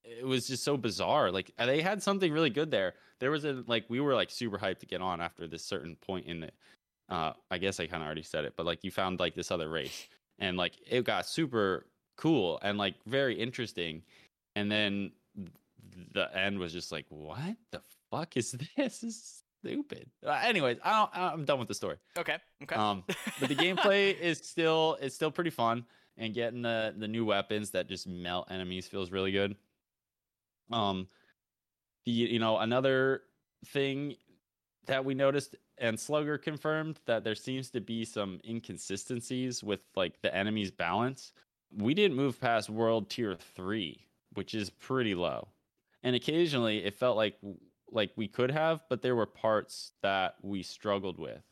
[SPEAKER 3] it was just so bizarre. Like they had something really good there. There was a like we were like super hyped to get on after this certain point in the uh I guess I kind of already said it, but like you found like this other race and like it got super cool and like very interesting. And then the end was just like what the fuck is this? This is stupid. Uh, anyways, I don't, I'm done with the story.
[SPEAKER 1] okay. Okay.
[SPEAKER 3] Um, but the gameplay is still it's still pretty fun, and getting the the new weapons that just melt enemies feels really good. Um, the you know another thing that we noticed and Slugger confirmed that there seems to be some inconsistencies with like the enemy's balance. We didn't move past world tier 3, which is pretty low. And occasionally it felt like like we could have, but there were parts that we struggled with.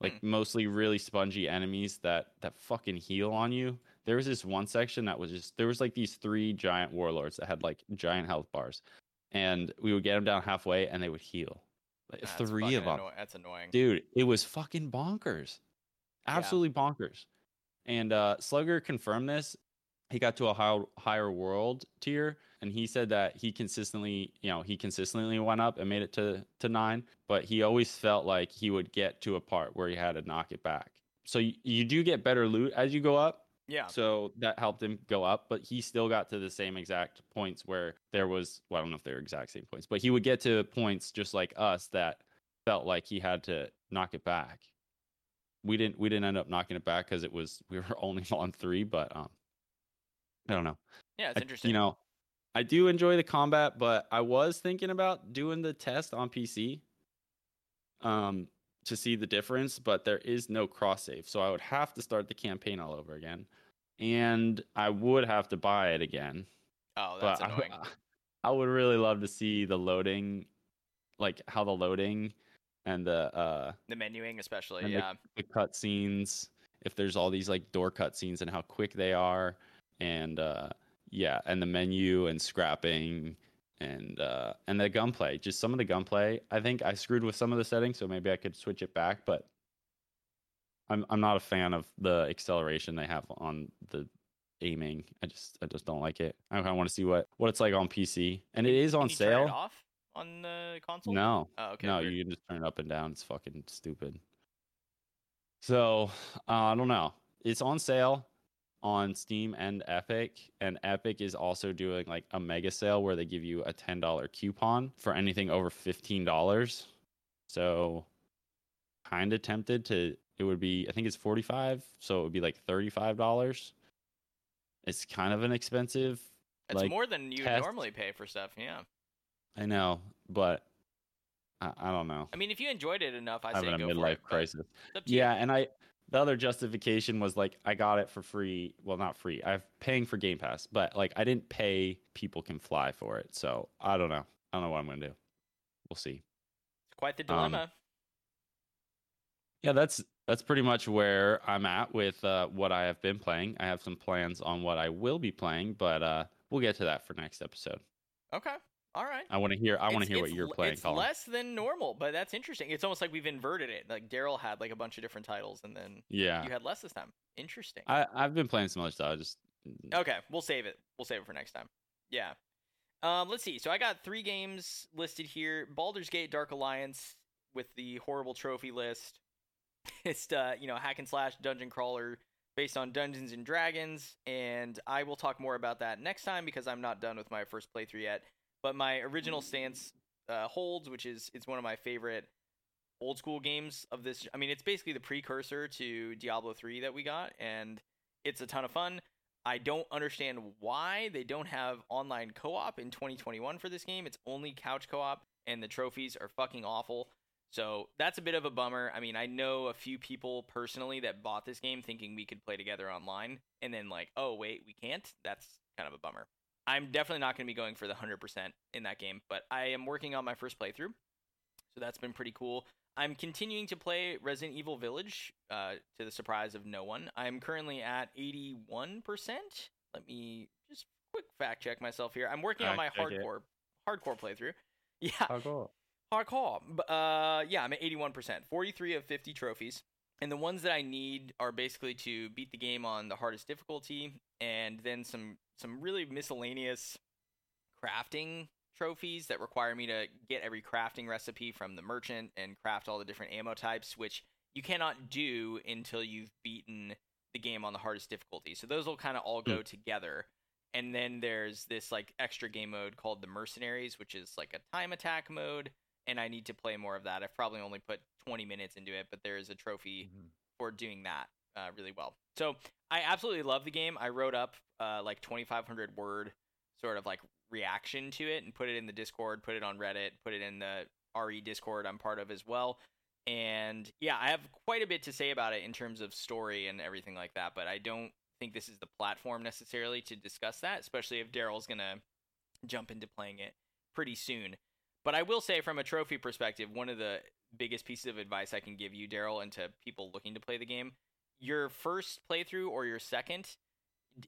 [SPEAKER 3] Like mostly really spongy enemies that that fucking heal on you. There was this one section that was just there was like these three giant warlords that had like giant health bars. And we would get them down halfway and they would heal. Like,
[SPEAKER 1] That's
[SPEAKER 3] three of them.
[SPEAKER 1] anno- that's annoying.
[SPEAKER 3] Dude, it was fucking bonkers.
[SPEAKER 1] Yeah.
[SPEAKER 3] Absolutely bonkers. And uh Slugger confirmed this. He got to a high, higher world tier and he said that he consistently, you know, he consistently went up and made it to to 9, but he always felt like he would get to a part where he had to knock it back. So you, you do get better loot as you go up,
[SPEAKER 1] Yeah.
[SPEAKER 3] so that helped him go up, but he still got to the same exact points where there was, well, I don't know if they're exact same points, but he would get to points just like us that felt like he had to knock it back. We didn't, we didn't end up knocking it back because it was, we were only on three, but, um, I don't know.
[SPEAKER 1] Yeah, it's
[SPEAKER 3] I-
[SPEAKER 1] interesting.
[SPEAKER 3] You know, I do enjoy the combat, but I was thinking about doing the test on PC um to see the difference, but there is no cross save. So I would have to start the campaign all over again. And I would have to buy it again.
[SPEAKER 1] oh, that's
[SPEAKER 3] but
[SPEAKER 1] annoying.
[SPEAKER 3] I would really love to see the loading like how the loading and the uh
[SPEAKER 1] the menuing, especially.
[SPEAKER 3] and the-
[SPEAKER 1] Yeah.
[SPEAKER 3] the cutscenes, if there's all these like door cutscenes and how quick they are, and uh, yeah, and the menu and scrapping and uh, and the gunplay. Just some of the gunplay. I think I screwed with some of the settings, so maybe I could switch it back. But I'm I'm not a fan of the acceleration they have on the aiming. I just I just don't like it. I kind of want to see what what it's like on PC, and it is on sale.
[SPEAKER 1] off on the console?
[SPEAKER 3] No,
[SPEAKER 1] Oh, okay.
[SPEAKER 3] no,
[SPEAKER 1] weird.
[SPEAKER 3] you can just turn it up and down. It's fucking stupid. So uh, I don't know. It's on sale on Steam and Epic, and Epic is also doing like a mega sale where they give you a ten dollar coupon for anything over fifteen dollars. So kind of tempted to. It would be. I think it's forty five, so it would be like thirty five dollars. It's kind of an expensive.
[SPEAKER 1] It's
[SPEAKER 3] like,
[SPEAKER 1] more than you
[SPEAKER 3] test-
[SPEAKER 1] normally pay for stuff. Yeah.
[SPEAKER 3] I know, but I, I don't know.
[SPEAKER 1] I mean, if you enjoyed it enough, I say
[SPEAKER 3] having a
[SPEAKER 1] go for
[SPEAKER 3] midlife
[SPEAKER 1] it.
[SPEAKER 3] crisis.
[SPEAKER 1] it's up you.
[SPEAKER 3] Yeah, and I the other justification was like I got it for free. Well, not free. I'm paying for Game Pass, but like I didn't pay People Can Fly for it. So I don't know. I don't know what I'm gonna do. We'll see.
[SPEAKER 1] quite the
[SPEAKER 3] Um,
[SPEAKER 1] dilemma.
[SPEAKER 3] Yeah, that's that's pretty much where I'm at with uh, what I have been playing. I have some plans on what I will be playing, but uh, we'll get to that for next episode.
[SPEAKER 1] okay. All right.
[SPEAKER 3] I want to hear. I want to hear what you're playing,
[SPEAKER 1] It's
[SPEAKER 3] Colin.
[SPEAKER 1] less than normal, but that's interesting. It's almost like we've inverted it. Like Daryl had like a bunch of different titles, and then
[SPEAKER 3] yeah,
[SPEAKER 1] you had less this time. Interesting.
[SPEAKER 3] I I've been playing some other stuff. I just
[SPEAKER 1] Okay, we'll save it. We'll save it for next time. Yeah. Um, let's see. So I got three games listed here: Baldur's Gate, Dark Alliance, with the horrible trophy list. It's uh, you know, hack and slash dungeon crawler based on Dungeons and Dragons, and I will talk more about that next time because I'm not done with my first playthrough yet. But my original stance uh, holds, which is it's one of my favorite old school games of this. I mean, it's basically the precursor to Diablo 3 that we got, and it's a ton of fun. I don't understand why they don't have online co-op in 2021 for this game. It's only couch co-op, and the trophies are fucking awful. So that's a bit of a bummer. I mean, I know a few people personally that bought this game thinking we could play together online, and then like, oh wait, we can't. That's kind of a bummer. I'm definitely not going to be going for the 100% in that game, but I am working on my first playthrough. So that's been pretty cool. I'm continuing to play Resident Evil Village, uh, to the surprise of no one. I'm currently at 81%. Let me just quick fact check myself here. I'm working on my
[SPEAKER 3] Fact check it.
[SPEAKER 1] hardcore hardcore playthrough. Yeah,
[SPEAKER 3] I'll
[SPEAKER 1] hardcore. Uh, yeah, I'm at 81%. 43 of 50 trophies. And the ones that I need are basically to beat the game on the hardest difficulty, and then some some really miscellaneous crafting trophies that require me to get every crafting recipe from the merchant and craft all the different ammo types, which you cannot do until you've beaten the game on the hardest difficulty. So those will kind of all go together. And then there's this like extra game mode called the Mercenaries, which is like a time attack mode, and I need to play more of that. I've probably only put 20 minutes into it, but there is a trophy
[SPEAKER 2] Mhm.
[SPEAKER 1] for doing that uh, really well. So I absolutely love the game. I wrote up uh, like 2,500 word sort of like reaction to it and put it in the Discord, put it on Reddit, put it in the RE Discord I'm part of as well. And yeah, I have quite a bit to say about it in terms of story and everything like that, but I don't think this is the platform necessarily to discuss that, especially if Daryl's going to jump into playing it pretty soon. But I will say, from a trophy perspective, one of the biggest pieces of advice I can give you, Daryl, and to people looking to play the game your first playthrough or your second,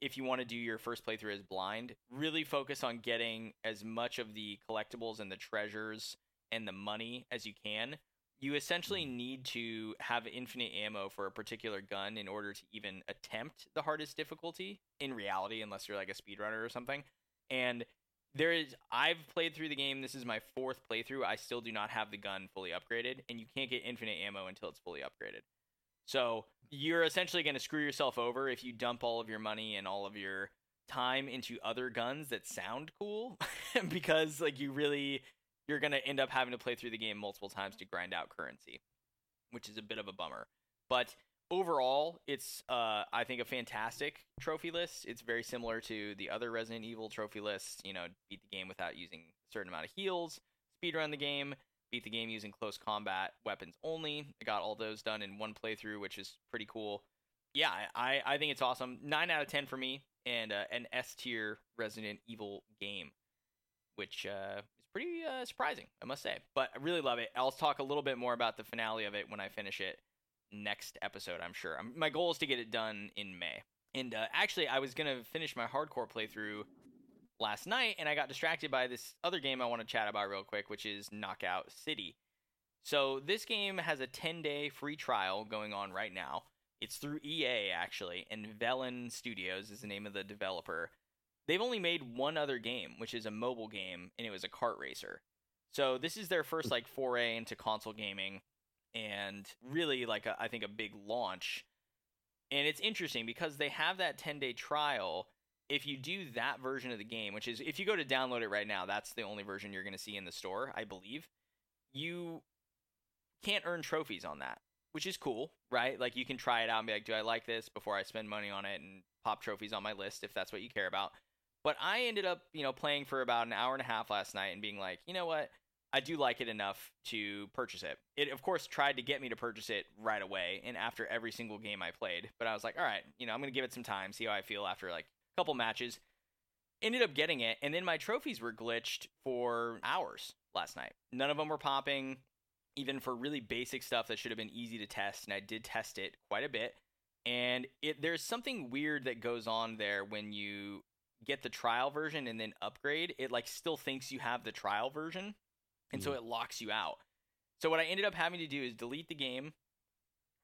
[SPEAKER 1] if you want to do your first playthrough as blind, really focus on getting as much of the collectibles and the treasures and the money as you can. You essentially mm. need to have infinite ammo for a particular gun in order to even attempt the hardest difficulty in reality, unless you're like a speedrunner or something. And there is I've played through the game. This is my fourth playthrough. I still do not have the gun fully upgraded, and you can't get infinite ammo until it's fully upgraded. So you're essentially going to screw yourself over if you dump all of your money and all of your time into other guns that sound cool, because like you really you're going to end up having to play through the game multiple times to grind out currency, which is a bit of a bummer. But overall, it's uh, I think a fantastic trophy list. It's very similar to the other Resident Evil trophy lists. You know, beat the game without using a certain amount of heals, speedrun the game, beat the game using close combat weapons only. I got all those done in one playthrough, which is pretty cool. Yeah, I, I think it's awesome. Nine out of ten for me, and uh, an S tier Resident Evil game, which uh, is pretty uh, surprising, I must say. But I really love it. I'll talk a little bit more about the finale of it when I finish it next episode. I'm sure. I'm, my goal is to get it done in May. And uh, actually, I was gonna finish my hardcore playthrough last night, and I got distracted by this other game I want to chat about real quick, which is Knockout City. So this game has a 10 day free trial going on right now. It's through EA actually, and Velan Studios is the name of the developer. They've only made one other game, which is a mobile game, and it was a kart racer. So this is their first like foray into console gaming, and really like a, I think a big launch. And it's interesting because they have that 10 day trial. If you do that version of the game, which is if you go to download it right now, that's the only version you're going to see in the store, I believe. You can't earn trophies on that, which is cool, right? Like you can try it out and be like, do I like this before I spend money on it and pop trophies on my list if that's what you care about. But I ended up, you know, playing for about an hour and a half last night and being like, you know what? I do like it enough to purchase it. It, of course, tried to get me to purchase it right away and after every single game I played. But I was like, all right, you know, I'm going to give it some time, see how I feel after like couple matches. Ended up getting it, and then my trophies were glitched for hours last night. None of them were popping. even for really basic stuff that should have been easy to test. And I did test it quite a bit. And it there's something weird that goes on there when you get the trial version and then upgrade. It like still thinks you have the trial version, and so
[SPEAKER 3] Mhm.
[SPEAKER 1] it locks you out. So what I ended up having to do is delete the game,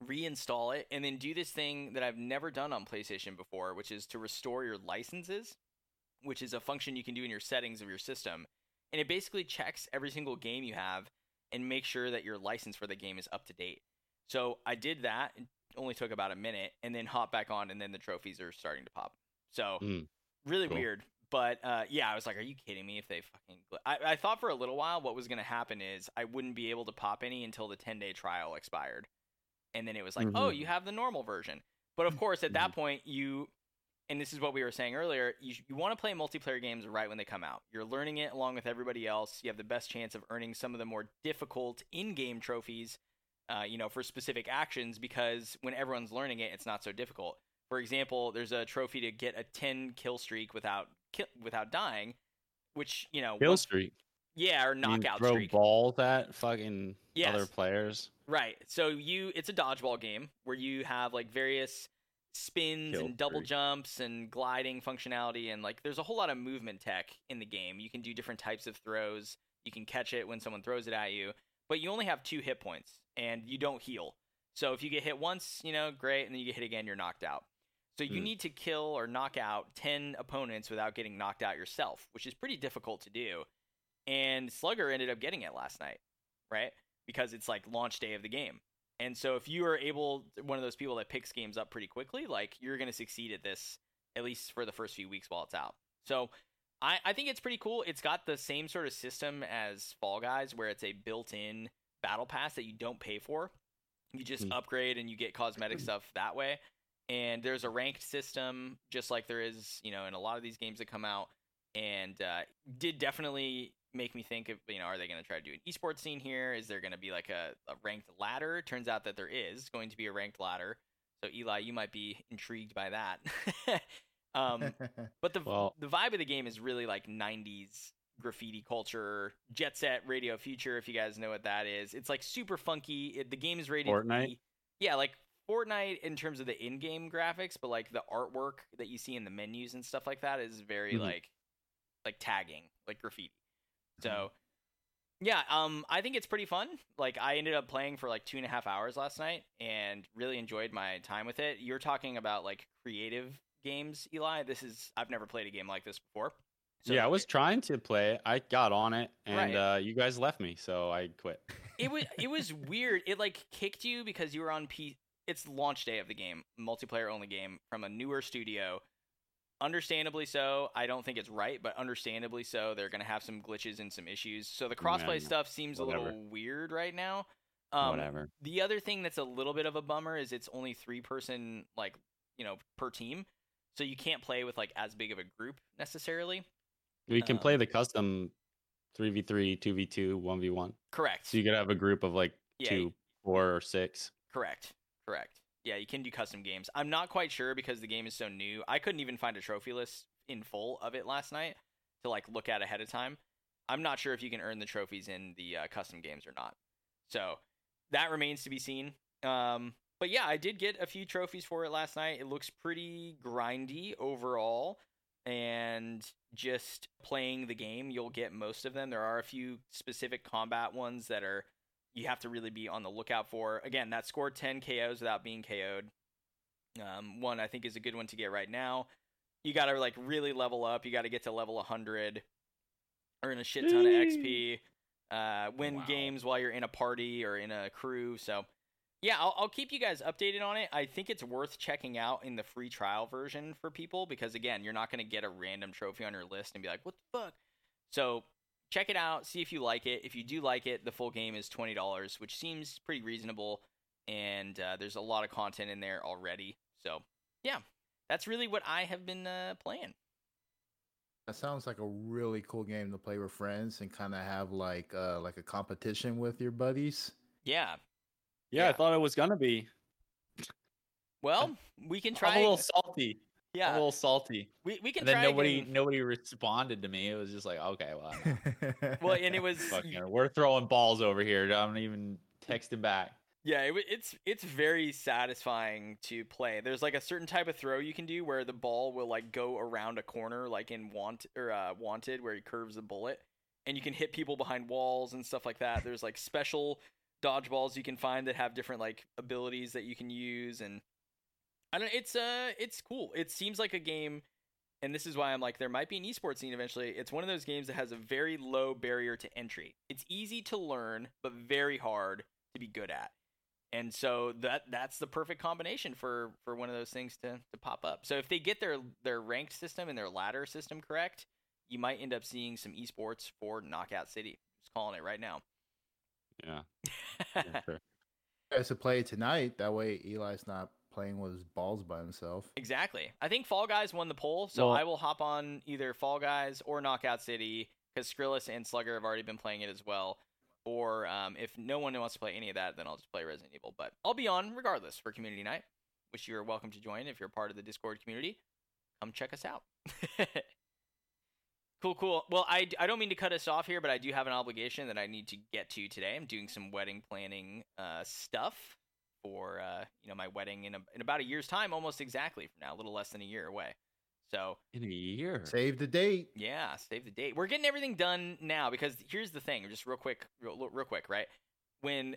[SPEAKER 1] reinstall it, and then do this thing that I've never done on PlayStation before, which is to restore your licenses, which is a function you can do in your settings of your system. And it basically checks every single game you have and makes sure that your license for the game is up to date. So I did that. It only took about a minute, and then hop back on, and then the trophies are starting to pop. So
[SPEAKER 3] Mm,
[SPEAKER 1] really
[SPEAKER 3] cool.
[SPEAKER 1] weird. But uh, yeah, I was like, "Are you kidding me?" If they fucking, gl-" I, I thought for a little while what was going to happen is I wouldn't be able to pop any until the 10 day trial expired, and then it was like, "Oh,
[SPEAKER 3] Mhm.
[SPEAKER 1] you have the normal version." But of course, at that point, you, and this is what we were saying earlier, you you want to play multiplayer games right when they come out. You're learning it along with everybody else. You have the best chance of earning some of the more difficult in-game trophies, uh, you know, for specific actions because when everyone's learning it, it's not so difficult. For example, there's a trophy to get a 10 kill streak without ki- without dying, which you know,
[SPEAKER 3] Kill streak.
[SPEAKER 1] Yeah, or knockout
[SPEAKER 3] throw
[SPEAKER 1] streak.
[SPEAKER 3] balls at fucking
[SPEAKER 1] Yes.
[SPEAKER 3] other players.
[SPEAKER 1] Right. So you it's a dodgeball game where you have like various spins
[SPEAKER 3] Kill
[SPEAKER 1] and double
[SPEAKER 3] streak.
[SPEAKER 1] jumps and gliding functionality and like there's a whole lot of movement tech in the game. You can do different types of throws. You can catch it when someone throws it at you, but you only have 2 hit points and you don't heal. So if you get hit once, you know, great, and then you get hit again, you're knocked out. So you
[SPEAKER 3] Hmm.
[SPEAKER 1] need to kill or knock out 10 opponents without getting knocked out yourself, which is pretty difficult to do. And Slugger ended up getting it last night, right? Because it's like launch day of the game. And so if you are able one of those people that picks games up pretty quickly, like you're going to succeed at this at least for the first few weeks while it's out. So I, I think it's pretty cool. It's got the same sort of system as Fall Guys where it's a built-in battle pass that you don't pay for. You just
[SPEAKER 3] Hmm.
[SPEAKER 1] upgrade and you get cosmetic stuff that way. And there's a ranked system just like there is, you know, in a lot of these games that come out and uh, did definitely make me think of you know are they going to try to do an esports scene here? Is there going to be like a, a ranked ladder? Turns out that there is going to be a ranked ladder. So eli you might be intrigued by that. Um, but the
[SPEAKER 3] Well-
[SPEAKER 1] the vibe of the game is really like 90s graffiti culture jet set radio future if you guys know what that is. It's like super funky. It, the game is rated
[SPEAKER 3] Fortnite?
[SPEAKER 1] be- yeah like Fortnite in terms of the in-game graphics, but like the artwork that you see in the menus and stuff like that is very
[SPEAKER 3] Mhm.
[SPEAKER 1] like like tagging, like graffiti. So yeah, um, I think it's pretty fun. Like I ended up playing for like two and a half hours last night and really enjoyed my time with it. You're talking about like creative games, Eli. This is I've never played a game like this before. So
[SPEAKER 3] yeah, I was
[SPEAKER 1] it-
[SPEAKER 3] trying to play it. I got on it, and
[SPEAKER 1] Right.
[SPEAKER 3] uh, you guys left me, so I quit.
[SPEAKER 1] it was it was weird. It like kicked you because you were on P. It's launch day of the game, multiplayer only game from a newer studio. Understandably so. I don't think it's right, but understandably so. They're gonna have some glitches and some issues. So the crossplay
[SPEAKER 3] Yeah,
[SPEAKER 1] stuff seems a little weird right now. Um,
[SPEAKER 3] Whatever.
[SPEAKER 1] The other thing that's a little bit of a bummer is it's only three person like you know per team, so you can't play with like as big of a group necessarily.
[SPEAKER 3] We can
[SPEAKER 1] um,
[SPEAKER 3] play the custom three v three, two v two, one v one.
[SPEAKER 1] Correct.
[SPEAKER 3] So you could have a group of like
[SPEAKER 1] Yeah,
[SPEAKER 3] two, four, or six.
[SPEAKER 1] Correct. Correct. Yeah, you can do custom games. I'm not quite sure because the game is so new. I couldn't even find a trophy list in full of it last night to like look at ahead of time. I'm not sure if you can earn the trophies in the uh, custom games or not. So that remains to be seen. Um, but yeah, I did get a few trophies for it last night. It looks pretty grindy overall. And just playing the game, you'll get most of them. There are a few specific combat ones that are you have to really be on the lookout for. Again, that scored 10 KOs without being KO'd. Um, one I think is a good one to get right now. You got to like really level up. You got to get to level 100, earn a shit ton of XP, uh, win
[SPEAKER 2] Wow.
[SPEAKER 1] games while you're in a party or in a crew. So, yeah, I'll, I'll keep you guys updated on it. I think it's worth checking out in the free trial version for people because again, you're not going to get a random trophy on your list and be like, "What the fuck?" So, check it out, see if you like it. If you do like it, the full game is twenty dollars, which seems pretty reasonable, and uh, there's a lot of content in there already. So yeah, that's really what I have been uh, playing.
[SPEAKER 2] That sounds like a really cool game to play with friends and kind of have like uh like a competition with your buddies.
[SPEAKER 1] Yeah,
[SPEAKER 3] Yeah,
[SPEAKER 1] Yeah.
[SPEAKER 3] I thought it was gonna be.
[SPEAKER 1] well, we can
[SPEAKER 3] I'm
[SPEAKER 1] try.
[SPEAKER 3] a little salty. A little salty.
[SPEAKER 1] we we can
[SPEAKER 3] And then
[SPEAKER 1] try
[SPEAKER 3] nobody nobody responded to me. It was just like, okay, well,
[SPEAKER 1] Well, and it was
[SPEAKER 3] fucking, we're throwing balls over here. I'm not even texting back.
[SPEAKER 1] Yeah, it, it's it's very satisfying to play. There's like a certain type of throw you can do where the ball will like go around a corner, like in want or uh, wanted, where he curves the bullet, and you can hit people behind walls and stuff like that. There's like special dodgeballs you can find that have different like abilities that you can use, and I don't. It's uh, it's cool. It seems like a game, and this is why I'm like, there might be an esports scene eventually. It's one of those games that has a very low barrier to entry. It's easy to learn, but very hard to be good at and so that that's the perfect combination for for one of those things to to pop up. So if they get their their ranked system and their ladder system correct, you might end up seeing some esports for Knockout City. Just calling it right now.
[SPEAKER 3] Yeah, for sure.
[SPEAKER 2] guys to play tonight. That way, Eli's not playing with his balls by himself.
[SPEAKER 1] exactly. I think Fall Guys won the poll, so
[SPEAKER 3] Well-
[SPEAKER 1] I will hop on either Fall Guys or Knockout City because Skrillis and Slugger have already been playing it as well. Or um, if no one wants to play any of that, then I'll just play Resident Evil. But I'll be on regardless for community night, which you're welcome to join if you're part of the Discord community. Come check us out. cool, cool. Well, I, I don't mean to cut us off here, but I do have an obligation that I need to get to today. I'm doing some wedding planning uh, stuff for uh, you know my wedding in a, in about a year's time, almost exactly from now, a little less than a year away. So
[SPEAKER 3] In a year.
[SPEAKER 2] Save the date.
[SPEAKER 1] yeah, save the date. We're getting everything done now because here's the thing, just real quick, real, real quick, right? When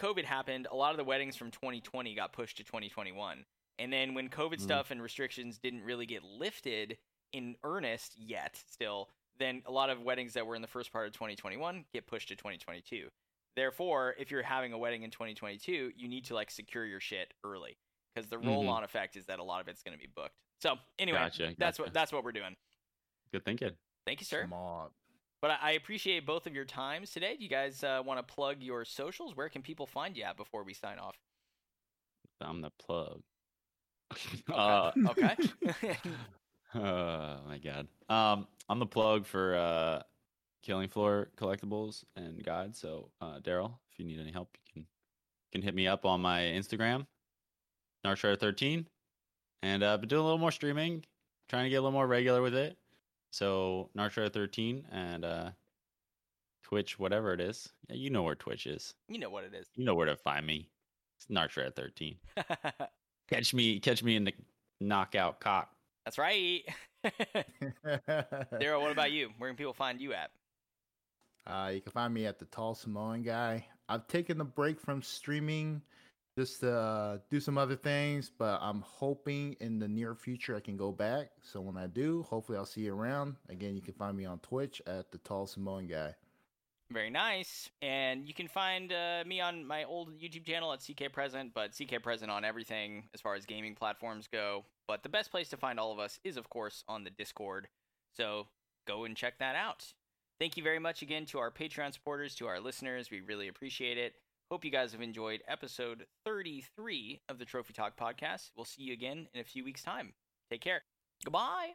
[SPEAKER 1] COVID happened, a lot of the weddings from 2020 got pushed to 2021. And then when COVID
[SPEAKER 3] Mhm.
[SPEAKER 1] stuff and restrictions didn't really get lifted in earnest yet, still, then a lot of weddings that were in the first part of 2021 get pushed to 2022. Therefore, if you're having a wedding in 2022, you need to like secure your shit early because the
[SPEAKER 3] Mhm.
[SPEAKER 1] roll-on effect is that a lot of it's going to be booked. So anyway,
[SPEAKER 3] Gotcha,
[SPEAKER 1] that's
[SPEAKER 3] gotcha.
[SPEAKER 1] what that's what we're doing.
[SPEAKER 3] Good thinking.
[SPEAKER 1] Thank you, sir.
[SPEAKER 2] Smart.
[SPEAKER 1] But I, I appreciate both of your times today. Do you guys uh, want to plug your socials? Where can people find you at before we sign off?
[SPEAKER 3] I'm the plug. uh,
[SPEAKER 1] Okay.
[SPEAKER 3] oh my god. Um, I'm the plug for uh, Killing Floor collectibles and guides. So, uh, Daryl, if you need any help, you can can hit me up on my Instagram, Narshare13, and uh, been doing a little more streaming, trying to get a little more regular with it. So, Narshare13 and uh, Twitch, whatever it is. Yeah, you know where Twitch is.
[SPEAKER 1] you know what it is.
[SPEAKER 3] You know where to find me. It's Narshare13. Catch me, catch me in the knockout cock.
[SPEAKER 1] That's right. Daryl, what about you? Where can people find you at?
[SPEAKER 2] Uh, you can find me at the Tall Samoan Guy. I've taken a break from streaming just to uh, do some other things, but I'm hoping in the near future I can go back. So when I do, hopefully I'll see you around. Again, you can find me on Twitch at the Tall Samoan Guy.
[SPEAKER 1] Very nice. And you can find uh, me on my old YouTube channel at CK Present, but CK Present on everything as far as gaming platforms go. But the best place to find all of us is, of course, on the Discord. So go and check that out. Thank you very much again to our Patreon supporters, to our listeners. We really appreciate it. Hope you guys have enjoyed episode 33 of the Trophy Talk podcast. We'll see you again in a few weeks' time. Take care. Goodbye.